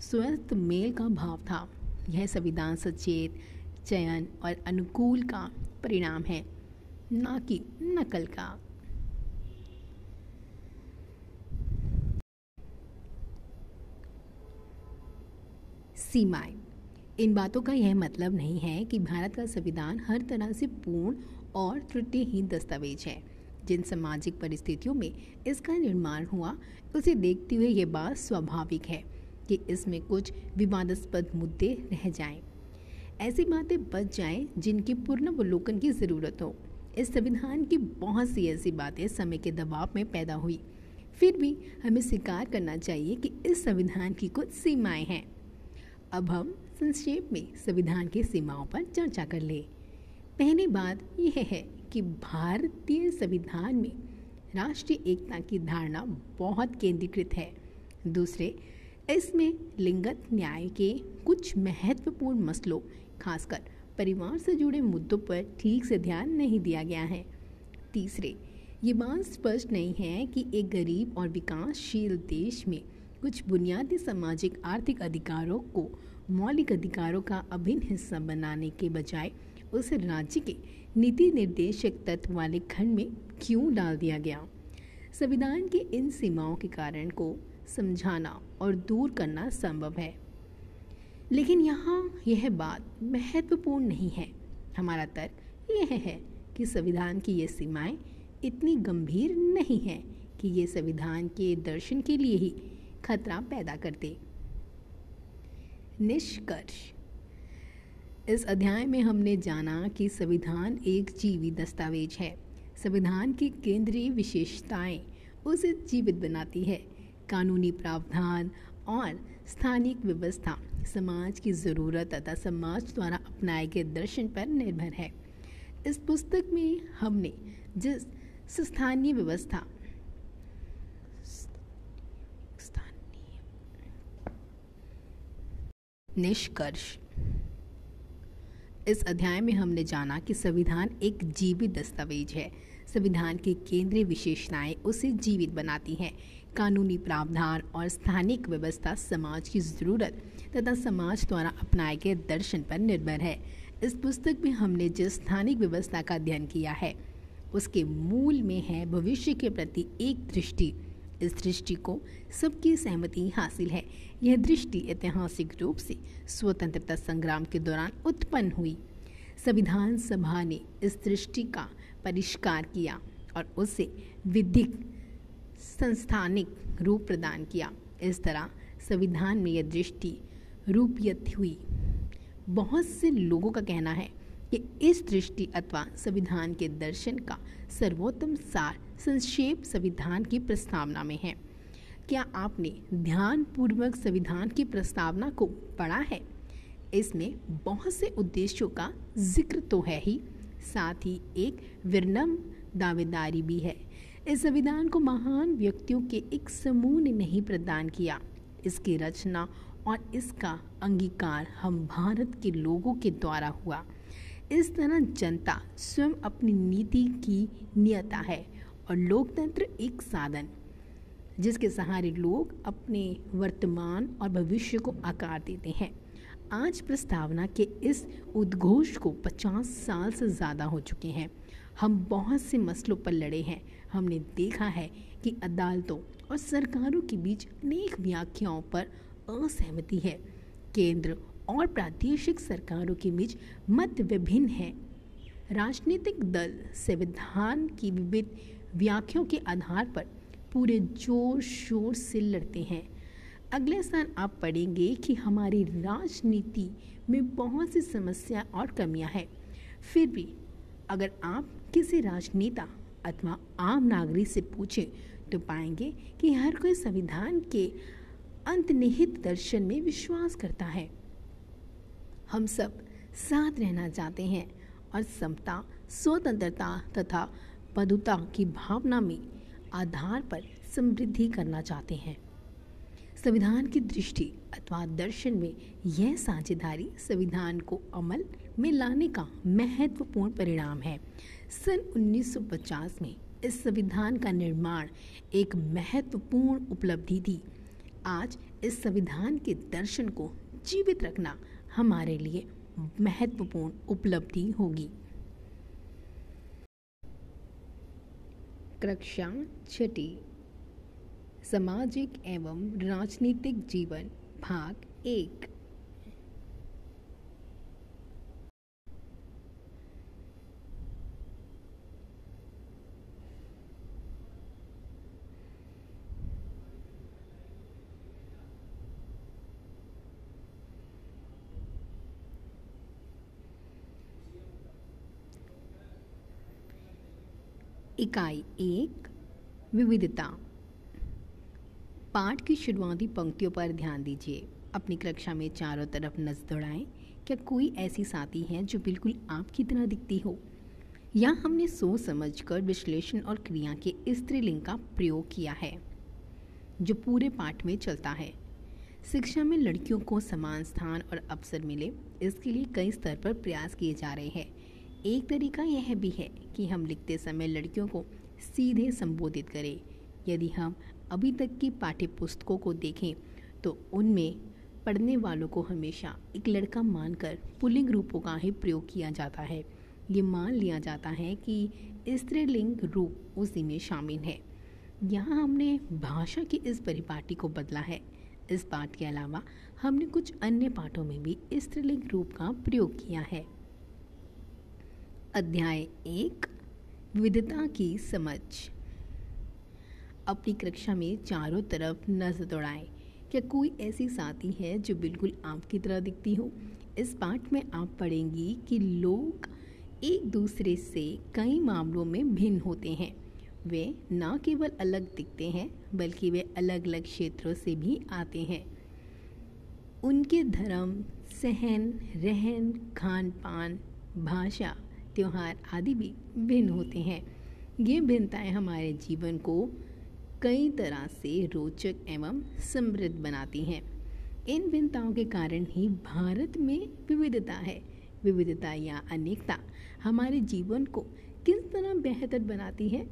स्वस्थ मेल का भाव था। यह संविधान सचेत, चयन और अनुकूल का परिणाम है, ना कि नकल का। सीमाएँ। इन बातों का यह मतलब नहीं है कि भारत का संविधान हर तरह से पूर्ण और त्रुटिहीन दस्तावेज़ है। जिन सामाजिक परिस्थितियों में इसका निर्माण हुआ, उसे देखते हुए यह बात स्वाभाविक है कि इसमें कुछ विवादास्पद मुद्दे रह जाएँ। ऐसी बातें बच जाएँ जिनकी पूर्ण अवलोकन की ज़रूरत हो। इस संविधान की बहुत सी ऐसी बातें समय के दबाव में पैदा हुई। फिर भी हमें स्वीकार करना चाहिए कि इस संविधान की कुछ सीमाएँ हैं। अब हम संक्षेप में संविधान की सीमाओं पर चर्चा कर ले। पहली बात यह है कि भारतीय संविधान में राष्ट्रीय एकता की धारणा बहुत केंद्रीकृत है। दूसरे, इसमें लिंगत न्याय के कुछ महत्वपूर्ण मसलों, खासकर परिवार से जुड़े मुद्दों पर ठीक से ध्यान नहीं दिया गया है। तीसरे, ये बात स्पष्ट नहीं है कि एक गरीब और विकासशील देश में कुछ बुनियादी सामाजिक आर्थिक अधिकारों को मौलिक अधिकारों का अभिन्न हिस्सा बनाने के बजाय उस राज्य के नीति निर्देशक तत्व वाले खंड में क्यों डाल दिया गया? संविधान के इन सीमाओं के कारण को समझाना और दूर करना संभव है। लेकिन यहाँ यह बात महत्वपूर्ण नहीं है। हमारा तर्क यह है कि संविधान की ये सीमाएँ इतनी गंभीर नहीं हैं कि ये संविधान के दर्शन के लिए ही खतरा पैदा करते। निष्कर्ष। इस अध्याय में हमने जाना कि संविधान एक जीवित दस्तावेज़ है। संविधान की केंद्रीय विशेषताएँ उसे जीवित बनाती है। कानूनी प्रावधान और स्थानिक व्यवस्था, समाज की ज़रूरत तथा समाज द्वारा अपनाए गए दर्शन पर निर्भर है। इस पुस्तक में हमने जिस स्थानीय व्यवस्था निष्कर्ष। इस अध्याय में हमने जाना कि संविधान एक जीवित दस्तावेज़ है। संविधान की केंद्रीय विशेषताएँ उसे जीवित बनाती हैं। कानूनी प्रावधान और स्थानिक व्यवस्था समाज की ज़रूरत तथा समाज द्वारा अपनाए गए दर्शन पर निर्भर है। इस पुस्तक में हमने जिस स्थानिक व्यवस्था का अध्ययन किया है, उसके मूल में है भविष्य के प्रति एक दृष्टि। इस दृष्टि को सबकी सहमति हासिल है। यह दृष्टि ऐतिहासिक रूप से स्वतंत्रता संग्राम के दौरान उत्पन्न हुई। संविधान सभा ने इस दृष्टि का परिष्कार किया और उसे विधिक, संस्थानिक रूप प्रदान किया। इस तरह संविधान में यह दृष्टि रूपियत हुई। बहुत से लोगों का कहना है कि इस दृष्टि अथवा संविधान के दर्शन का सर्वोत्तम सार संक्षेप संविधान की प्रस्तावना में है। क्या आपने ध्यान पूर्वक संविधान की प्रस्तावना को पढ़ा है? इसमें बहुत से उद्देश्यों का ज़िक्र तो है ही, साथ ही एक विरनम दावेदारी भी है। इस संविधान को महान व्यक्तियों के एक समूह ने नहीं प्रदान किया। इसकी रचना और इसका अंगीकार हम भारत के लोगों के द्वारा हुआ। इस तरह जनता स्वयं अपनी नीति की नियता है। और लोकतंत्र एक साधन, जिसके सहारे लोग अपने वर्तमान और भविष्य को आकार देते हैं। आज प्रस्तावना के इस उद्घोष को 50 साल से ज़्यादा हो चुके हैं। हम बहुत से मसलों पर लड़े हैं। हमने देखा है कि अदालतों और सरकारों के बीच अनेक व्याख्याओं पर असहमति है। केंद्र और प्रादेशिक सरकारों के बीच मत विभिन्न है। राजनीतिक दल संविधान की विविध व्याख्याओं के आधार पर पूरे ज़ोर शोर से लड़ते हैं। अगले साल आप पढ़ेंगे कि हमारी राजनीति में बहुत सी समस्या और कमियाँ हैं। फिर भी, अगर आप किसी राजनेता अथवा आम नागरिक से पूछें तो पाएँगे कि हर कोई संविधान के अंतनिहित दर्शन में विश्वास करता है। हम सब साथ रहना चाहते हैं और समता, स्वतंत्रता तथा पदुता की भावना में आधार पर समृद्धि करना चाहते हैं। संविधान की दृष्टि अथवा दर्शन में यह साझेदारी संविधान को अमल में लाने का महत्वपूर्ण परिणाम है। सन 1950 में इस संविधान का निर्माण एक महत्वपूर्ण उपलब्धि थी। आज इस संविधान के दर्शन को जीवित रखना हमारे लिए महत्वपूर्ण उपलब्धि होगी। कक्षा छठी सामाजिक एवं राजनीतिक जीवन भाग एक। इकाई एक, विविधता। पाठ की शुरुआती पंक्तियों पर ध्यान दीजिए। अपनी कक्षा में चारों तरफ़ नज़र दौड़ाएँ। क्या कोई ऐसी साथी है जो बिल्कुल आपकी तरह दिखती हो? या हमने सोच समझकर विश्लेषण और क्रिया के स्त्रीलिंग का प्रयोग किया है, जो पूरे पाठ में चलता है? शिक्षा में लड़कियों को समान स्थान और अवसर मिले, इसके लिए कई स्तर पर प्रयास किए जा रहे हैं। एक तरीका यह भी है कि हम लिखते समय लड़कियों को सीधे संबोधित करें। यदि हम अभी तक की पाठ्य पुस्तकों को देखें तो उनमें पढ़ने वालों को हमेशा एक लड़का मानकर पुलिंग रूपों का ही प्रयोग किया जाता है। ये मान लिया जाता है कि स्त्रीलिंग रूप उसी में शामिल है। यहाँ हमने भाषा की इस परिपाटी को बदला है। इस पाठ के अलावा हमने कुछ अन्य पाठों में भी स्त्रीलिंग रूप का प्रयोग किया है। अध्याय एक, विविधता की समझ। अपनी कक्षा में चारों तरफ़ नज़र दौड़ाएँ। क्या कोई ऐसी साथी है जो बिल्कुल आपकी तरह दिखती हो? इस पाठ में आप पढ़ेंगी कि लोग एक दूसरे से कई मामलों में भिन्न होते हैं। वे न केवल अलग दिखते हैं, बल्कि वे अलग अलग क्षेत्रों से भी आते हैं। उनके धर्म, सहन, रहन खान पान भाषा त्यौहार आदि भी भिन्न होते हैं। ये भिन्नताएँ हमारे जीवन को कई तरह से रोचक एवं समृद्ध बनाती हैं। इन भिन्नताओं के कारण ही भारत में विविधता है। विविधता या अनेकता हमारे जीवन को किस तरह बेहतर बनाती है?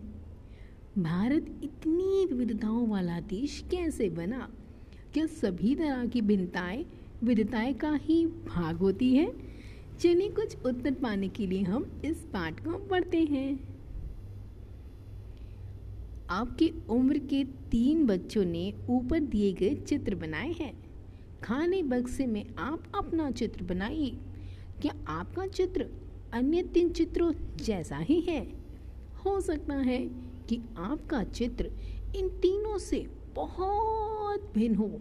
भारत इतनी विविधताओं वाला देश कैसे बना? क्या सभी तरह की भिन्नताएँ विविधताएँ का ही भाग होती है? चलिए कुछ उत्तर पाने के लिए हम इस पाठ को पढ़ते हैं। आपकी उम्र के तीन बच्चों ने ऊपर दिए गए चित्र बनाए हैं। खाने बक्से में आप अपना चित्र बनाइए। क्या आपका चित्र अन्य तीन चित्रों जैसा ही है? हो सकता है कि आपका चित्र इन तीनों से बहुत भिन्न हो।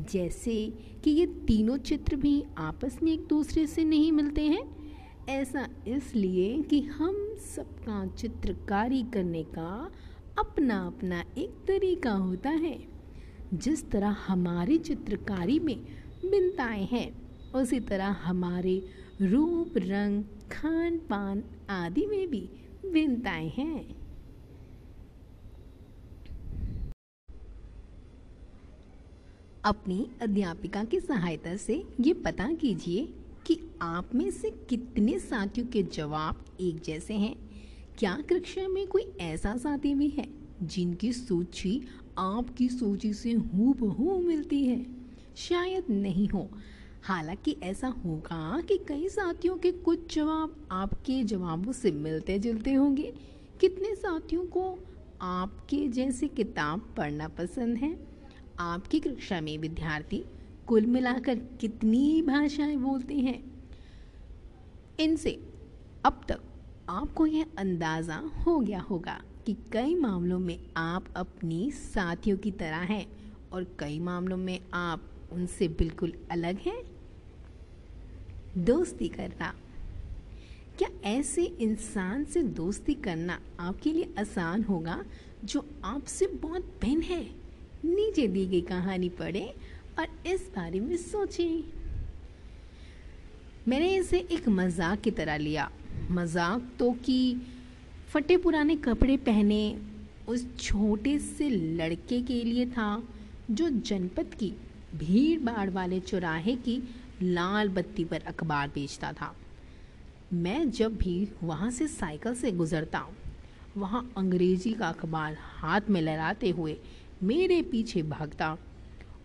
जैसे कि ये तीनों चित्र भी आपस में एक दूसरे से नहीं मिलते हैं। ऐसा इसलिए कि हम सबका चित्रकारी करने का अपना अपना एक तरीका होता है। जिस तरह हमारी चित्रकारी में भिन्नताएँ हैं, उसी तरह हमारे रूप, रंग खान पान आदि में भी भिन्नताएँ हैं। अपनी अध्यापिका की सहायता से ये पता कीजिए कि आप में से कितने साथियों के जवाब एक जैसे हैं। क्या कक्षा में कोई ऐसा साथी भी है जिनकी सूची आपकी सूची से हूबहू मिलती है? शायद नहीं हो। हालाँकि ऐसा होगा कि कई साथियों के कुछ जवाब आपके जवाबों से मिलते जुलते होंगे। कितने साथियों को आपके जैसे किताब पढ़ना पसंद है? आपकी कक्षा में विद्यार्थी कुल मिलाकर कितनी भाषाएँ बोलते हैं? इनसे अब तक आपको यह अंदाज़ा हो गया होगा कि कई मामलों में आप अपनी साथियों की तरह हैं और कई मामलों में आप उनसे बिल्कुल अलग हैं। दोस्ती करना। क्या ऐसे इंसान से दोस्ती करना आपके लिए आसान होगा जो आपसे बहुत भिन्न है? नीचे दी गई कहानी पढ़ें और इस बारे में सोचें। मैंने इसे एक मज़ाक की तरह लिया। मज़ाक तो कि फटे पुराने कपड़े पहने उस छोटे से लड़के के लिए था, जो जनपद की भीड़ भाड़ वाले चौराहे की लाल बत्ती पर अखबार बेचता था। मैं जब भी वहाँ से साइकिल से गुज़रता वहाँ अंग्रेज़ी का अखबार हाथ में लहराते हुए मेरे पीछे भागता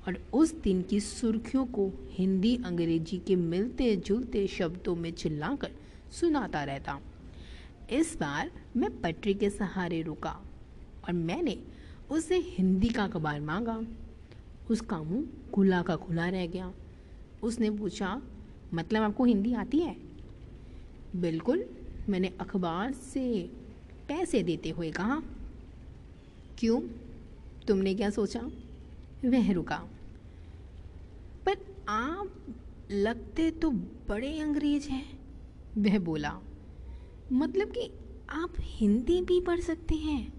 और उस दिन की सुर्खियों को हिंदी अंग्रेज़ी के मिलते जुलते शब्दों में चिल्लाकर सुनाता रहता। इस बार मैं पटरी के सहारे रुका और मैंने उसे हिंदी का अखबार मांगा। उसका मुँह खुला का खुला रह गया। उसने पूछा मतलब आपको हिंदी आती है? बिल्कुल, मैंने अखबार से पैसे देते हुए कहा। क्यों? तुमने क्या सोचा? वह रुका। पर आप लगते तो बड़े अंग्रेज़ हैं, वह बोला। मतलब कि आप हिंदी भी पढ़ सकते हैं।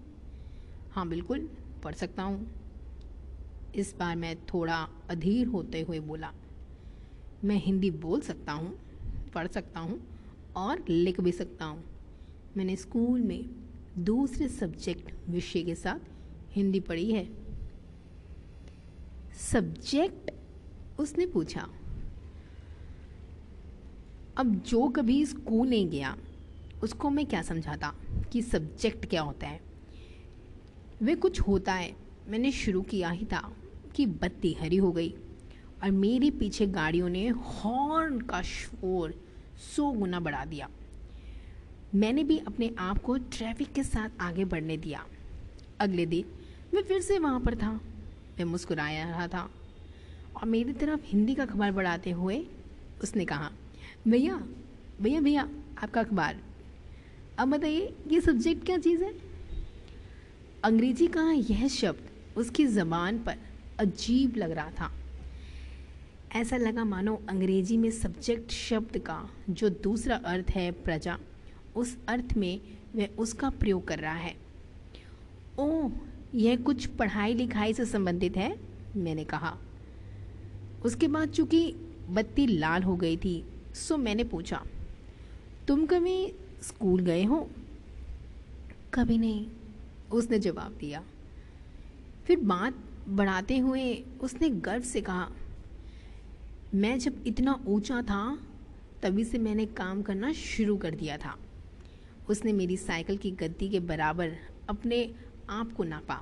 हाँ बिल्कुल, पढ़ सकता हूँ। इस बार मैं थोड़ा अधीर होते हुए बोला। मैं हिंदी बोल सकता हूँ, पढ़ सकता हूँ और लिख भी सकता हूँ। मैंने स्कूल में दूसरे सब्जेक्ट विषय के साथ हिंदी पढ़ी है। सब्जेक्ट उसने पूछा, अब जो कभी स्कूल नहीं गया, उसको मैं क्या समझाता कि सब्जेक्ट क्या होता है? वे कुछ होता है, मैंने शुरू किया ही था कि बत्ती हरी हो गई और मेरे पीछे गाड़ियों ने हॉर्न का शोर सौ गुना बढ़ा दिया। मैंने भी अपने आप को ट्रैफ़िक के साथ आगे बढ़ने दिया। अगले दिन मैं फिर से वहाँ पर था। मैं मुस्कुराया रहा था और मेरी तरफ़ हिंदी का अखबार बढ़ाते हुए उसने कहा, भैया भैया भैया, आपका अखबार। अब बताइए, ये सब्जेक्ट क्या चीज़ है? अंग्रेज़ी का यह शब्द उसकी ज़बान पर अजीब लग रहा था। ऐसा लगा मानो अंग्रेज़ी में सब्जेक्ट शब्द का जो दूसरा अर्थ है प्रजा, उस अर्थ में वह उसका प्रयोग कर रहा है। ओह यह कुछ पढ़ाई लिखाई से संबंधित है, मैंने कहा। उसके बाद चूँकि बत्ती लाल हो गई थी, सो मैंने पूछा, तुम कभी स्कूल गए हो? कभी नहीं, उसने जवाब दिया। फिर बात बढ़ाते हुए उसने गर्व से कहा, मैं जब इतना ऊँचा था, तभी से मैंने काम करना शुरू कर दिया था। उसने मेरी साइकिल की गद्दी के बराबर अपने आप को नापा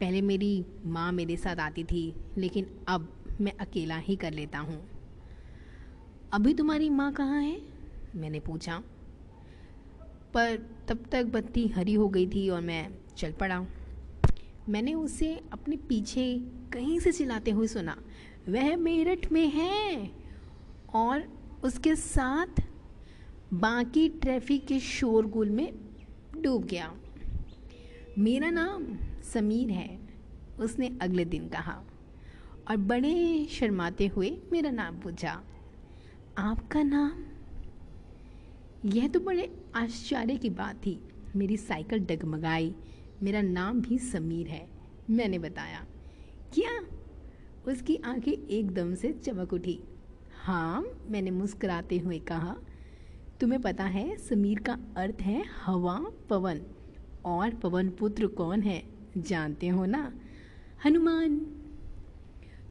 पहले मेरी माँ मेरे साथ आती थी, लेकिन अब मैं अकेला ही कर लेता हूँ। अभी तुम्हारी माँ कहाँ है? मैंने पूछा। पर तब तक बत्ती हरी हो गई थी और मैं चल पड़ा। मैंने उसे अपने पीछे कहीं से चिल्लाते हुए सुना, वह मेरठ में है और उसके साथ बाकी ट्रैफ़िक के शोरगुल में डूब गया। मेरा नाम समीर है, उसने अगले दिन कहा, और बड़े शर्माते हुए मेरा नाम पूछा, आपका नाम? यह तो बड़े आश्चर्य की बात थी। मेरी साइकिल डगमगाई, मेरा नाम भी समीर है, मैंने बताया। क्या? उसकी आँखें एकदम से चमक उठी। हाँ मैंने मुस्कुराते हुए कहा, तुम्हें पता है, समीर का अर्थ है हवा, पवन। और पवन पुत्र कौन है, जानते हो ना? हनुमान।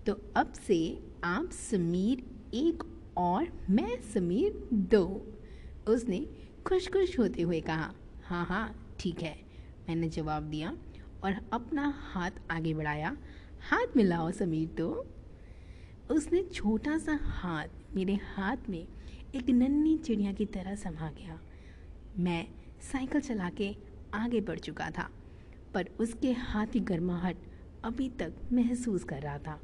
तो अब से आप समीर एक और, मैं समीर दो। उसने खुश खुश होते हुए कहा हाँ हाँ ठीक है। मैंने जवाब दिया और अपना हाथ आगे बढ़ाया। हाथ मिलाओ समीर तो उसने छोटा सा हाथ मेरे हाथ में एक नन्ही चिड़िया की तरह समा गया मैं साइकिल चला के आगे बढ़ चुका था, पर उसके हाथ की गर्माहट अभी तक महसूस कर रहा था।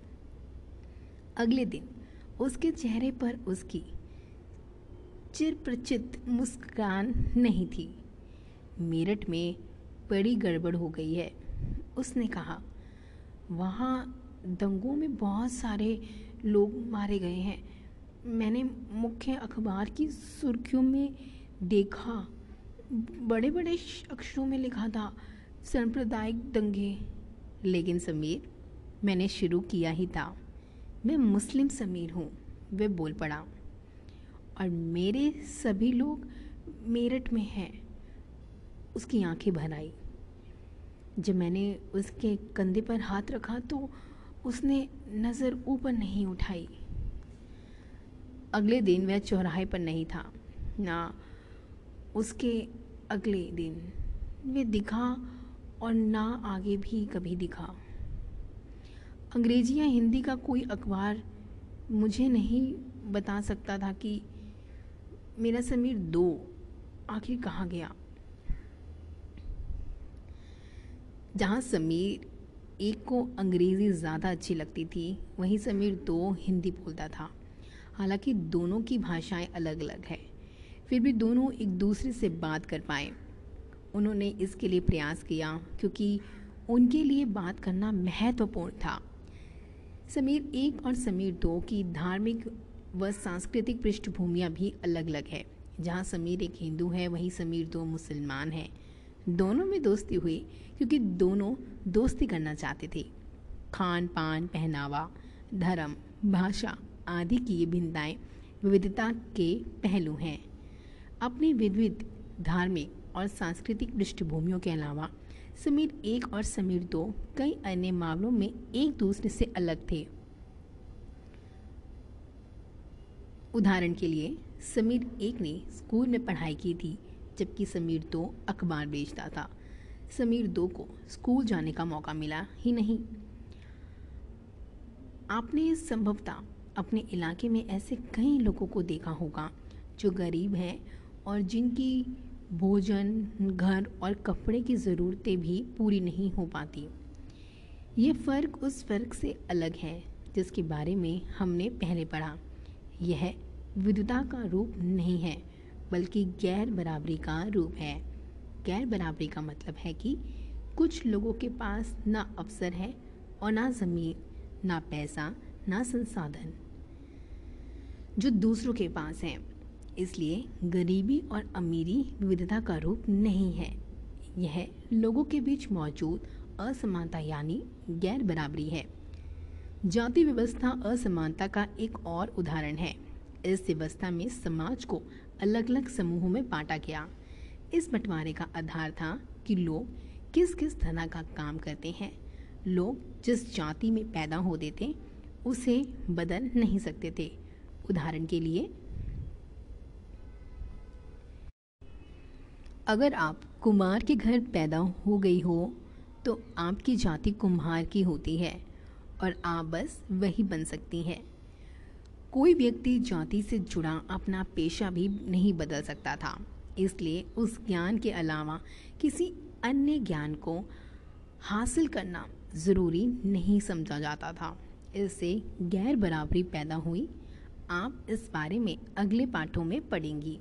अगले दिन, उसके चेहरे पर उसकी चिरप्रचित मुस्कान नहीं थी। मेरठ में बड़ी गड़बड़ हो गई है, उसने कहा। वहाँ दंगों में बहुत सारे लोग मारे गए हैं। मैंने मुख्य अखबार की सुर्खियों में देखा। बड़े बड़े अक्षरों में लिखा था, सांप्रदायिक दंगे। लेकिन समीर, मैंने शुरू किया ही था। मैं मुस्लिम समीर हूँ, वे बोल पड़ा। और मेरे सभी लोग मेरठ में हैं। उसकी आँखें भर आई। जब मैंने उसके कंधे पर हाथ रखा तो उसने नज़र ऊपर नहीं उठाई। अगले दिन वह चौराहे पर नहीं था। ना उसके अगले दिन। वे दिखा और ना आगे भी कभी दिखा। अंग्रेज़ी या हिंदी का कोई अखबार मुझे नहीं बता सकता था कि मेरा समीर दो आखिर कहाँ गया। जहाँ समीर एक को अंग्रेज़ी ज़्यादा अच्छी लगती थी, वहीं समीर दो हिंदी बोलता था। हालाँकि दोनों की भाषाएँ अलग अलग है। फिर भी दोनों एक दूसरे से बात कर पाए। उन्होंने इसके लिए प्रयास किया, क्योंकि उनके लिए बात करना महत्वपूर्ण था। समीर एक और समीर दो की धार्मिक व सांस्कृतिक पृष्ठभूमियाँ भी अलग अलग है। जहाँ समीर एक हिंदू है, वहीं समीर दो मुसलमान हैं। दोनों में दोस्ती हुई, क्योंकि दोनों दोस्ती करना चाहते थे। खान पान पहनावा, धर्म, भाषा आदि की ये भिन्नताएँ विविधता के पहलू हैं। अपनी विविध धार्मिक और सांस्कृतिक पृष्ठभूमियों के अलावा, समीर एक और समीर दो, कई अन्य मामलों में एक दूसरे से अलग थे। उदाहरण के लिए, समीर एक ने स्कूल में पढ़ाई की थी, जबकि समीर दो अखबार बेचता था। समीर दो को स्कूल जाने का मौका मिला ही नहीं। आपने संभवतः अपने इलाके में ऐसे कई लोगों को देखा होगा, जो गरीब हैं और जिनकी भोजन, घर और कपड़े की ज़रूरतें भी पूरी नहीं हो पाती। ये फ़र्क उस फ़र्क से अलग है, जिसके बारे में हमने पहले पढ़ा। यह विधुता का रूप नहीं है, बल्कि गैर बराबरी का रूप है। गैर बराबरी का मतलब है कि कुछ लोगों के पास ना अवसर है और ना ज़मीन, ना पैसा, ना संसाधन, जो दूसरों के पास है। इसलिए गरीबी और अमीरी विविधता का रूप नहीं है। यह लोगों के बीच मौजूद असमानता यानी गैर बराबरी है। जाति व्यवस्था असमानता का एक और उदाहरण है। इस व्यवस्था में समाज को अलग अलग समूहों में बांटा गया। इस बंटवारे का आधार था कि लोग किस किस तरह का काम करते हैं। लोग जिस जाति में पैदा होते थे, उसे बदल नहीं सकते थे। उदाहरण के लिए अगर आप कुमार के घर पैदा हो गई हो तो आपकी जाति कुम्हार की होती है और आप बस वही बन सकती हैं। कोई व्यक्ति जाति से जुड़ा अपना पेशा भी नहीं बदल सकता था। इसलिए उस ज्ञान के अलावा किसी अन्य ज्ञान को हासिल करना ज़रूरी नहीं समझा जाता था। इससे गैर बराबरी पैदा हुई। आप इस बारे में अगले पाठों में पढ़ेंगी।